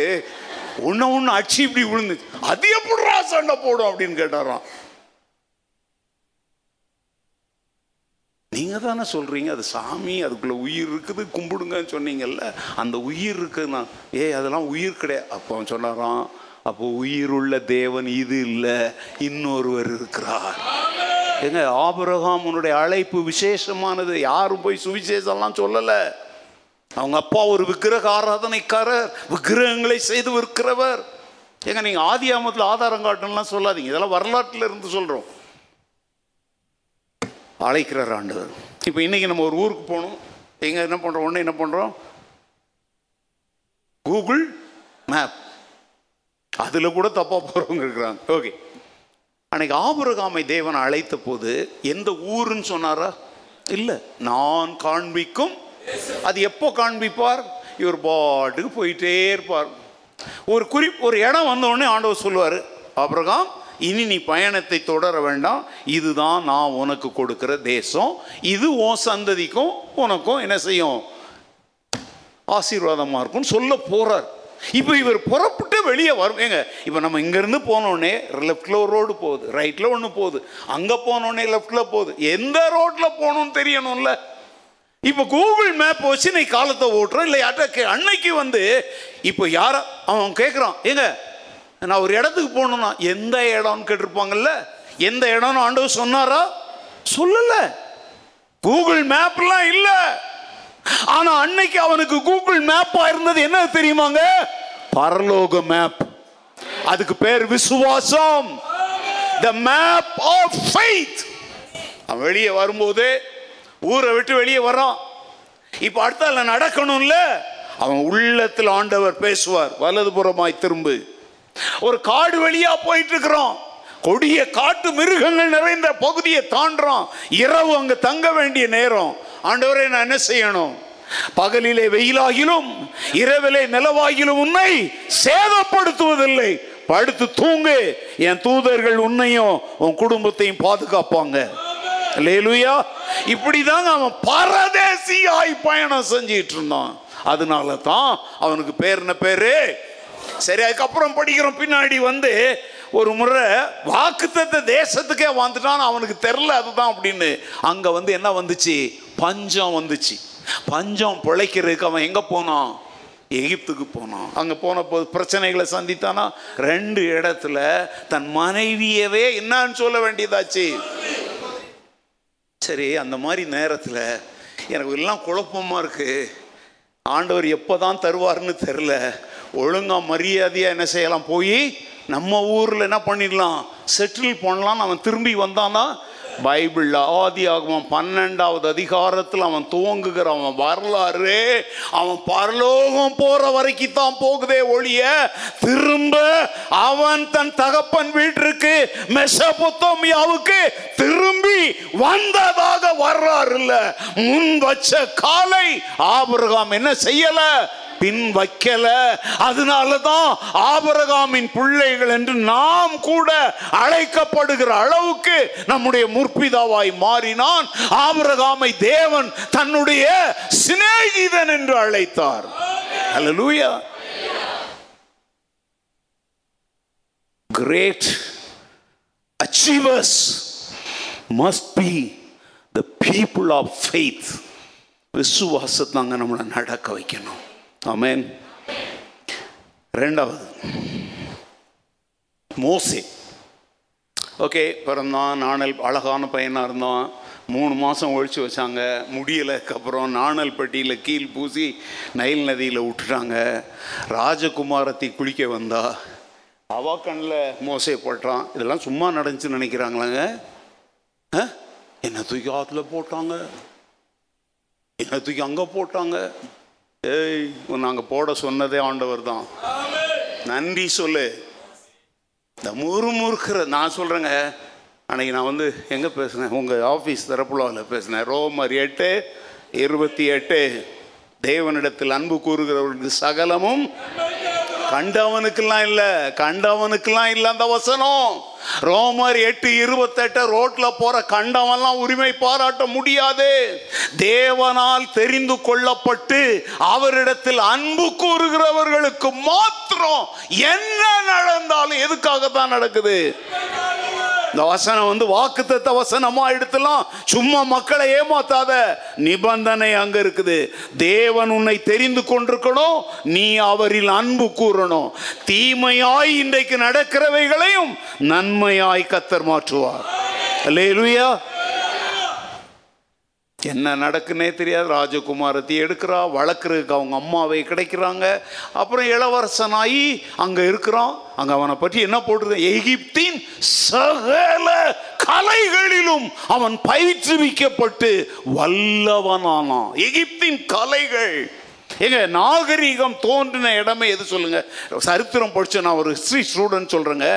ஒன்று ஒன்று அச்சு இப்படி விழுந்துச்சு. அது எப்படா சண்டை போடும்? அப்படின்னு கேட்டாராம். நீங்கள் தானே சொல்கிறீங்க அது சாமி அதுக்குள்ளே உயிர் இருக்குது கும்பிடுங்கன்னு சொன்னீங்கல்ல அந்த உயிர் இருக்குதுண்ணா ஏய் அதெல்லாம் உயிர் கிடையாது அப்போ அவன் சொன்னாராம் அப்போ உயிர் உள்ள தேவன் இது இல்லை இன்னொருவர் இருக்கிறார். ஏங்க ஆபரகாம் உன்னுடைய அழைப்பு விசேஷமானது யாரும் போய் சுவிசேஷம்லாம் சொல்லலை. அவங்க அப்பா ஒரு விக்கிரக ஆராதனைக்காரர் விக்கிரகங்களை செய்து விற்கிறவர். ஏங்க நீங்கள் ஆதி ஆமத்தில் ஆதாரம் காட்டணும்லாம் சொல்லாதீங்க இதெல்லாம் வரலாற்றில் இருந்து சொல்கிறோம் அழைக்கிறார் ஆண்டவர். இப்போ இன்றைக்கி நம்ம ஒரு ஊருக்கு போகணும். எங்கே என்ன பண்ணுறோம் ஒன்று என்ன பண்ணுறோம் கூகுள் மேப் அதில் கூட தப்பாக போகிறவங்க இருக்கிறாங்க. ஓகே அன்னைக்கு ஆபிரகாமை தேவன் அழைத்த போது எந்த ஊருன்னு சொன்னாரா? இல்லை. நான் காண்பிக்கும். அது எப்போ காண்பிப்பார்? இவர் பாட்டுக்கு போயிட்டே இருப்பார். ஒரு குறி ஒரு இடம் வந்த உடனே ஆண்டவர் சொல்லுவார் ஆபிரகாம் இனி நீ பயணத்தை தொடர வேண்டாம். இதுதான் நான் உனக்கு கொடுக்கிற தேசம். இது உன் சந்ததிக்கும் உனக்கும் என்ன செய்யும்? ஆசீர்வாதமாக இருக்கும்னு சொல்ல போகிறார் இப்போ இவர் புறப்பட்டு வெளியே வரும். ஏங்க இப்போ நம்ம இங்கேருந்து போனோடனே லெஃப்டில் ஒரு ரோடு போகுது ரைட்டில் ஒன்று போகுது. அங்கே போனோடனே லெஃப்டில் போகுது. எந்த ரோட்டில் போகணும்னு தெரியணும்ல? இப்போ கூகுள் மேப் வச்சு நீ காலத்தை ஓட்டுறோம் இல்லை யார்ட்ட கே அன்னைக்கு வந்து இப்போ யார அவன் கேட்குறான் ஏங்க நான் ஒரு இடத்துக்கு போகணும்னா எந்த இடம்னு கேட்டிருப்பாங்கல்ல? எந்த இடம்னு ஆண்டவர் சொன்னாரா? சொல்லலை. கூகுள் மேப்லாம் இல்லை. ஆனால் அன்னைக்கு அவனுக்கு கூகுள் மேப்பாக இருந்தது என்ன தெரியுமாங்க? பரலோக மேப் அதுக்கு பேர் விசுவாசம். த மேப் ஆஃப் ஃபைத் அவன் வெளியே வரும்போது ஊரை விட்டு வெளியே வரான் இப்போ அடுத்தால நடக்கணும்ல? அவன் உள்ளத்தில் ஆண்டவர் பேசுவார். வலதுபுறமாய் திரும்பு. ஒரு காடு வழியா போயிட்டு இருக்கிறோம் கொடிய காட்டு மிருகங்கள் நிறைந்த பகுதியை தாண்டுறோம். இரவு அங்க தங்க வேண்டிய நேரம். ஆண்டவரை நான் என்ன செய்யணும்? பகலிலே வெயிலாகிலும் இரவிலே நிலவாகிலும் உன்னை சேதப்படுத்துவதில்லை. படுத்து தூங்கு. என் தூதர்கள் உன்னையும் உன் குடும்பத்தையும் பாதுகாப்பாங்க. லேலுயா இப்படிதாங்க அவன் பரதேசியாய் பயணம் செஞ்சிட்டு இருந்தான். அதனால தான் அவனுக்கு பேர் என்ன பேரு? சரி அதுக்கப்புறம் படிக்கிறோம். பின்னாடி வந்து ஒரு முறை வாக்குத்தத்த தேசத்துக்கே வந்துட்டான் அவனுக்கு தெரில அதுதான் அப்படின்னு. அங்கே வந்து என்ன வந்துச்சு? பஞ்சம் வந்துச்சு. பஞ்சம் பிழைக்கிறதுக்கு அவன் எங்கே போனான்? எகிப்துக்கு போனான். அங்கே போன போது பிரச்சனைகளை சந்தித்தானா? ரெண்டு இடத்துல தன் மனைவியவே என்னன்னு சொல்ல வேண்டியதாச்சு. சரி அந்த மாதிரி நேரத்தில் எனக்கு எல்லாம் குழப்பமாக இருக்குது ஆண்டவர் எப்போ தான் தருவார்னு தெரில ஒழுங்காக மரியாதையாக என்ன செய்யலாம்? போய் நம்ம ஊரில் என்ன பண்ணிடலாம்? செட்டில் பண்ணலாம் அவன் திரும்பி வந்தானா பைபிளில் ஆதி ஆகமம் பன்னெண்டாவது அதிகாரத்தில் அவன் துவங்குகிற அவன் வரலாறு அவன் பரலோகம் போகிற வரைக்கும் தான் போகுதே ஒழிய திரும்ப அவன் தன் தகப்பன் வீட்டிற்கு மெசபொத்தோமியாவுக்கு திரும்பி வந்ததாக வரலாறு இல்லை. முன் வச்ச காலை ஆபிரகாம் என்ன செய்யலை? பின் வைக்கல அதனால தான் ஆபரகாமின் பிள்ளைகள் என்று நாம் கூட அழைக்கப்படுகிற அளவுக்கு நம்முடைய முற்பிதாவாய் மாறினான். ஆபரகாமை தேவன் தன்னுடைய சிநேகிதன் என்று அழைத்தார். அல்லேலூயா great achievers must be the people of faith விசுவாசத்தாங்க நம்மளை நடக்க வைக்கணும். ஆமென். ரெண்டாவது. மோசே. ஓகே பிறந்தான் நாணல் அழகான பையனாக இருந்தான். மூணு மாதம் ஒழிச்சு வச்சாங்க. முடியலைக்கப்புறம் நாணல் பட்டியில் கீழ் பூசி நைல் நதியில் விட்டுட்டாங்க. ராஜகுமாரத்தை குளிக்க வந்தா அவா கண்ணில் போட்டான். இதெல்லாம் சும்மா நடந்துச்சுன்னு நினைக்கிறாங்களாங்க? ஆ? என்ன தூக்கி ஆற்றுல போட்டாங்க. என்ன தூக்கி அங்கே போட்டாங்க. ஏய் நாங்கள் போட சொன்னதே ஆண்டவர் தான் நன்றி சொல்லு. இந்த முறுமுறுக்கிற நான் சொல்கிறேங்க அன்னைக்கு நான் வந்து எங்கே பேசுனேன்? உங்கள் ஆஃபீஸ் தரப்புலாவில் பேசினேன். ரோமர் எட்டு இருபத்தி எட்டு. தேவனிடத்தில் அன்பு கூறுகிறவர்களுக்கு சகலமும் கண்டவனுக்கெல்லாம் இல்லை கண்டவனுக்கெல்லாம் இல்லை அந்த வசனம். ரோமர் எட்டு இருபத்தெட்டு ரோட்ல போற கண்டவன்லாம் உரிமை பாராட்ட முடியாது. தேவனால் தெரிந்து கொள்ளப்பட்டு அவரிடத்தில் அன்பு கூறுகிறவர்களுக்கு மாத்திரம் என்ன நடந்தாலும் எதுக்காக தான் நடக்குது? இந்த வசனம் வந்து வாக்குத்தத்த வசனமா எடுத்துலாம். சும்மா மக்களை ஏமாத்தாத. நிபந்தனை அங்க இருக்குது. தேவன் உன்னை தெரிந்து கொண்டிருக்கணும். நீ அவரில் அன்பு கூறணும். தீமையாய் இன்றைக்கு நடக்கிறவைகளையும் நன்மையாய் கத்தர் மாற்றுவார். அல்லேலூயா என்ன நடக்குன்னே தெரியாது. ராஜகுமாரத்தை எடுக்கிறா வளர்க்குறதுக்கு அவங்க அம்மாவை கிடைக்கிறாங்க. அப்புறம் இளவரசனாகி அங்கே இருக்கிறான். அங்கே அவனை பற்றி என்ன போட்டிருக்க எகிப்தின் சகல கலைகளிலும் அவன் பயிற்றுவிக்கப்பட்டு வல்லவனானான். எகிப்தின் கலைகள். ஏங்க நாகரீகம் தோன்றின இடமே எது சொல்லுங்க? சரித்திரம் படிச்ச நான் ஒரு ஹிஸ்ட்ரி ஸ்டூடெண்ட் சொல்றேங்க.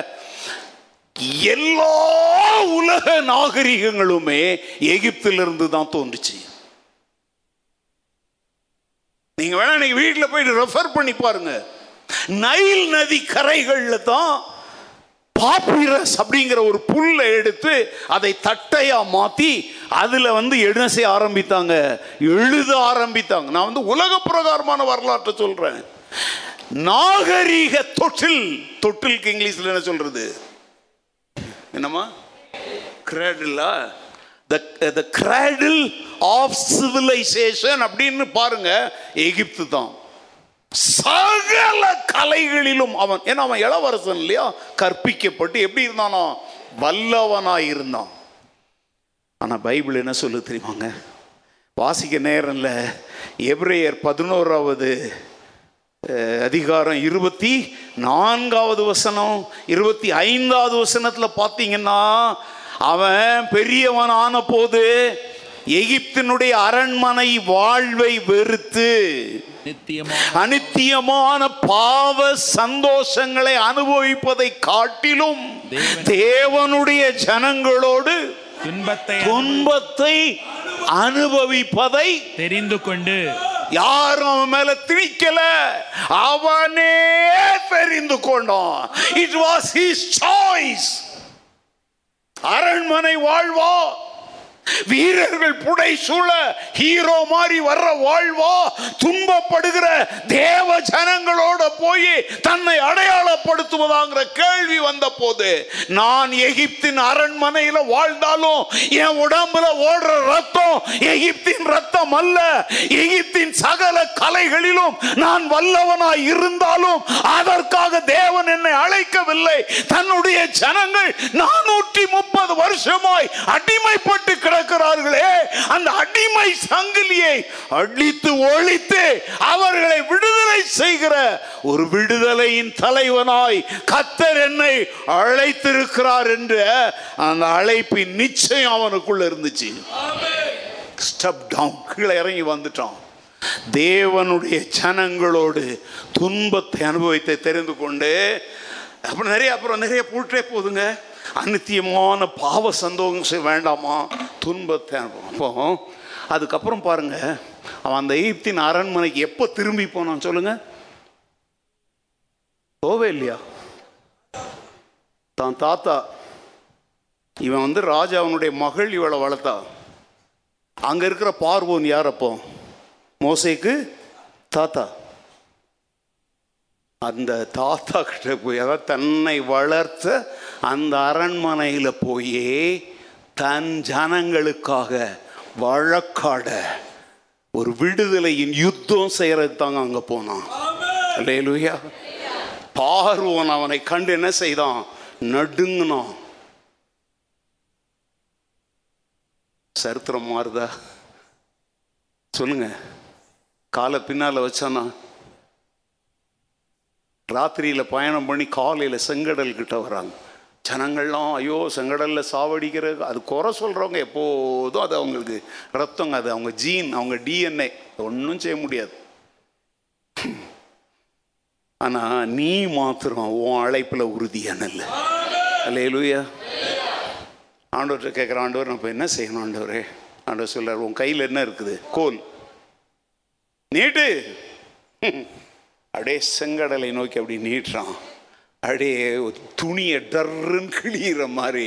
எல்லா உலக நாகரிகங்களுமே எகிப்திலிருந்து தான் தோன்றுச்சு. நீங்க வேணா நீங்க வீட்டில் போயிட்டு ரெஃபர் பண்ணி பாருங்க. நைல் நதி கரைகளில் தான் பாப்பிரஸ் அப்படிங்கிற ஒரு புல்லை எடுத்து அதை தட்டையா மாத்தி அதுல வந்து என்ன செய்ய ஆரம்பித்தாங்க. எழுத ஆரம்பித்தாங்க. நான் வந்து உலக பிரகாரமான வரலாற்றை சொல்றேன். நாகரீக தொட்டில் தொட்டிலுக்கு இங்கிலீஷ்ல என்ன சொல்றது? என்னம்மா? கிரேடிலா the the cradle of civilization அப்படின்னு பாருங்க எகிப்து தான். சகல கலைகளிலும் அவன் ஏன்னா அவன் இளவரசன் இல்லையா? கற்பிக்கப்பட்டு எப்படி இருந்தானோ? வல்லவனாக இருந்தான். ஆனால் பைபிள் என்ன சொல்லு தெரியுமாங்க? வாசிக்க நேரம் இல்லை. எப்ரேயர் பதினோராவது அதிகாரம் இருபத்தி நான்காவது வசனம் இருபத்தி ஐந்தாவது வசனத்துல பார்த்தீங்கன்னா அவன் பெரியவன் ஆன போது எகிப்தினுடைய அரண்மனை வாழ்வை வெறுத்து அனித்தியமான பாவ சந்தோஷங்களை அனுபவிப்பதை காட்டிலும் தேவனுடைய ஜனங்களோடு துன்பத்தை துன்பத்தை அனுபவிப்பதை தெரிந்து கொண்டு யாரும் அவன் மேல திணிக்கல. அவனே தெரிந்து கொண்டான். இட் வாஸ் ஹிஸ் சாய்ஸ் அரண்மனை வாழ்வா? வீரர்கள் புடை சூழ ஹீரோ மாதிரி வர்ற வாழ்வா? துன்பப்படுகிற தேவ ஜனங்களோட போய் தன்னை அடையாளப்படுத்துவதாங்கிற கேள்வி வந்த போது நான் எகிப்தின் அரண்மனையில வாழ்ந்தாலும் என் உடம்புல ஓடுற ரத்தம் எகிப்தின் ரத்தம் அல்ல. எகிப்தின் சகல கலைகளிலும் நான் வல்லவனாய் இருந்தாலும் அதற்காக தேவன் என்னை அழைக்கவில்லை. தன்னுடைய ஜனங்கள் நானூற்றி முப்பது வருஷமாய் அடிமைப்பட்டு கிடக்கிறார்களே அந்த அடிமை சங்கிலியை அடித்து ஒழித்து அவர்களை விடுதலை செய்கிற ஒரு விடுதலையின் தலைவனாய் கத்தர் என்னை அழைத்திருக்கிறார் என்ற அந்த அழைப்பின் நிச்சயம் அவனுக்குள்ள இருந்துச்சு. ஸ்டெப் டவுன் கீழே இறங்கி வந்துட்டான். தேவனுடைய ஜனங்களோடு துன்பத்தை அனுபவித்தை தெரிந்து கொண்டு அப்புறம் நிறைய அப்புறம் நிறைய போட்டே போதுங்க. அநித்தியமான பாவ சந்தோஷம் வேண்டாமா? துன்பத்தை அப்போ அதுக்கப்புறம் பாருங்க அவன் அந்த எகிப்தின் அரண்மனைக்கு எப்போ திரும்பி போனான் சொல்லுங்க? போவே இல்லையா? தான் தாத்தா இவன் வந்து ராஜா அவனுடைய மகள் இவளை வளர்த்தா. அங்க இருக்கிற பார்வோன் யார் அப்போ? மோசைக்கு தாத்தா. அந்த தாத்தா கிட்ட போய் அதாவது தன்னை வளர்த்த அந்த அரண்மனையில் போய் தன் ஜனங்களுக்காக வழக்காட ஒரு விடுதலையின் யுத்தம் செய்கிறது தாங்க அங்கே போனான். அல்லேலூயா பார்வன் அவனை கண்டு என்ன செய்தான்? நடுங்கினான். சரித்திரம் மாறுதா? சொல்லுங்க. காலை பின்னால வச்சானா? ராத்திரியில் பயணம் பண்ணி காலையில் செங்கடல் கிட்ட வராங்க. ஜனங்கள்லாம் ஐயோ செங்கடலில் சாவடிக்கிற அது குறை சொல்கிறவங்க எப்போதும் அது அவங்களுக்கு ரத்தம் அது அவங்க ஜீன் அவங்க டிஎன்ஏ ஒன்றும் செய்ய முடியாது. ஆனால் நீ மாத்திரம் உன் அழைப்பில் உறுதியான இல்லை. அல்லேலூயா. ஆண்டவர்கிட்ட கேட்குற ஆண்டவர் நம்ம என்ன செய்யணும் ஆண்டவரே? ஆண்டவர் சொல்கிறார் உன் கையில் என்ன இருக்குது? கோல். நீட்டு. அப்படியே செங்கடலை நோக்கி அப்படி நீட்டுறான். அப்படியே ஒரு துணியை டர்ருன்னு கிழிகிற மாதிரி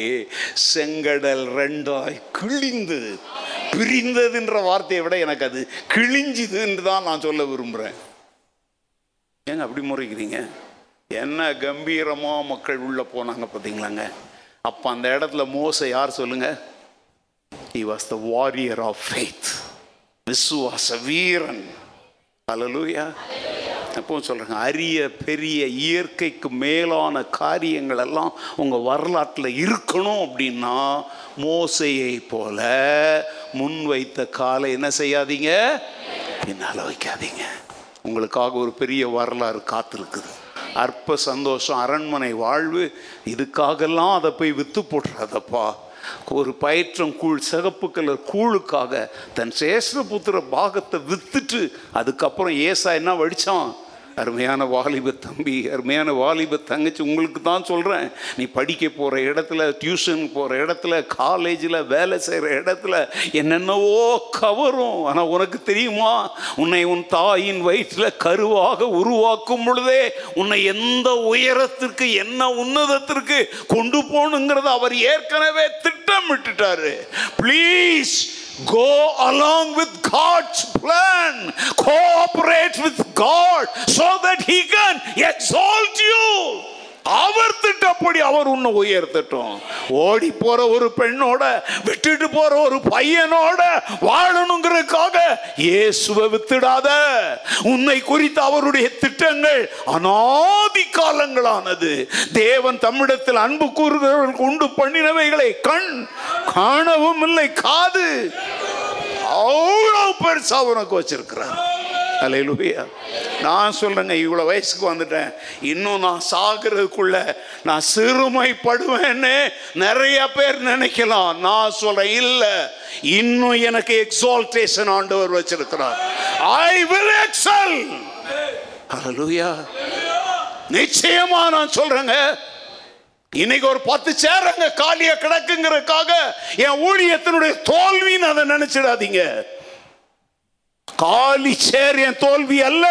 செங்கடல் ரெண்டாய் கிழிந்து பிரிந்ததுன்ற வார்த்தையை விட எனக்கு அது கிழிஞ்சுதுன்னு தான் நான் சொல்ல விரும்புகிறேன் ஏங்க அப்படி முறைக்கிறீங்க? என்ன கம்பீரமாக மக்கள் உள்ளே போனாங்க பார்த்தீங்களாங்க அப்போ அந்த இடத்துல மோச யார் சொல்லுங்க? He was the warrior of faith. விசுவாச வீரன். அலலூயா எப்பவும் சொல்கிறேங்க அரிய பெரிய இயற்கைக்கு மேலான காரியங்கள் எல்லாம் உங்கள் வரலாற்றில் இருக்கணும் அப்படின்னா மோசையை போல முன்வைத்த காலை என்ன செய்யாதீங்க? பின்னால் வைக்காதீங்க. உங்களுக்காக ஒரு பெரிய வரலாறு காத்திருக்குது. அற்ப சந்தோஷம் அரண்மனை வாழ்வு இதுக்காகலாம் அதை போய் விற்று போடுறாதப்பா ஒரு பயிற்றம் கூழ் சிகப்பு கலர் கூழுக்காக தன் சேஷ்டபுத்திர பாகத்தை வித்துட்டு அதுக்கப்புறம் ஏசா என்ன வடிச்சான்? அருமையான வாலிப தம்பி அருமையான வாலிப தங்கச்சி உங்களுக்கு தான் சொல்கிறேன் நீ படிக்க போகிற இடத்துல டியூஷன் போகிற இடத்துல காலேஜில் வேலை செய்கிற இடத்துல என்னென்னவோ கவரும். ஆனால் உனக்கு தெரியுமா? உன்னை உன் தாயின் வயிற்றில் கருவாக உருவாக்கும் பொழுதே உன்னை எந்த உயரத்திற்கு என்ன உன்னதத்திற்கு கொண்டு போகணுங்கிறத அவர் ஏற்கனவே திட்டமிட்டுட்டாரு. Please Go along with God's plan. Cooperate with God so that He can exalt you. அவர் திட்டப்படி அவர் உன்னை உயர்த்தட்டும். ஓடி போற ஒரு பெண்ணோட விட்டுட்டு போற ஒரு பையனோட வாழணுங்கிறதுக்காக இயேசுவை வித்துடாத. உன்னை குறித்து அவருடைய திட்டங்கள் அனாதி காலங்களானது. தேவன் தம்மிடத்தில் அன்பு கூறுகிறவர்களுக்கு உண்டு பண்ணினவைகளை கண் காணவும் இல்லை காது அவ்வளவு பெருசா உனக்கு வச்சிருக்கிறார். அலையிலுயா நான் சொல்கிறேங்க இவ்வளோ வயசுக்கு வந்துட்டேன். இன்னும் நான் சாகிறதுக்குள்ள நான் சிறுமைப்படுவேன்னு நிறைய பேர் நினைக்கலாம். நான் சொல்கிறேன் இல்லை இன்னும் எனக்கு எக்ஸால்டேஷன் ஆண்டவர் வச்சிருக்கிறார். ஐ வில் எக்ஸல் அலையிலுயா நிச்சயமா நான் சொல்றேங்க. இன்னைக்கு ஒரு பத்து சேரங்க காலியா கிடக்குங்கிறதுக்காக என் ஊழியத்தினுடைய தோல்வின்னு அதை நினைச்சிடாதீங்க. காலி சேர் என் தோல்வி அல்ல.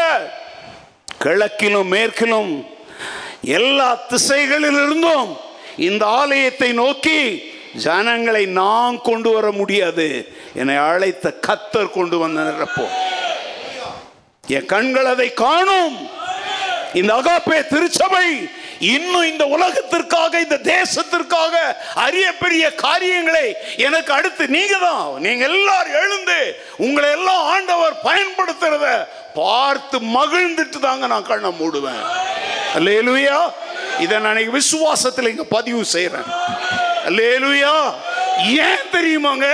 கிழக்கிலும் மேற்கிலும் எல்லா திசைகளிலிருந்தும் இந்த ஆலயத்தை நோக்கி ஜனங்களை நான் கொண்டு வர முடியாது என்னை அழைத்த கத்தர் கொண்டு வந்த நிரப்போம் என் கண்கள் அதை காணும். இந்த அகாப்பே திருச்சபை இன்னும் இந்த உலகத்திற்காக இந்த தேசத்திற்காக அரிய பெரிய காரியங்களை எனக்கு அடுத்து நீங்க தான் நீங்க எல்லாரும் எழுந்து உங்களை எல்லாம் ஆண்டவர் பயன்படுத்துறத பார்த்து மகிழ்ந்துட்டு தாங்க நான் கண்ணை மூடுவேன். அல்லேலுயா. இதை நான் விசுவாசத்தில் இங்க பதிவு செய்யறேன் அல்லேலுயா. ஏன் தெரியுமாங்க?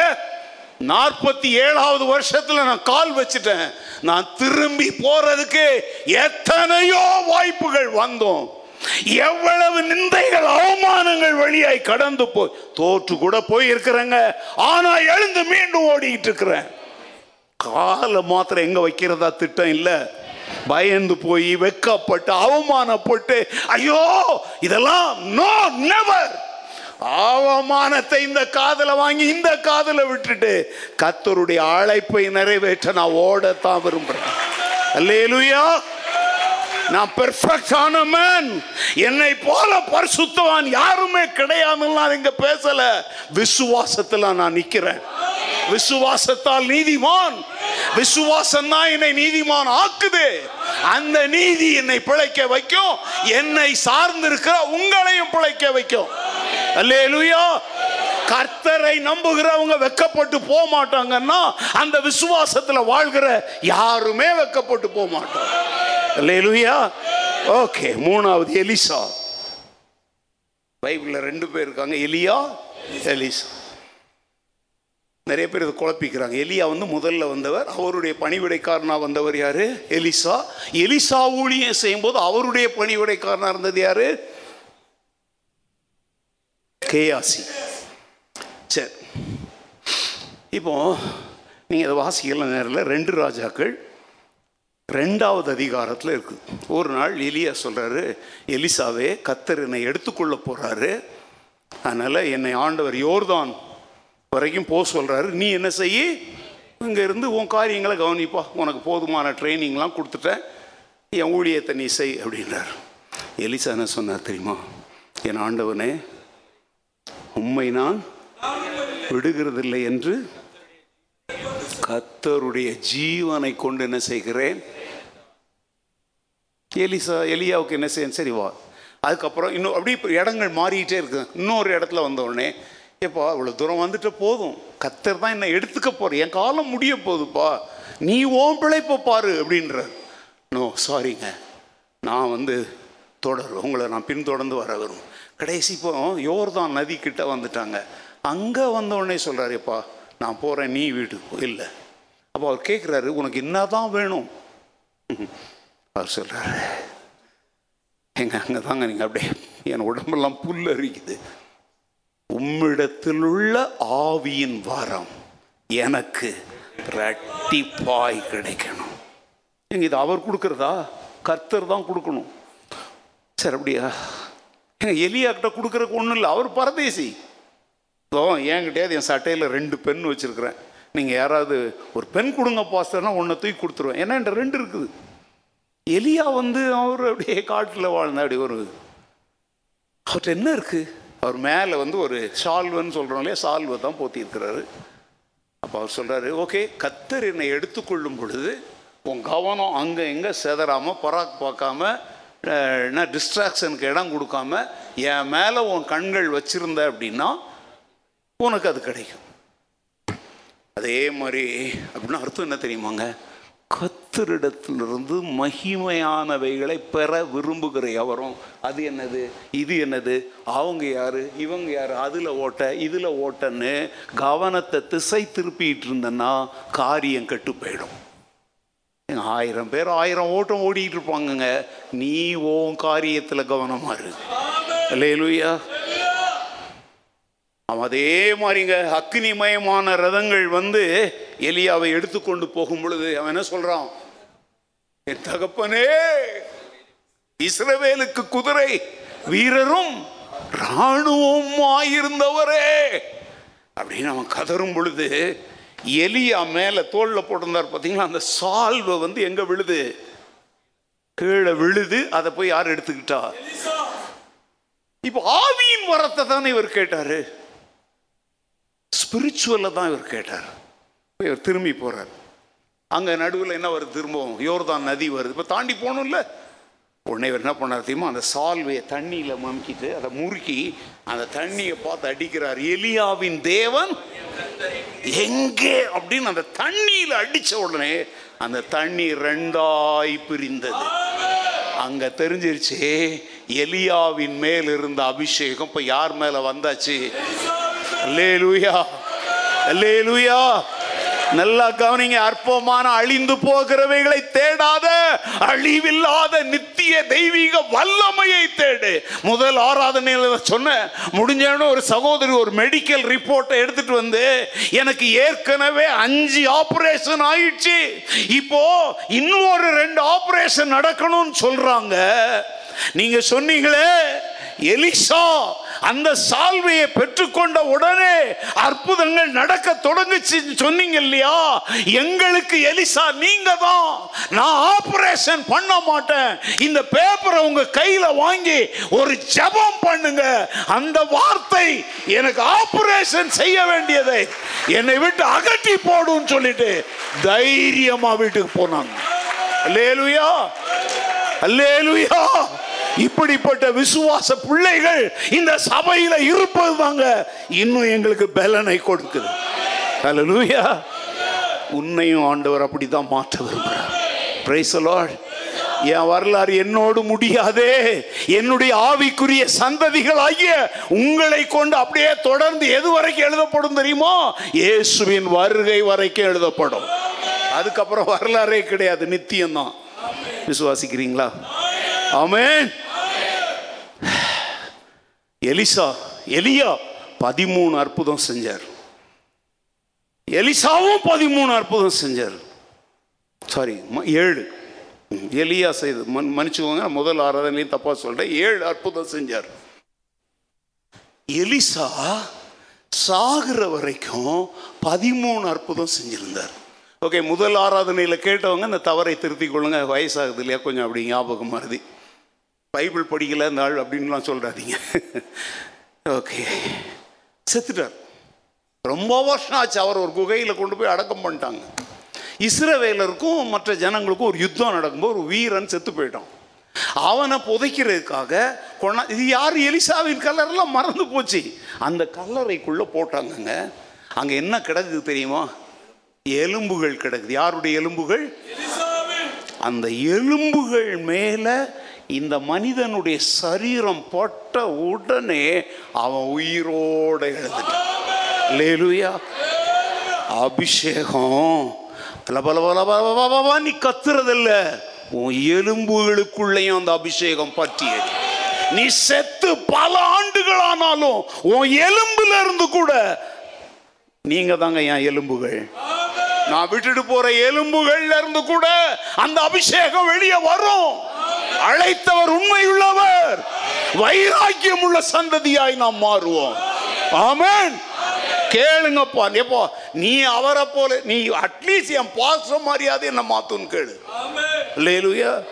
நாற்பத்தி ஏழாவது வருஷத்துல நான் கால் வச்சுட்டேன். நான் திரும்பி போறதுக்கு எத்தனையோ வாய்ப்புகள் வந்தோம். எவ்வளவு நிந்தைகள் அவமானங்கள் வழியாய் கடந்து போய் தோற்று கூட போய் இருக்கிறேங்க ஆனா எழுந்து மீண்டும் ஓடிட்டு இருக்கிறேன் காலை மாத்திரம் எங்க வைக்கிறதா திட்டம் இல்லை. பயந்து போய் வெக்கப்பட்டு அவமானப்பட்டு ஐயோ இதெல்லாம் நோ நெவர் அவமானத்தை இந்த காதல வாங்கி இந்த காதல விட்டுட்டு கத்தருடைய அழைப்பை நிறைவேற்ற நான் ஓடத்தான் விரும்புறேன். அல்லேலுயா. நான் பெர்ஃபெக்டான மேன் என்னை போல பரிசுத்தவான் யாருமே கிடையாதுன்னு நான் இங்க பேசல. விசுவாசத்துல நான் நிக்கிறேன். விசுவாசத்தால் நீதிமான். விசுவாசம் தான் என்னை நீதிமான் ஆக்குது. அந்த நீதி என்னை பிழைக்க வைக்கும். என்னை சார்ந்திருக்கிற உங்களையும் பிழைக்க வைக்கும். அல்லேலுயா. கர்த்தரை நம்புகிறவங்க வெக்கப்பட்டு போக மாட்டாங்கன்னா அந்த விசுவாசத்துல வாழ்கிற யாருமே வெக்கப்பட்டு போக மாட்டோம். அல்லேலுயா. ஓகே மூணாவது எலிசா. பைபிளில் ரெண்டு பேர் இருக்காங்க எலியா எலிசா. நிறைய பேர் இதை குழப்பிக்கிறாங்க. எலியா வந்து முதல்ல வந்தவர் அவருடைய பணிவிடைக்காரனாக வந்தவர் யாரு? எலிசா. எலிசா ஊழியம் செய்யும்போது அவருடைய பணிவிடைக்காரனாக இருந்தது யாரு? கேயாசி. சரி. இப்போ நீங்கள் இதை வாசிக்கலாம் நேரில் ரெண்டு ராஜாக்கள் ரெண்டாவது அதிகாரத்தில் இருக்குது ஒரு நாள் எலியா சொல்கிறாரு எலிசாவே கத்தர் என்னை எடுத்துக்கொள்ள போகிறாரு அதனால் என்னை ஆண்டவர் யோர்தான் வரைக்கும் போக சொல்கிறாரு நீ என்ன செய்ய இங்கே இருந்து உன் காரியங்களை கவனிப்பா. உனக்கு போதுமான ட்ரைனிங்லாம் கொடுத்துட்டேன். என் ஊழியத்தை நீ செய் அப்படின்றார். எலிசா என்ன சொன்னார் தெரியுமா? என் ஆண்டவனே உண்மை நான் விடுகிறதில்லை என்று கத்தருடைய ஜீவனை கொண்டு என்ன செய்கிறேன்? எலிசா எலியாவுக்கு என்ன செய்யணும் சரி வா. அதுக்கப்புறம் இன்னும் அப்படியே இப்போ இடங்கள் மாறிக்கிட்டே இருக்கு. இன்னொரு இடத்துல வந்த ஏப்பா இவ்வளோ தூரம் வந்துட்டு போதும். கத்தர் தான் என்னை எடுத்துக்க போகிற என் காலம் முடிய போகுதுப்பா. நீ ஓன் பிழைப்ப பாரு அப்படின்ற நோ சாரிங்க நான் வந்து தொடர். உங்களை நான் பின்தொடர்ந்து வர வரும். கடைசி இப்போ யோர்தான் நதி கிட்ட வந்துட்டாங்க. அங்கே வந்த சொல்கிறாருப்பா நான் போகிறேன் நீ வீடு இல்லை. அப்போ அவர் கேட்குறாரு உனக்கு என்ன தான் வேணும்? அவர் சொல்கிறார் எங்கள் அங்கே தாங்க நீங்கள் அப்படியே என் உடம்பெல்லாம் புல் அரிக்குது உம்மிடத்தில் உள்ள ஆவியின் வாரம் எனக்கு இரட்டிப்பாய் கிடைக்கணும். எங்க இது அவர் கொடுக்குறதா? கர்த்தர் தான் கொடுக்கணும். சரி அப்படியா? ஏங்க எலியாக்கிட்ட கொடுக்குறக்கு ஒன்றும் இல்லை அவர் பரதேசி. இதோ என்கிட்டயாவது என் சட்டையில் ரெண்டு பெண் வச்சுருக்கிறேன். நீங்கள் யாராவது ஒரு பென் கொடுங்க பாஸ்டர்னா ஒன்றை தூக்கி கொடுத்துருவேன். ஏன்னா என்கிட்ட ரெண்டு இருக்குது. எலியா வந்து அவர் அப்படியே காட்டில் வாழ்ந்த அப்படி ஒரு அவர்கிட்ட என்ன இருக்குது அவர் மேலே வந்து ஒரு சால்வன்னு சொல்கிறோம் இல்லையா? சால்வை தான் போத்தியிருக்கிறாரு. அப்போ அவர் சொல்கிறாரு ஓகே கத்தர் என்னை எடுத்துக்கொள்ளும் பொழுது உன் கவனம் அங்கே எங்கே செதறாமல் பராக் பார்க்காம என்ன டிஸ்ட்ராக்ஷனுக்கு இடம் கொடுக்காம என் மேலே உன் கண்கள் வச்சுருந்த அப்படின்னா உனக்கு அது கிடைக்கும். அதே மாதிரி அப்படின்னா அர்த்தம் என்ன தெரியுமாங்க? கத்தரிடத்திலிருந்து மகிமையானவைகளை பெற விரும்புகிற எவரும் அது என்னது? இது என்னது? அவங்க யாரு? இவங்க யாரு? அதில் ஓட்ட இதில் ஓட்டன்னு கவனத்தை திசை திருப்பிட்டு இருந்தேன்னா காரியம் கெட்டு போயிடும். ஆயிரம் பேர் ஆயிரம் ஓட்டம் ஓடிட்டு இருப்பாங்கங்க. நீ ஓன் காரியத்தில் கவனமா இரு. அல்லேலூயா அவன் அதே மாதிரிங்க அக்னிமயமான ரதங்கள் வந்து எலியாவை எடுத்துக்கொண்டு போகும் பொழுது அவன் என்ன சொல்றான்? என் தகப்பனே இஸ்ரவேலுக்கு குதிரை வீரரும் இராணுவம் ஆயிருந்தவரே. அப்படின்னு அவன் கதறும் பொழுது எலியா மேல தோல்ல போட்டிருந்தார் பார்த்தீங்களா அந்த சால்வை வந்து எங்க விழுது? கீழே விழுது. அதை போய் யார் எடுத்துக்கிட்டா? இப்போ ஆவியின் வரத்தை தானே இவர் கேட்டாரு. ஸ்பிரிச்சுவலில் தான் இவர் கேட்டார். இவர் திரும்பி போகிறார் அங்கே நடுவில் என்ன வருது திரும்பவும்? யோர்தான் நதி வருது. இப்போ தாண்டி போகணும்ல? உடனே இவர் என்ன பண்ணார் தெரியுமா? அந்த சால்வையை தண்ணியில் மம்கிட்டு அதை முறுக்கி அந்த தண்ணியை பார்த்து அடிக்கிறார். எலியாவின் தேவன் எங்கே? அப்படின்னு அந்த தண்ணியில் அடித்த உடனே அந்த தண்ணி ரெண்டாய் பிரிந்தது. அங்க தெரிஞ்சிருச்சு எலியாவின் மேல் இருந்த அபிஷேகம் இப்ப யார் மேல வந்தாச்சு? அல்லேலூயா. அல்லேலூயா. நல்லா கவனிங்க அற்பமான அழிந்து போகிறவைகளை தேடாத அழிவில்லாத நித்திய தெய்வீக வல்லமையை தேடு. முதல் ஆராதனையில் சொன்ன முடிஞ்சோன்னு ஒரு சகோதரி ஒரு மெடிக்கல் ரிப்போர்ட்டை எடுத்துட்டு வந்து எனக்கு ஏற்கனவே அஞ்சு ஆபரேஷன் ஆயிடுச்சு. இப்போ இன்னும் ஒரு ரெண்டு ஆபரேஷன் நடக்கணும்னு சொல்றாங்க. நீங்க சொன்னீங்களே எலிசா அந்த சால்வையை பெற்றுக்கொண்ட உடனே அற்புதங்கள் நடக்க தொடங்குச்சு சொன்னீங்க இல்லையா? எங்களுக்கு எலிசா நீங்க தான் நான் ஆபரேஷன் பண்ண மாட்டேன். இந்த பேப்பரை உங்க கையில வாங்கி ஒரு ஜெபம் பண்ணுங்க. அந்த வார்த்தை எனக்கு ஆபரேஷன் செய்ய வேண்டியதை என்னை விட்டு அகற்றி போடும் சொல்லிட்டு தைரியமா வீட்டுக்கு போனாங்க. அல்லேலுயா. அல்லேலுயா. இப்படிப்பட்ட விசுவாச பிள்ளைகள் இந்த சபையில இருப்பது தாங்க இன்னும் எங்களுக்கு பலனை கொடுக்குது. அல்லேலூயா உன்னையும் ஆண்டவர் அப்படிதான் மாற்ற விரும்புகிறார். பிரைஸ் லார்ட் என் வரலாறு என்னோடு முடியாதே. என்னுடைய ஆவிக்குரிய சந்ததிகளாகிய உங்களை கொண்டு அப்படியே தொடர்ந்து எது வரைக்கும் எழுதப்படும் தெரியுமா? இயேசுவின் வருகை வரைக்கும் எழுதப்படும். அதுக்கப்புறம் வரலாறே கிடையாது நித்தியம்தான். விசுவாசிக்கிறீங்களா? ஆமேன் எலிசா எலியா பதிமூணு அற்புதம் செஞ்சார். எலிசாவும் பதிமூணு அற்புதம் செஞ்சார். சாரி ஏழு. எலியா செய்து மன் மன்னிச்சுக்கோங்க முதல் ஆராதனையும் தப்பா சொல்றேன். ஏழு அற்புதம் செஞ்சார். எலிசா சாகிற வரைக்கும் பதிமூணு அற்புதம் செஞ்சிருந்தார். ஓகே முதல் ஆராதனையில் கேட்டவங்க இந்த தவறை திருத்திக் கொள்ளுங்க. வயசாகுது இல்லையா? கொஞ்சம் அப்படி ஞாபகம் மருதி பைபிள் படிக்கல இந்த ஆள் அப்படின்லாம் சொல்கிறாதீங்க ஓகே. செத்துட்டார். ரொம்ப வருஷம் ஆச்சு அவர் ஒரு குகையில் கொண்டு போய் அடக்கம் பண்ணிட்டாங்க. இஸ்ரவேலருக்கும் மற்ற ஜனங்களுக்கும் ஒரு யுத்தம் நடக்கும்போது ஒரு வீரன் செத்து போயிட்டான். அவனை புதைக்கிறதுக்காக கொண்டா இது யார்? எலிசாவின் கலரெல்லாம் மறந்து போச்சு. அந்த கல்லறைக்குள்ளே போட்டாங்கங்க. அங்கே என்ன கிடக்குது தெரியுமா? எலும்புகள் கிடக்குது. யாருடைய எலும்புகள்? அந்த எலும்புகள் மேலே இந்த மனிதனுடைய சரீரம் பட்ட உடனே அவன் உயிரோட எழுந்துட்டான். லேலுயா அபிஷேகம். லப நீ கத்துறதில்ல. உன் எலும்புகளுக்குள்ளேயும் அந்த அபிஷேகம் பற்றியது. நீ செத்து பல ஆண்டுகள் ஆனாலும் உன் எலும்புல இருந்து கூட நீங்க தாங்க என் எலும்புகள். நான் விட்டுட்டு போற எலும்புகள்ல இருந்து கூட அந்த அபிஷேகம் வெளியே வரும். அழைத்தவர் உண்மையுள்ளவர். வைராக்கியம் உள்ள சந்ததியாய் நாம் மாறுவோம். ஆமேன். கேளுங்கப்பா. எப்போ நீ அவரை போல நீ அட்லீஸ்ட் என் பாச மாதிரியாவது என்ன மாத்துன்னு கேளு. லேலுயா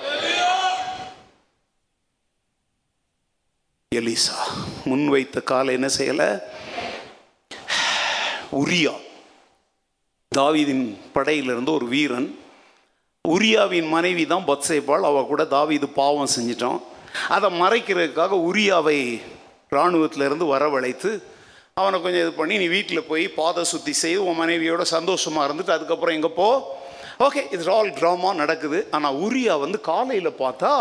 எலிசா முன்வைத்த காலை என்ன செய்யல? உரியா. தாவிதின் படையிலிருந்து ஒரு வீரன் உரியாவின் மனைவி தான் பத்சேபாள். அவள் கூட தாவீது பாவம் செஞ்சிட்டான். அதை மறைக்கிறதுக்காக உரியாவை இராணுவத்திலேருந்து வரவழைத்து அவனை கொஞ்சம் இது பண்ணி நீ வீட்டில் போய் பாத சுத்தி செய்து உன் மனைவியோட சந்தோஷமாக இருந்துட்டு அதுக்கப்புறம் எங்கே போ? ஓகே இட்ஸ் ஆல் ட்ராமா நடக்குது. ஆனால் உரியா வந்து காலையில் பார்த்தா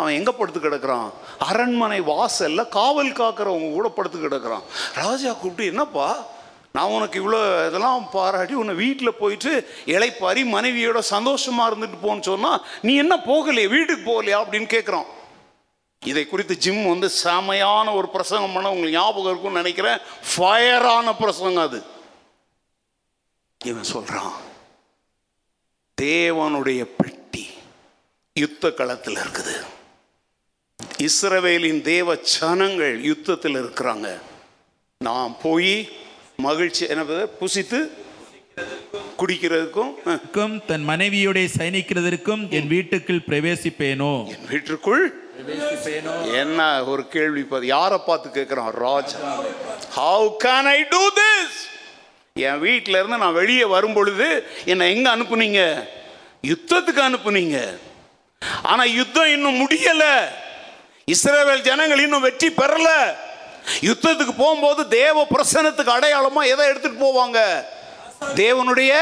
அவன் எங்கே படுத்து கிடக்குறான்? அரண்மனை வாசல்ல காவல் காக்கிறவங்க கூட படுத்து கிடக்குறான். ராஜா கூப்பிட்டு என்னப்பா நான் உனக்கு இவ்வளோ இதெல்லாம் பாராட்டி உன்னை வீட்டில் போயிட்டு இளைப்பாரி மனைவியோட சந்தோஷமாக இருந்துட்டு போன்னு சொன்னால் நீ என்ன போகலையே? வீட்டுக்கு போகலையா? அப்படின்னு கேட்குறான் இதை குறித்து ஜிம் வந்து செமையான ஒரு பிரசங்கம் பண்ண உங்களுக்கு ஞாபகம் இருக்கும்னு நினைக்கிறேன். ஃபயரான பிரசங்கம் அது. இவன் சொல்கிறான் தேவனுடைய பெட்டி யுத்த களத்தில் இருக்குது. இஸ்ரவேலின் தேவ சனங்கள் யுத்தத்தில் இருக்கிறாங்க. நான் போய் மகிழ்ச்சி brother? புசித்து குடிக்கிறதுக்கும் தன் மனைவியோட சயனிக்கிறதற்கும் என் வீட்டுக்குள் பிரவேசிப்பேனோ? என் வீட்டிற்குள் என்ன ஒரு கேள்வி யாரை பார்த்து கேட்குறான்? ராஜா. How can I do this என் வீட்டில இருந்து நான் வெளியே வரும் பொழுது என்னை எங்க அனுப்புனீங்க? யுத்தத்துக்கு அனுப்புனீங்க. ஆனா யுத்தம் இன்னும் முடியல. இஸ்ரவேல் ஜனங்கள் இன்னும் வெற்றி பெறல. யுத்தத்துக்கு போகும்போது தேவ பிரசனத்துக்கு அடையாளமா எதை எடுத்துட்டு போவாங்க? தேவனுடைய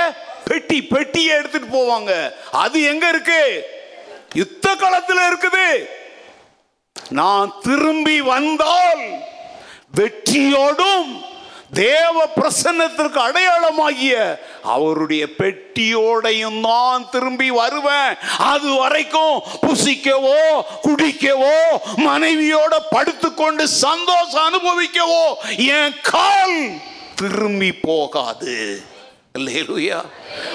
பெட்டி பெட்டியை எடுத்துட்டு போவாங்க. அது எங்க இருக்கு? யுத்த களத்தில் இருக்குது. நான் திரும்பி வந்தால் வெற்றியோடும் தேவ பிரசன்னத்திற்கு அடையாளமாகிய அவருடைய பெட்டியோடையும் நான் திரும்பி வருவேன். அது வரைக்கும் புசிக்கவோ குடிக்கவோ மனைவியோட படுத்துக்கொண்டு சந்தோஷம் அனுபவிக்கவோ என் கால் திரும்பி போகாது.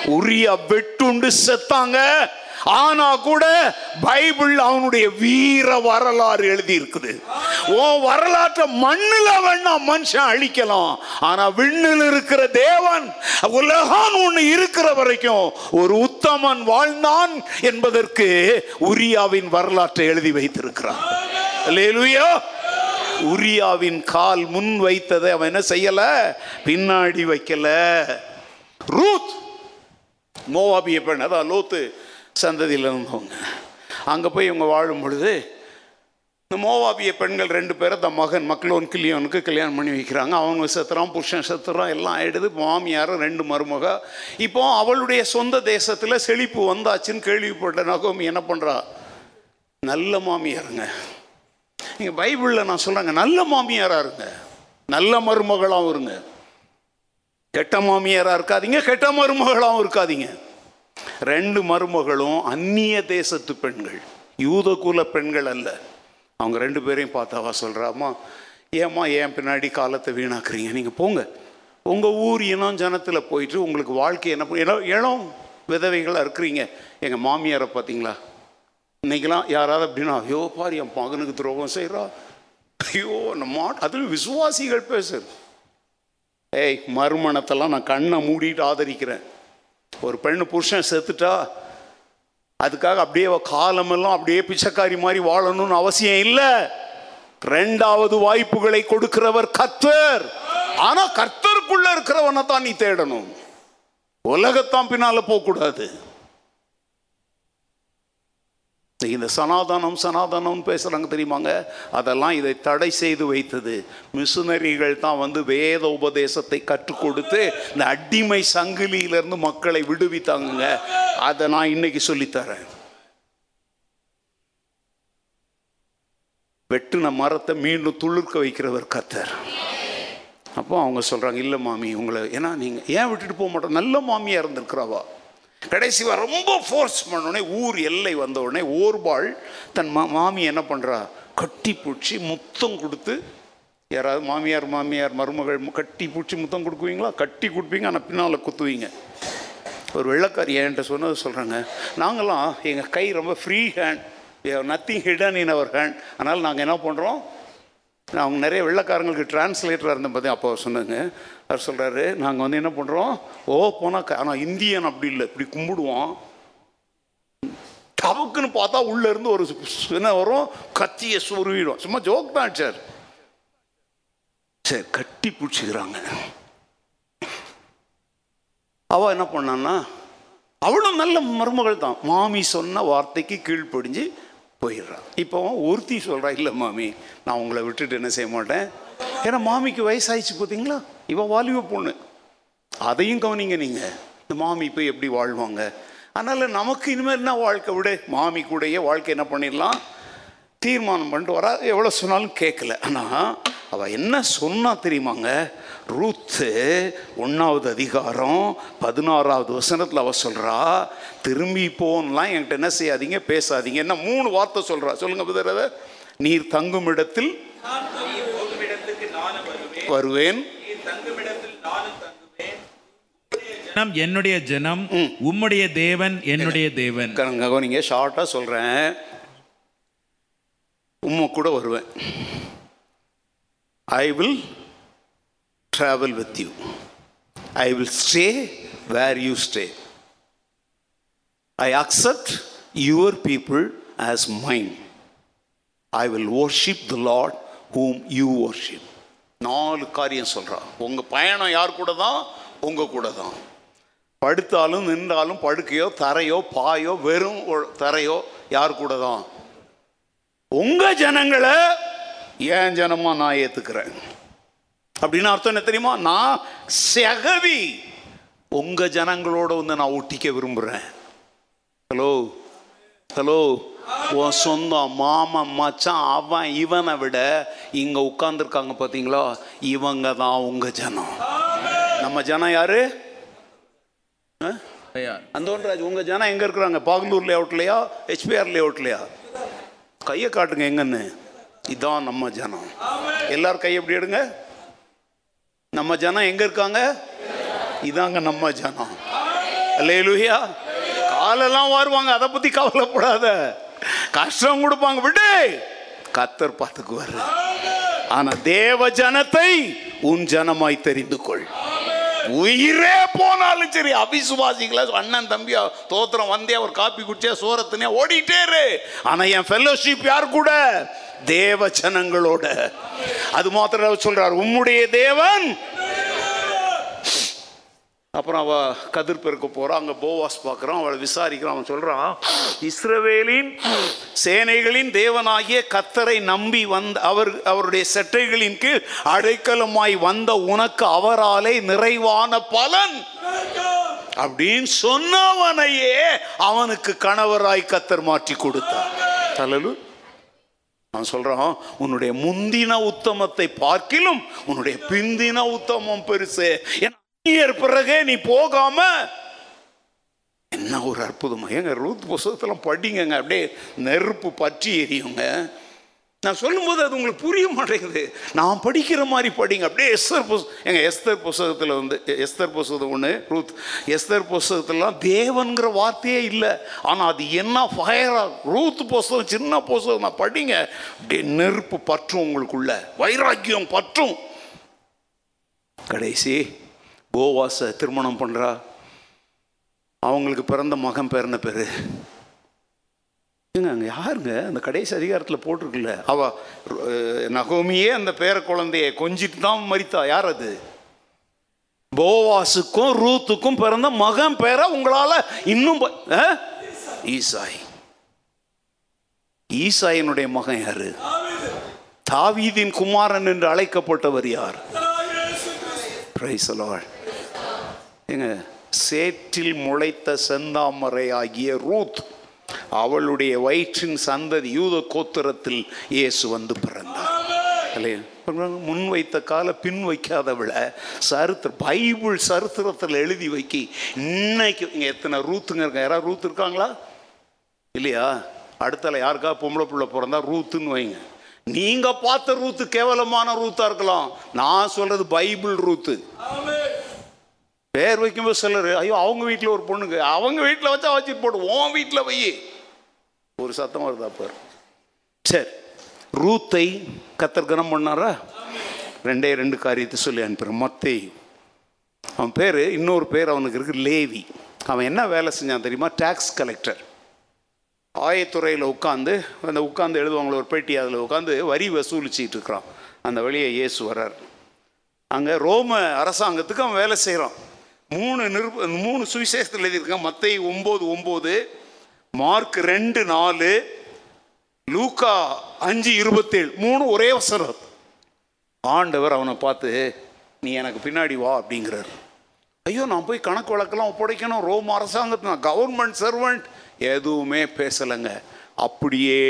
உரிய வெட்டுண்டு செத்தாங்க. ஆனா கூட பைபிள் அவனுடைய வீர வரலாறு எழுதி இருக்குது உன் வரலாற்றை மண்ணுல வேணா மனுஷன் அழிக்கலாம். ஆனா விண்ணில் இருக்கிற தேவன் உலகான் ஒன்று இருக்கிற வரைக்கும் ஒரு உத்தமன் வாழ்ந்தான் என்பதற்கு உரியாவின் வரலாற்றை எழுதி வைத்திருக்கிறான். அல்லேலூயா. உரியாவின் கால் முன் வைத்ததை அவன் என்ன செய்யல? பின்னாடி வைக்கல. ரூத். மோவாபிய பெண் அதான் லோத்து சந்ததியில் இருந்தவங்க. அங்கே போய் இவங்க வாழும் பொழுது இந்த மோவாபிய பெண்கள் ரெண்டு பேரும் தன் மகன் மக்களோன் கிளியோனுக்கு கல்யாணம் பண்ணி வைக்கிறாங்க. அவங்க செத்துறான் புருஷன் செத்துறான் எல்லாம் ஆயிடுது. மாமியாரும் ரெண்டு மருமக. இப்போ அவளுடைய சொந்த தேசத்தில் செழிப்பு வந்தாச்சுன்னு கேள்விப்பட்ட நகோமி என்ன பண்ணுறா நல்ல மாமியாருங்க. நீங்கள் பைபிளில் நான் சொல்கிறேங்க நல்ல மாமியாராக இருங்க. நல்ல மருமகளாகவும் இருங்க. கெட்ட மாமியாராக இருக்காதீங்க கெட்ட மருமகளாகவும் இருக்காதீங்க. ரெண்டு மருமகளும் அந்நிய தேசத்து பெண்கள் யூத குல பெண்கள் அல்ல. அவங்க ரெண்டு பேரையும் பார்த்தாவா சொல்கிறாம்மா ஏம்மா ஏன் பின்னாடி காலத்தை வீணாக்குறீங்க? நீங்கள் போங்க. உங்கள் ஊர் இனம் ஜனத்தில் போயிட்டு உங்களுக்கு வாழ்க்கை என்ன இளம் இளம் விதவைகளாக இருக்கிறீங்க. எங்கள் மாமியாரை பார்த்தீங்களா? இன்னைக்கெல்லாம் யாராவது அப்படின்னா ஐயோ பாரு என் மகனுக்கு துரோகம் செய்கிறா ஐயோ நம்ம அதில் விசுவாசிகள் பேசுறது. ஏய் மறுமணத்தெல்லாம் நான் கண்ணை மூடிட்டு ஆதரிக்கிறேன். ஒரு பெண்ணு புருஷன் செத்துட்டா அதுக்காக அப்படியே காலமெல்லாம் அப்படியே பிச்சைக்காரி மாதிரி வாழணும்னு அவசியம் இல்லை. ரெண்டாவது வாய்ப்புகளை கொடுக்கிறவர் கர்த்தர். ஆனா கர்த்தருக்குள்ள இருக்கிறவனை தான் நீ தேடணும். உலகத்தான் பின்னால போகக்கூடாது. இந்த சனாதனம் சனாதனம்னு பேசுகிறாங்க தெரியுமாங்க? அதெல்லாம் இதை தடை செய்து வைத்தது. மிஷினரிகள் தான் வந்து வேத உபதேசத்தை கற்றுக் கொடுத்து இந்த அடிமை சங்கிலியிலேருந்து மக்களை விடுவித்தாங்க அதை நான் இன்னைக்கு சொல்லித்தரேன். வெட்டுன மரத்தை மீண்டும் துளிர்க்க வைக்கிறவர் கத்தர். அப்போ அவங்க சொல்கிறாங்க இல்லை மாமி உங்களை ஏன்னா நீங்கள் ஏன் விட்டுட்டு போக மாட்டோம்? நல்ல மாமியாக இருந்திருக்கிறாவா? கடைசி வரை ரொம்ப ஃபோர்ஸ் உடனே ஊர் எல்லை வந்த உடனே ஓர்பாள் தன் மா மாமி என்ன பண்ணுறா கட்டி பிடிச்சி முத்தம் கொடுத்து யாராவது மாமியார் மாமியார் மருமகள் கட்டி பிடிச்சி முத்தம் கொடுக்குவீங்களா? கட்டி கொடுப்பீங்க ஆனால் பின்னால் குத்துவீங்க. ஒரு வெள்ளக்காரி என்கிட்ட சொன்னது சொல்கிறாங்க நாங்களாம் எங்கள் கை ரொம்ப free hand nothing hidden in our hand அதனால் நாங்கள் என்ன பண்ணுறோம் நான் அவங்க நிறைய வெள்ளைக்காரங்களுக்கு டிரான்ஸ்லேட்டராக இருந்த போதே அப்போ சொன்னாங்க. அவர் சொல்கிறாரு நாங்கள் வந்து என்ன பண்ணுறோம் ஓ போனால் ஆனால் இந்தியன் அப்படி இல்லை இப்படி கும்பிடுவோம். டபக்குன்னு பார்த்தா உள்ளேருந்து ஒரு என்ன வரும் கத்தியை சுருவிடும். சும்மா ஜோக் தான் சார். சரி கட்டி பிடிச்சிக்கிறாங்க. அவள் என்ன பண்ணான்னா அவளும் நல்ல மருமகள் தான். மாமி சொன்ன வார்த்தைக்கு கீழ்ப்படிஞ்சு போயிடுறா. இப்போ ஒருத்தி சொல்கிறா இல்லை மாமி நான் உங்களை விட்டுட்டு என்ன செய்ய மாட்டேன்? ஏன்னா மாமிக்கு வயசாயிடுச்சு பார்த்தீங்களா இவ வாலிப பொண்ணு. அதையும் கவனிங்க நீங்க. இந்த மாமி போய் எப்படி வாழ்வாங்க? அதனால நமக்கு இனிமேல் என்ன வாழ்க்கை? விட. மாமி கூடயே வாழ்க்கை என்ன பண்ணிடலாம்? தீர்மானம் பண்ணிட்டு வரா. எவ்வளோ சொன்னாலும் கேட்கல. ஆனால் அவள் என்ன சொன்னா தெரியுமாங்க? ரூத்து ஒன்றாவது அதிகாரம் பதினாறாவது வசனத்தில் அவள் சொல்கிறா திரும்பி போன்லாம் என்கிட்ட என்ன செய்யாதீங்க பேசாதீங்க. என்ன மூணு வார்த்தை சொல்கிறா சொல்லுங்க புதரத நீர் தங்கும் இடத்தில் வருவேன். ஜனம் என்னுடைய ஜனம் உம்முடைய தேவன் என்னுடைய தேவன். கவனிங்க ஷார்ட்டாக சொல்கிறேன் உம்மை கூட வருவேன். I will travel with you I will stay where you stay I accept your people as mind I will worship the Lord whom you worship. நாலு காரியம் சொல்கிறான் உங்கள் பயணம் யார் கூட தான் உங்கள் கூட தான் படுத்தாலும் நின்றாலும் படுக்கையோ தரையோ பாயோ வெறும் தரையோ யார் கூட தான் உங்கள் ஜனங்களை ஏன் ஜனமாக நான் ஏற்றுக்கிறேன் அப்படின்னு அர்த்தம் என்ன தெரியுமா? நான் செகவி. உங்கள் ஜனங்களோட வந்து நான் ஒட்டிக்க விரும்புகிறேன் ஹலோ ஹலோ உன் சொந்தம் மாமன் மச்சான் அவன் இவனை விட இங்க உட்காந்துருக்காங்க பார்த்தீங்களா இவங்க தான் உங்க ஜனம். நம்ம ஜனம் யாரு? அந்தோன்ராஜ் உங்க ஜனம் எங்க இருக்கிறாங்க? பாகலூர் லேஅவுட்லையா? ஹெச்பிஆர் லேஅவுட்லையா? கையை காட்டுங்க எங்கன்னு. இதான் நம்ம ஜனம். எல்லாரும் கையை எப்படி எடுங்க. நம்ம ஜனம் எங்க இருக்காங்க? இதாங்க நம்ம ஜனம். அல்லேலூயா. காலெல்லாம் வருவாங்க. அதை பத்தி கவலைப்படாத. கஷ்டம் கொடுப்பாங்க. விடு. கத்தர் பார்த்துக்குவாரு. ஆனா தேவ ஜனத்தை உன் ஜனமாய் தெரிந்து கொள். உயிரே போனாலும் சரி அபிசுவாசிகளை அண்ணன் தம்பியா தோத்திரம் வந்தே ஒரு காப்பி குடிச்சே சோரத்தினே ஓடிட்டே இரு. ஆனா என் ஃபெல்லோஷிப் யார் கூட? தேவ ஜனங்களோட. அது மாத்திரம் சொல்றார் உம்முடைய தேவன் அப்புறம் அவ கதிர் பெருக்க போறா அங்க போவாஸ் பார்க்குறான் அவளை விசாரிக்கிறான். அவன் சொல்றான் இஸ்ரவேலின் சேனைகளின் தேவனாகிய கத்தரை நம்பி வந்த அவர் அவருடைய செட்டைகளின் கீழ் அடைக்கலமாய் வந்த உனக்கு அவராலே நிறைவான பலன். அப்படின்னு சொன்னவனையே அவனுக்கு கணவராய் கத்தர் மாற்றி கொடுத்தார். தலலு நான் சொல்றான் உன்னுடைய முந்தின உத்தமத்தை பார்க்கிலும் உன்னுடைய பிந்தின உத்தமம் பெருசு. ஏன்னா இயர் பிறகு நீ போகாம என்ன ஒரு அற்புதமா? ஏங்க ரூத் புஸ்தகத்தெல்லாம் படிங்கங்க அப்படியே நெருப்பு பற்றி எரியுங்க நான் சொல்லும்போது அது உங்களுக்கு புரிய மாட்டேங்குது. நான் படிக்கிற மாதிரி படிங்க. அப்படியே எஸ்தர் புஸ் எங்க எஸ்தர் புஸ்தகத்தில் வந்து எஸ்தர் புஸ்தகம் ஒன்று ரூத். எஸ்தர் புஸ்தகத்துலலாம் தேவன்கிற வார்த்தையே இல்லை. ஆனால் அது என்ன ஃபயரா ரூத் புஸ்தகம் சின்ன புஸ்தகம் நான் படிங்க. அப்படியே நெருப்பு பற்றும் உங்களுக்குள்ள. வைராக்கியம் பற்றும். கடைசி போவாச திருமணம் பண்ணுறா அவங்களுக்கு பிறந்த மகன் பேர் என்ன பேர். ஏங்க அங்கே யாருங்க? அந்த கடைசி அதிகாரத்தில் போட்டிருக்குல்ல. அவ நகோமியே அந்த பேர குழந்தைய கொஞ்சிட்டு தான் மரித்தா. யார் அது? போவாசுக்கும் ரூத்துக்கும் பிறந்த மகன் பேரை உங்களால இன்னும் ஈசாய். ஈசாயினுடைய மகன் யாரு? தாவீதின் குமாரன் என்று அழைக்கப்பட்டவர் யார்? பிரைசலாள் எங்க ஏங்க சேற்றில் முளைத்த செந்தாமரை ஆகிய ரூத் அவளுடைய வயிற்றின் சந்ததி யூத கோத்திரத்தில் இயேசு வந்து பிறந்தார். இல்லையா? முன் வைத்த கால பின் வைக்காத விட சரித்திர பைபிள் சரித்திரத்தில் எழுதி வைக்கி இன்னைக்கு இங்கே எத்தனை ரூத்துங்க இருக்க யாராவது ரூத் இருக்காங்களா? இல்லையா? அடுத்தால யாருக்கா பொம்பளை பிள்ளை பிறந்தா ரூத்துன்னு வைங்க. நீங்க பார்த்த ரூத்து கேவலமான ரூத்தா இருக்கலாம். நான் சொல்றது பைபிள் ரூத்து. பேர் வைக்கும்போது சிலர் ஐயோ அவங்க வீட்டில் ஒரு பொண்ணுங்க அவங்க வீட்டில் வச்சா வச்சுட்டு போட்டு உன் வீட்டில் வை. ஒரு சத்தம் வருதா பாரு சரி. ரூத்தை கத்தர் கனம் பண்ணாரா? ரெண்டே ரெண்டு காரியத்தை சொல்லி அனுப்புகிறேன் மத்தே அவன் பேர் இன்னொரு பேர் அவனுக்கு இருக்கு லேவி. அவன் என்ன வேலை செஞ்சான் தெரியுமா? டேக்ஸ் கலெக்டர் ஆயத்துறையில் உட்காந்து அந்த உட்காந்து எழுதுவாங்களே ஒரு பெட்டி அதில் உட்காந்து வரி வசூலிச்சிட்டு இருக்கிறான். அந்த வழியை இயேசு வர்றார். அங்கே ரோம அரசாங்கத்துக்கு அவன் வேலை செய்கிறான் மூணு நிருப மூணு சுவிசேஷத்தில் எழுதியிருக்கான் மத்தை ஒம்பது ஒம்பது மார்க் ரெண்டு நாலு லூக்கா அஞ்சு இருபத்தேழு. மூணு ஒரே வசனம். ஆண்டவர் அவனை பார்த்து நீ எனக்கு பின்னாடி வா அப்படிங்கிறார். ஐயோ நான் போய் கணக்கு வழக்கெல்லாம் ஒப்படைக்கணும். ரோம் அரசாங்கத்து நான் கவர்மெண்ட் சர்வெண்ட். எதுவுமே பேசலைங்க. அப்படியே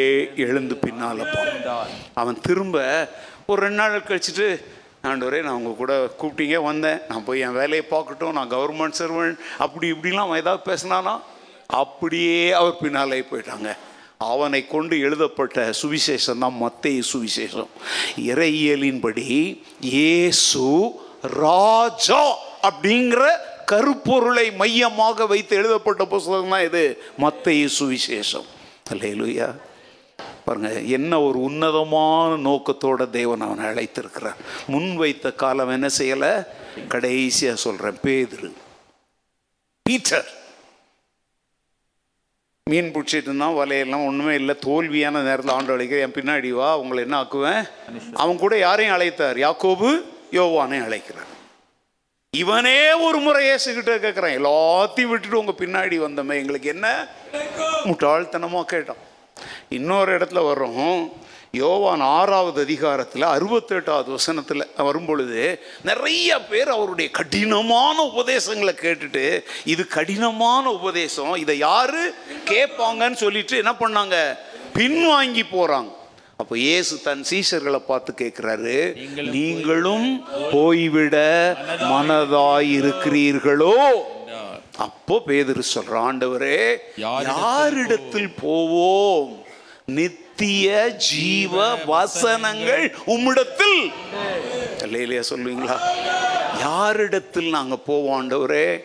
எழுந்து பின்னால் அவன் திரும்ப ஒரு ரெண்டு நாள் கழிச்சுட்டு ஆண்டவரே நான் உங்கள் கூட கூப்பிட்டீங்க வந்தேன். நான் போய் என் வேலையை பார்க்கட்டும் நான் கவர்மெண்ட் சர்வெண்ட் அப்படி இப்படிலாம் அவன் ஏதாவது பேசினானா அப்படியே அவர் பின்னாலே போயிட்டாங்க. அவனை கொண்டு எழுதப்பட்ட சுவிசேஷம் தான் மத்திய சுவிசேஷம். இறையியலின்படி இயேசு ராஜா அப்படிங்கிற கருப்பொருளை மையமாக வைத்து எழுதப்பட்ட புஸ்தகம் தான் இது. மத்திய சுவிசேஷம். அல்லேலூயா பாருங்க என்ன ஒரு உன்னதமான நோக்கத்தோட தேவன் அவனை அழைத்திருக்கிறார். முன் வைத்த காலம் என்ன செய்யலை? கடைசியாக சொல்கிறேன் பேதுரு. பீட்டர். மீன் பிடிச்சிட்டு இருந்தான் வலையெல்லாம் ஒன்றுமே இல்லை. தோல்வியான நேரத்தில் ஆண்டு அழைக்க என் பின்னாடி வா உங்களை என்ன ஆக்குவேன்? அவன் கூட யாரையும் அழைத்தார். யாக்கோபு யோவானையும் அழைக்கிறார். இவனே ஒரு முறை ஏசுகிட்ட கேட்குறான் எல்லாத்தையும் விட்டுட்டு உங்கள் பின்னாடி வந்தமே. எங்களுக்கு என்ன? முட்டாள்தனமாக கேட்டான். இன்னொரு இடத்துல வர்றோம். யோவான் ஆறாவது அதிகாரத்தில் அறுபத்தெட்டாவது வசனத்தில் வரும்பொழுது நிறைய பேர் அவருடைய கடினமான உபதேசங்களை கேட்டுட்டு இது கடினமான உபதேசம் இதை யாரு கேட்பாங்கன்னு சொல்லிட்டு என்ன பண்ணாங்க? பின்வாங்கி போகிறாங்க அப்போ இயேசு தன் சீஷர்களை பார்த்து கேட்குறாரு நீங்களும் போய்விட மனதாய் இருக்கிறீர்களோ அப்போ பேதுரு சொல்ற ஆண்டவரே யாரிடத்தில் போவோம். நித்திய ஜீவ வசனங்கள் உம்மிடத்தில். இல்லையா சொல்லுவீங்களா? யாரிடத்தில் நாங்க போவோம் ஆண்டவரே?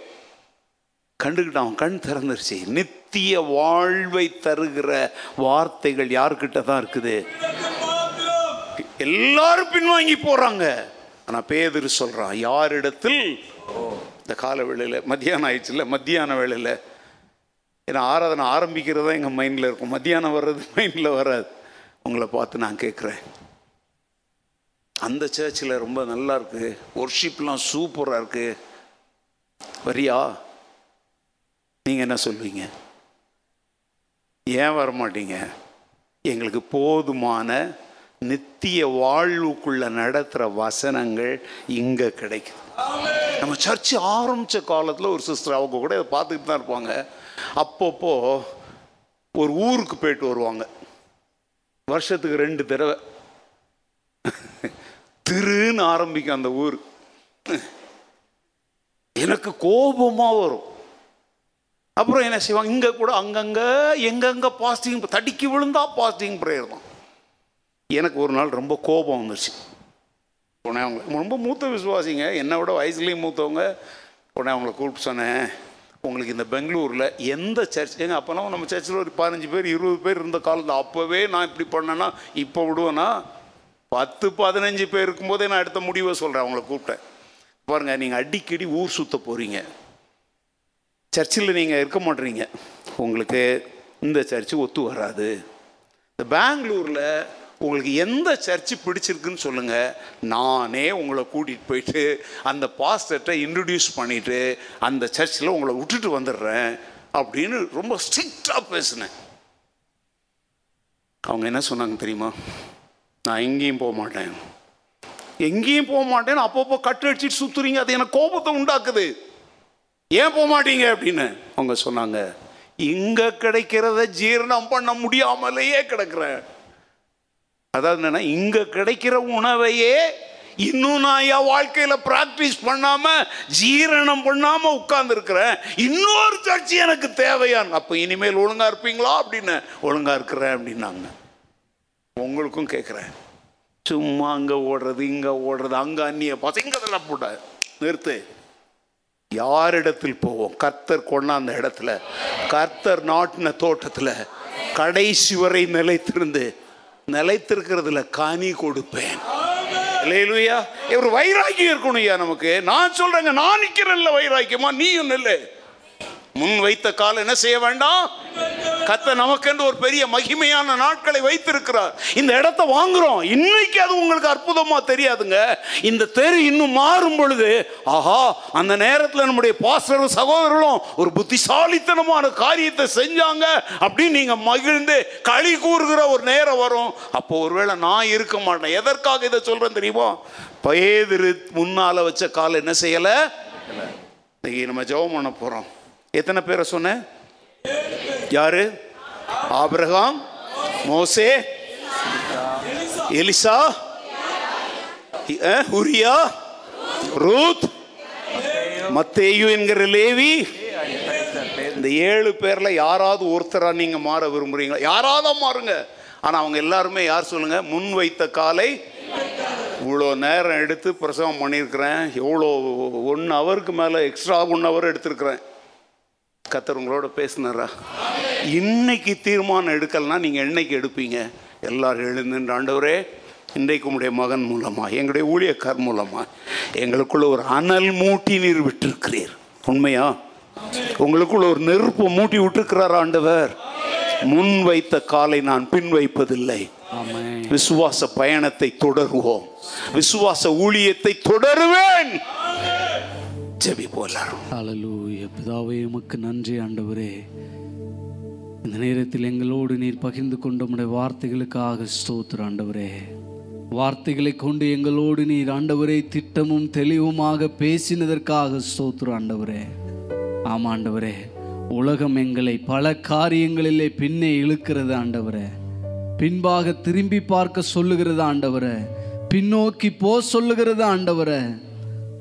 கண்டுக்கிட்டான் கண் திறந்துருச்சு. நித்திய வாழ்வை தருகிற வார்த்தைகள் யார்கிட்ட தான் இருக்குது? எல்லாரும் பின்வாங்கி போறாங்க. ஆனா பேதுரு சொல்றான் யாரிடத்தில்? இந்த கால வேளையில் மத்தியானம் ஆயிடுச்சுல்ல மத்தியான வேளையில். ஏன்னா ஆராதனை ஆரம்பிக்கிறது தான் எங்கள் மைண்டில் இருக்கும். மத்தியானம் வர்றது மைண்டில் வராது. உங்களை பார்த்து நான் கேட்குறேன் அந்த சர்ச்சில் ரொம்ப நல்லா இருக்குது ஒர்ஷிப்லாம் சூப்பராக இருக்குது வரியா? நீங்கள் என்ன சொல்வீங்க? ஏன் வர மாட்டீங்க எங்களுக்கு போதுமான நித்திய வாழ்வுக்குள்ள நடத்துகிற வசனங்கள் இங்கே கிடைக்குது. நம்ம சர்ச்சு ஆரம்பித்த காலத்தில் ஒரு சிஸ்டர் அவங்க கூட இதை பார்த்துக்கிட்டு தான் இருப்பாங்க. அப்பப்போ ஒரு ஊருக்கு போயிட்டு வருவாங்க. வருஷத்துக்கு ரெண்டு தடவை. திருன்னு ஆரம்பிக்கும் அந்த ஊர். எனக்கு கோபமாக வரும். அப்புறம் என்ன செய்வாங்க? இங்கே கூட அங்கங்கே எங்கெங்கே பாஸ்டிங் தடிக்கி விழுந்தா பாஸ்டிங் ப்ரேயர் தான். எனக்கு ஒரு நாள் ரொம்ப கோபம் வந்துருச்சு. உடனே அவங்க ரொம்ப மூத்த விசுவாசிங்க. என்னை விட வயசுலேயும் மூத்தவங்க. உடனே அவங்கள கூப்பிட்டு சொன்னேன். உங்களுக்கு இந்த பெங்களூரில் எந்த சர்ச் ஏங்க அப்போனா நம்ம சர்ச்சில் ஒரு பதினஞ்சு பேர் இருபது பேர் இருந்த காலத்தில் அப்போவே நான் இப்படி பண்ணேன்னா இப்போ விடுவேன்னா பத்து பதினஞ்சு பேர் இருக்கும்போதே நான் எடுத்த முடிவை சொல்கிறேன் அவங்கள கூப்பிட்டேன். பாருங்கள் நீங்கள் அடிக்கடி ஊர் சுத்த போகிறீங்க சர்ச்சில் நீங்கள் இருக்க மாட்டீங்க. உங்களுக்கு இந்த சர்ச்சு ஒத்து வராது. இந்த பெங்களூரில் உங்களுக்கு எந்த சர்ச்சு பிடிச்சிருக்குன்னு சொல்லுங்கள் நானே உங்களை கூட்டிகிட்டு போயிட்டு அந்த பாஸ்டர்கிட்ட இன்ட்ரடியூஸ் பண்ணிவிட்டு அந்த சர்ச்சில் உங்களை விட்டுட்டு வந்துடுறேன் அப்படின்னு ரொம்ப ஸ்ட்ரிக்டாக பேசினேன். அவங்க என்ன சொன்னாங்க தெரியுமா? நான் எங்கேயும் போக மாட்டேன். எங்கேயும் போக மாட்டேன்னு அப்பப்போ கட்டு அடிச்சுட்டு சுற்றுறீங்க அது எனக்கு கோபத்தை உண்டாக்குது. ஏன் போக மாட்டீங்க அப்படின்னு அவங்க சொன்னாங்க. இங்கே கிடைக்கிறத ஜீரணம் பண்ண முடியாமலேயே கிடக்கிறேன். அதாவது என்னன்னா இங்கே கிடைக்கிற உணவையே இன்னும் நான் என் வாழ்க்கையில் ப்ராக்டிஸ் பண்ணாமல் ஜீரணம் பண்ணாமல் உட்கார்ந்துருக்கிறேன். இன்னொரு சர்ச்சி எனக்கு தேவையான் அப்போ இனிமேல் ஒழுங்காக இருப்பீங்களா? அப்படின்னு ஒழுங்காக இருக்கிறேன் அப்படின்னாங்க. உங்களுக்கும் கேட்குறேன் சும்மா அங்கே ஓடுறது இங்கே ஓடுறது அங்கே அந்நிய பசங்க அதெல்லாம் போட்ட நிறுத்து. யாரிடத்தில் போவோம்? கர்த்தர் கொண்டாந்த இடத்துல. கர்த்தர் நாட்டின தோட்டத்தில் கடைசி வரை நிலைத்திருந்து நிலைத்திருக்கிறதுல காணி கொடுப்பேன். இல்லையா ஒரு வைராக்கியம் இருக்கணும் ஐயா நமக்கு. நான் சொல்றேங்க நான் நிக்கிறேன்ல வைராக்கியமா? நீயும் இல்லை முன் வைத்த கால் என்ன செய்ய வேண்டாம்? கத்த நமக்கென்று ஒரு பெரிய மகிமையான நாட்களை வைத்திருக்கிறார். இந்த இடத்த வாங்குறோம். இன்னைக்கு அது உங்களுக்கு அற்புதமா தெரியாதுங்க. இந்த தெரு இன்னும் மாறும் பொழுது ஆஹா அந்த நேரத்தில் நம்முடைய பாஸ்டரும் சகோதரர்களும் ஒரு புத்திசாலித்தனமான காரியத்தை செஞ்சாங்க அப்படின்னு நீங்க மகிழ்ந்து களி கூறுகிற ஒரு நேரம் வரும். அப்போ ஒருவேளை நான் இருக்க மாட்டேன். எதற்காக இதை சொல்றேன் தெரியுமா? பயதிரு முன்னால வச்ச கால் என்ன செய்யல? இன்னைக்கு நம்ம ஜெபம் பண்ண போறோம். எத்தனை பேரை சொன்னேன் யாரு? ஆபிரகாம் மோசே எலிசா அஹ், உரியா ரூத் மத்தேயு என்கிற லேவி. இந்த ஏழு பேர்ல யாராவது ஒருத்தரா நீங்க மாற விரும்புறீங்களா? யாராவது மாறுங்க. ஆனா அவங்க எல்லாருமே யார் சொல்லுங்க? முன் வைத்த காலை இவ்வளோ நேரம் எடுத்து பிரசவம் பண்ணியிருக்கிறேன். எவ்வளோ ஒன் ஹவருக்கு மேலே எக்ஸ்ட்ரா ஒன் ஹவர் எடுத்திருக்கிறேன். கத்தர் உங்களோட பேசினாரா இன்னைக்கு தீர்மானம் எடுக்கலனா நீங்கள் என்னைக்கு எடுப்பீங்க? எல்லாரும் எழுந்துன்ற ஆண்டவரே இன்றைக்கு உங்களுடைய மகன் மூலமாக எங்களுடைய ஊழியக்கார் மூலமாக எங்களுக்குள்ள ஒரு அனல் மூட்டி நீர் விட்டிருக்கிறீர். உண்மையா? உங்களுக்குள்ள ஒரு நெருப்பு மூட்டி விட்டிருக்கிறார் ஆண்டவர். முன் வைத்த காலை நான் பின் வைப்பதில்லை. விசுவாச பயணத்தை தொடருவோம். விசுவாச ஊழியத்தை தொடருவேன். ஜெபி போலாரும் ஹalleluya பிதாவே உமக்கு நன்றி ஆண்டவரே. இந்த நேரத்தில் எங்களோடு நீர் பகிர்ந்து கொண்ட உடைய வார்த்தைகளுக்காக ஸ்தோத்திர ஆண்டவரே. வார்த்தைகளை கொண்டு எங்களோடு நீர் ஆண்டவரே திட்டமும் தெளிவுமாக பேசினதற்காக ஸ்தோத்திர ஆண்டவரே. ஆமாண்டவரே உலகம் எங்களை பல காரியங்களிலே பின்னே இழுக்கிறது ஆண்டவரே. பின்பாக திரும்பி பார்க்க சொல்லுகிறது ஆண்டவரே. பின்னோக்கி போ சொல்லுகிறது ஆண்டவரே.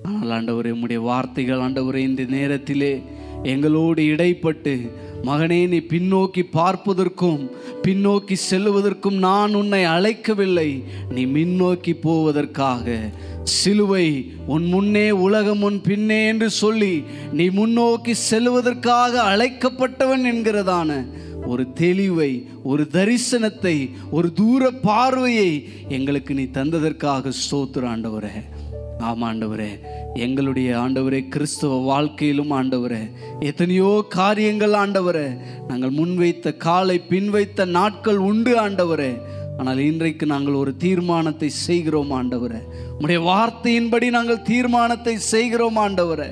ஆனால் ஆண்டவரே உம்முடைய வார்த்தைகள் ஆண்டவரே இந்த நேரத்திலே எங்களோடு இடைப்பட்டு மகனே நீ பின்னோக்கி பார்ப்பதற்கும் பின்னோக்கி செல்லுவதற்கும் நான் உன்னை அழைக்கவில்லை. நீ முன்னோக்கி போவதற்காக சிலுவை உன் முன்னே உலகம் உன் பின்னே என்று சொல்லி நீ முன்னோக்கி செல்வதற்காக அழைக்கப்பட்டவன் என்கிறதான ஒரு தெளிவை ஒரு தரிசனத்தை ஒரு தூர பார்வையை எங்களுக்கு நீ தந்ததற்காக ஸ்தோத்திர ஆமா ஆண்டவரே. எங்களுடைய ஆண்டவரே கிறிஸ்துவ வாழ்க்கையிலும் ஆண்டவரே. எத்தனையோ காரியங்கள் ஆண்டவரே. நாங்கள் முன்வைத்த காலை பின்வைத்த நாட்கள் உண்டு ஆண்டவரே. ஆனால் இன்றைக்கு நாங்கள் ஒரு தீர்மானத்தை செய்கிறோம் ஆண்டவரே. உடைய வார்த்தையின்படி நாங்கள் தீர்மானத்தை செய்கிறோம் ஆண்டவரே.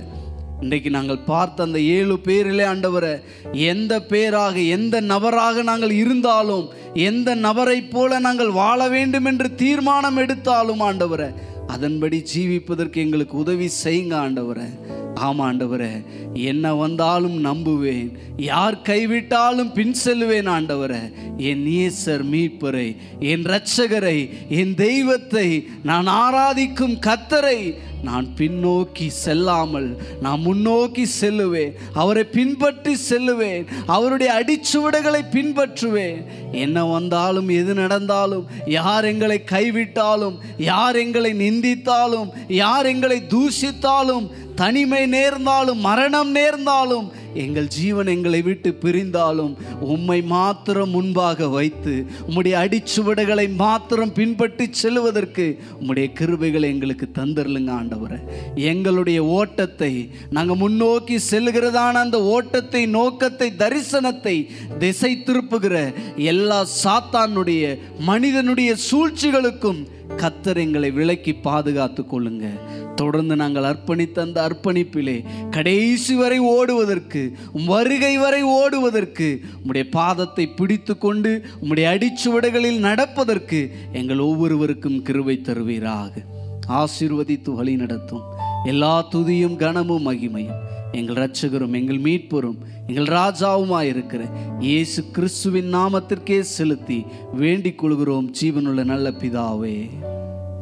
இன்றைக்கு நாங்கள் பார்த்த அந்த ஏழு பேரிலே ஆண்டவரை எந்த பேராக எந்த நபராக நாங்கள் இருந்தாலும் எந்த நபரைப் போல நாங்கள் வாழ வேண்டும் என்று தீர்மானம் எடுத்தாலும் ஆண்டவரை அதன்படி ஜீவிப்பதற்கு எங்களுக்கு உதவி செய்யுங்க ஆண்டவரை. ஆமாண்டவரே என்ன வந்தாலும் நம்புவேன். யார் கைவிட்டாலும் பின் செல்லுவேன் ஆண்டவரே. என் ஈசர் மீட்பரை என் இரட்சகரை என் தெய்வத்தை நான் ஆராதிக்கும் கத்தரை நான் பின்னோக்கி செல்லாமல் நான் முன்னோக்கி செல்லுவேன். அவரை பின்பற்றி செல்லுவேன். அவருடைய அடிச்சுவடுகளை பின்பற்றுவேன். என்ன வந்தாலும் எது நடந்தாலும் யார் எங்களை கைவிட்டாலும் யார் எங்களை நிந்தித்தாலும் யார் எங்களை தூஷித்தாலும் தனிமை நேர்ந்தாலும் மரணம் நேர்ந்தாலும் எங்கள் ஜீவன் எங்களை விட்டு பிரிந்தாலும் உம்மை மாத்திரம் முன்பாக வைத்து உம்முடைய அடிச்சுவடுகளை மாத்திரம் பின்பற்றி செல்வதற்கு உம்முடைய கிருபைகளை எங்களுக்கு தந்துடலுங்க ஆண்டவரை. எங்களுடைய ஓட்டத்தை நாங்கள் முன்னோக்கி செல்கிறதான அந்த ஓட்டத்தை நோக்கத்தை தரிசனத்தை திசை திருப்புகிற எல்லா சாத்தானுடைய மனிதனுடைய சூழ்ச்சிகளுக்கும் கத்தர் எங்களை விலக்கி பாதுகாத்து கொள்ளுங்க. தொடர்ந்து நாங்கள் அர்ப்பணித்த அந்த அர்ப்பணிப்பிலே கடைசி வரை ஓடுவதற்கு வருகை வரை ஓடுவதற்கு உம்முடைய பாதத்தை பிடித்து கொண்டு உம்முடைய அடிச்சுவடுகளில் நடப்பதற்கு எங்கள் ஒவ்வொருவருக்கும் கிருவை தருவீராக. ஆசீர்வதித்து வழி நடத்தும். எல்லா துதியும் கனமும் மகிமையும். எங்கள் ரட்சகரும் எங்கள் மீட்பரும் எங்கள் ராஜாவுமாய் இருக்கிற இயேசு கிறிஸ்துவின் நாமத்திற்கே செலுத்தி வேண்டிக் கொள்கிறோம். ஜீவனுள்ள நல்ல பிதாவே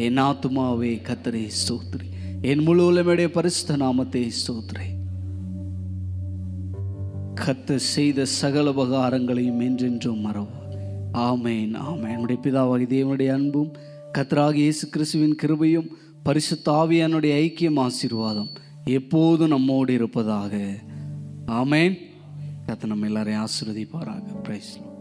என் ஆத்துமாவே கத்தரே ஸ்தோத்ரி. என் முழு உலமுடைய பரிசுத்த நாமத்தை ஸ்தோத்ரே. கத்த செய்த சகல உபகாரங்களையும் என்றென்றும் மறவார் ஆமேன் ஆமேன். என்னுடைய பிதாவாகி தேவனுடைய அன்பும் கத்தராக இயேசு கிறிஸ்துவின் கிருபையும் பரிசுத்த ஆவியானுடைய ஐக்கியம் ஆசீர்வாதம் எப்போது நம்மோடு இருப்பதாக. ஆமேன். கத்தை நம்ம எல்லாரையும் ஆசிர்வதிப்பாராக. பிரைஸ்லாம்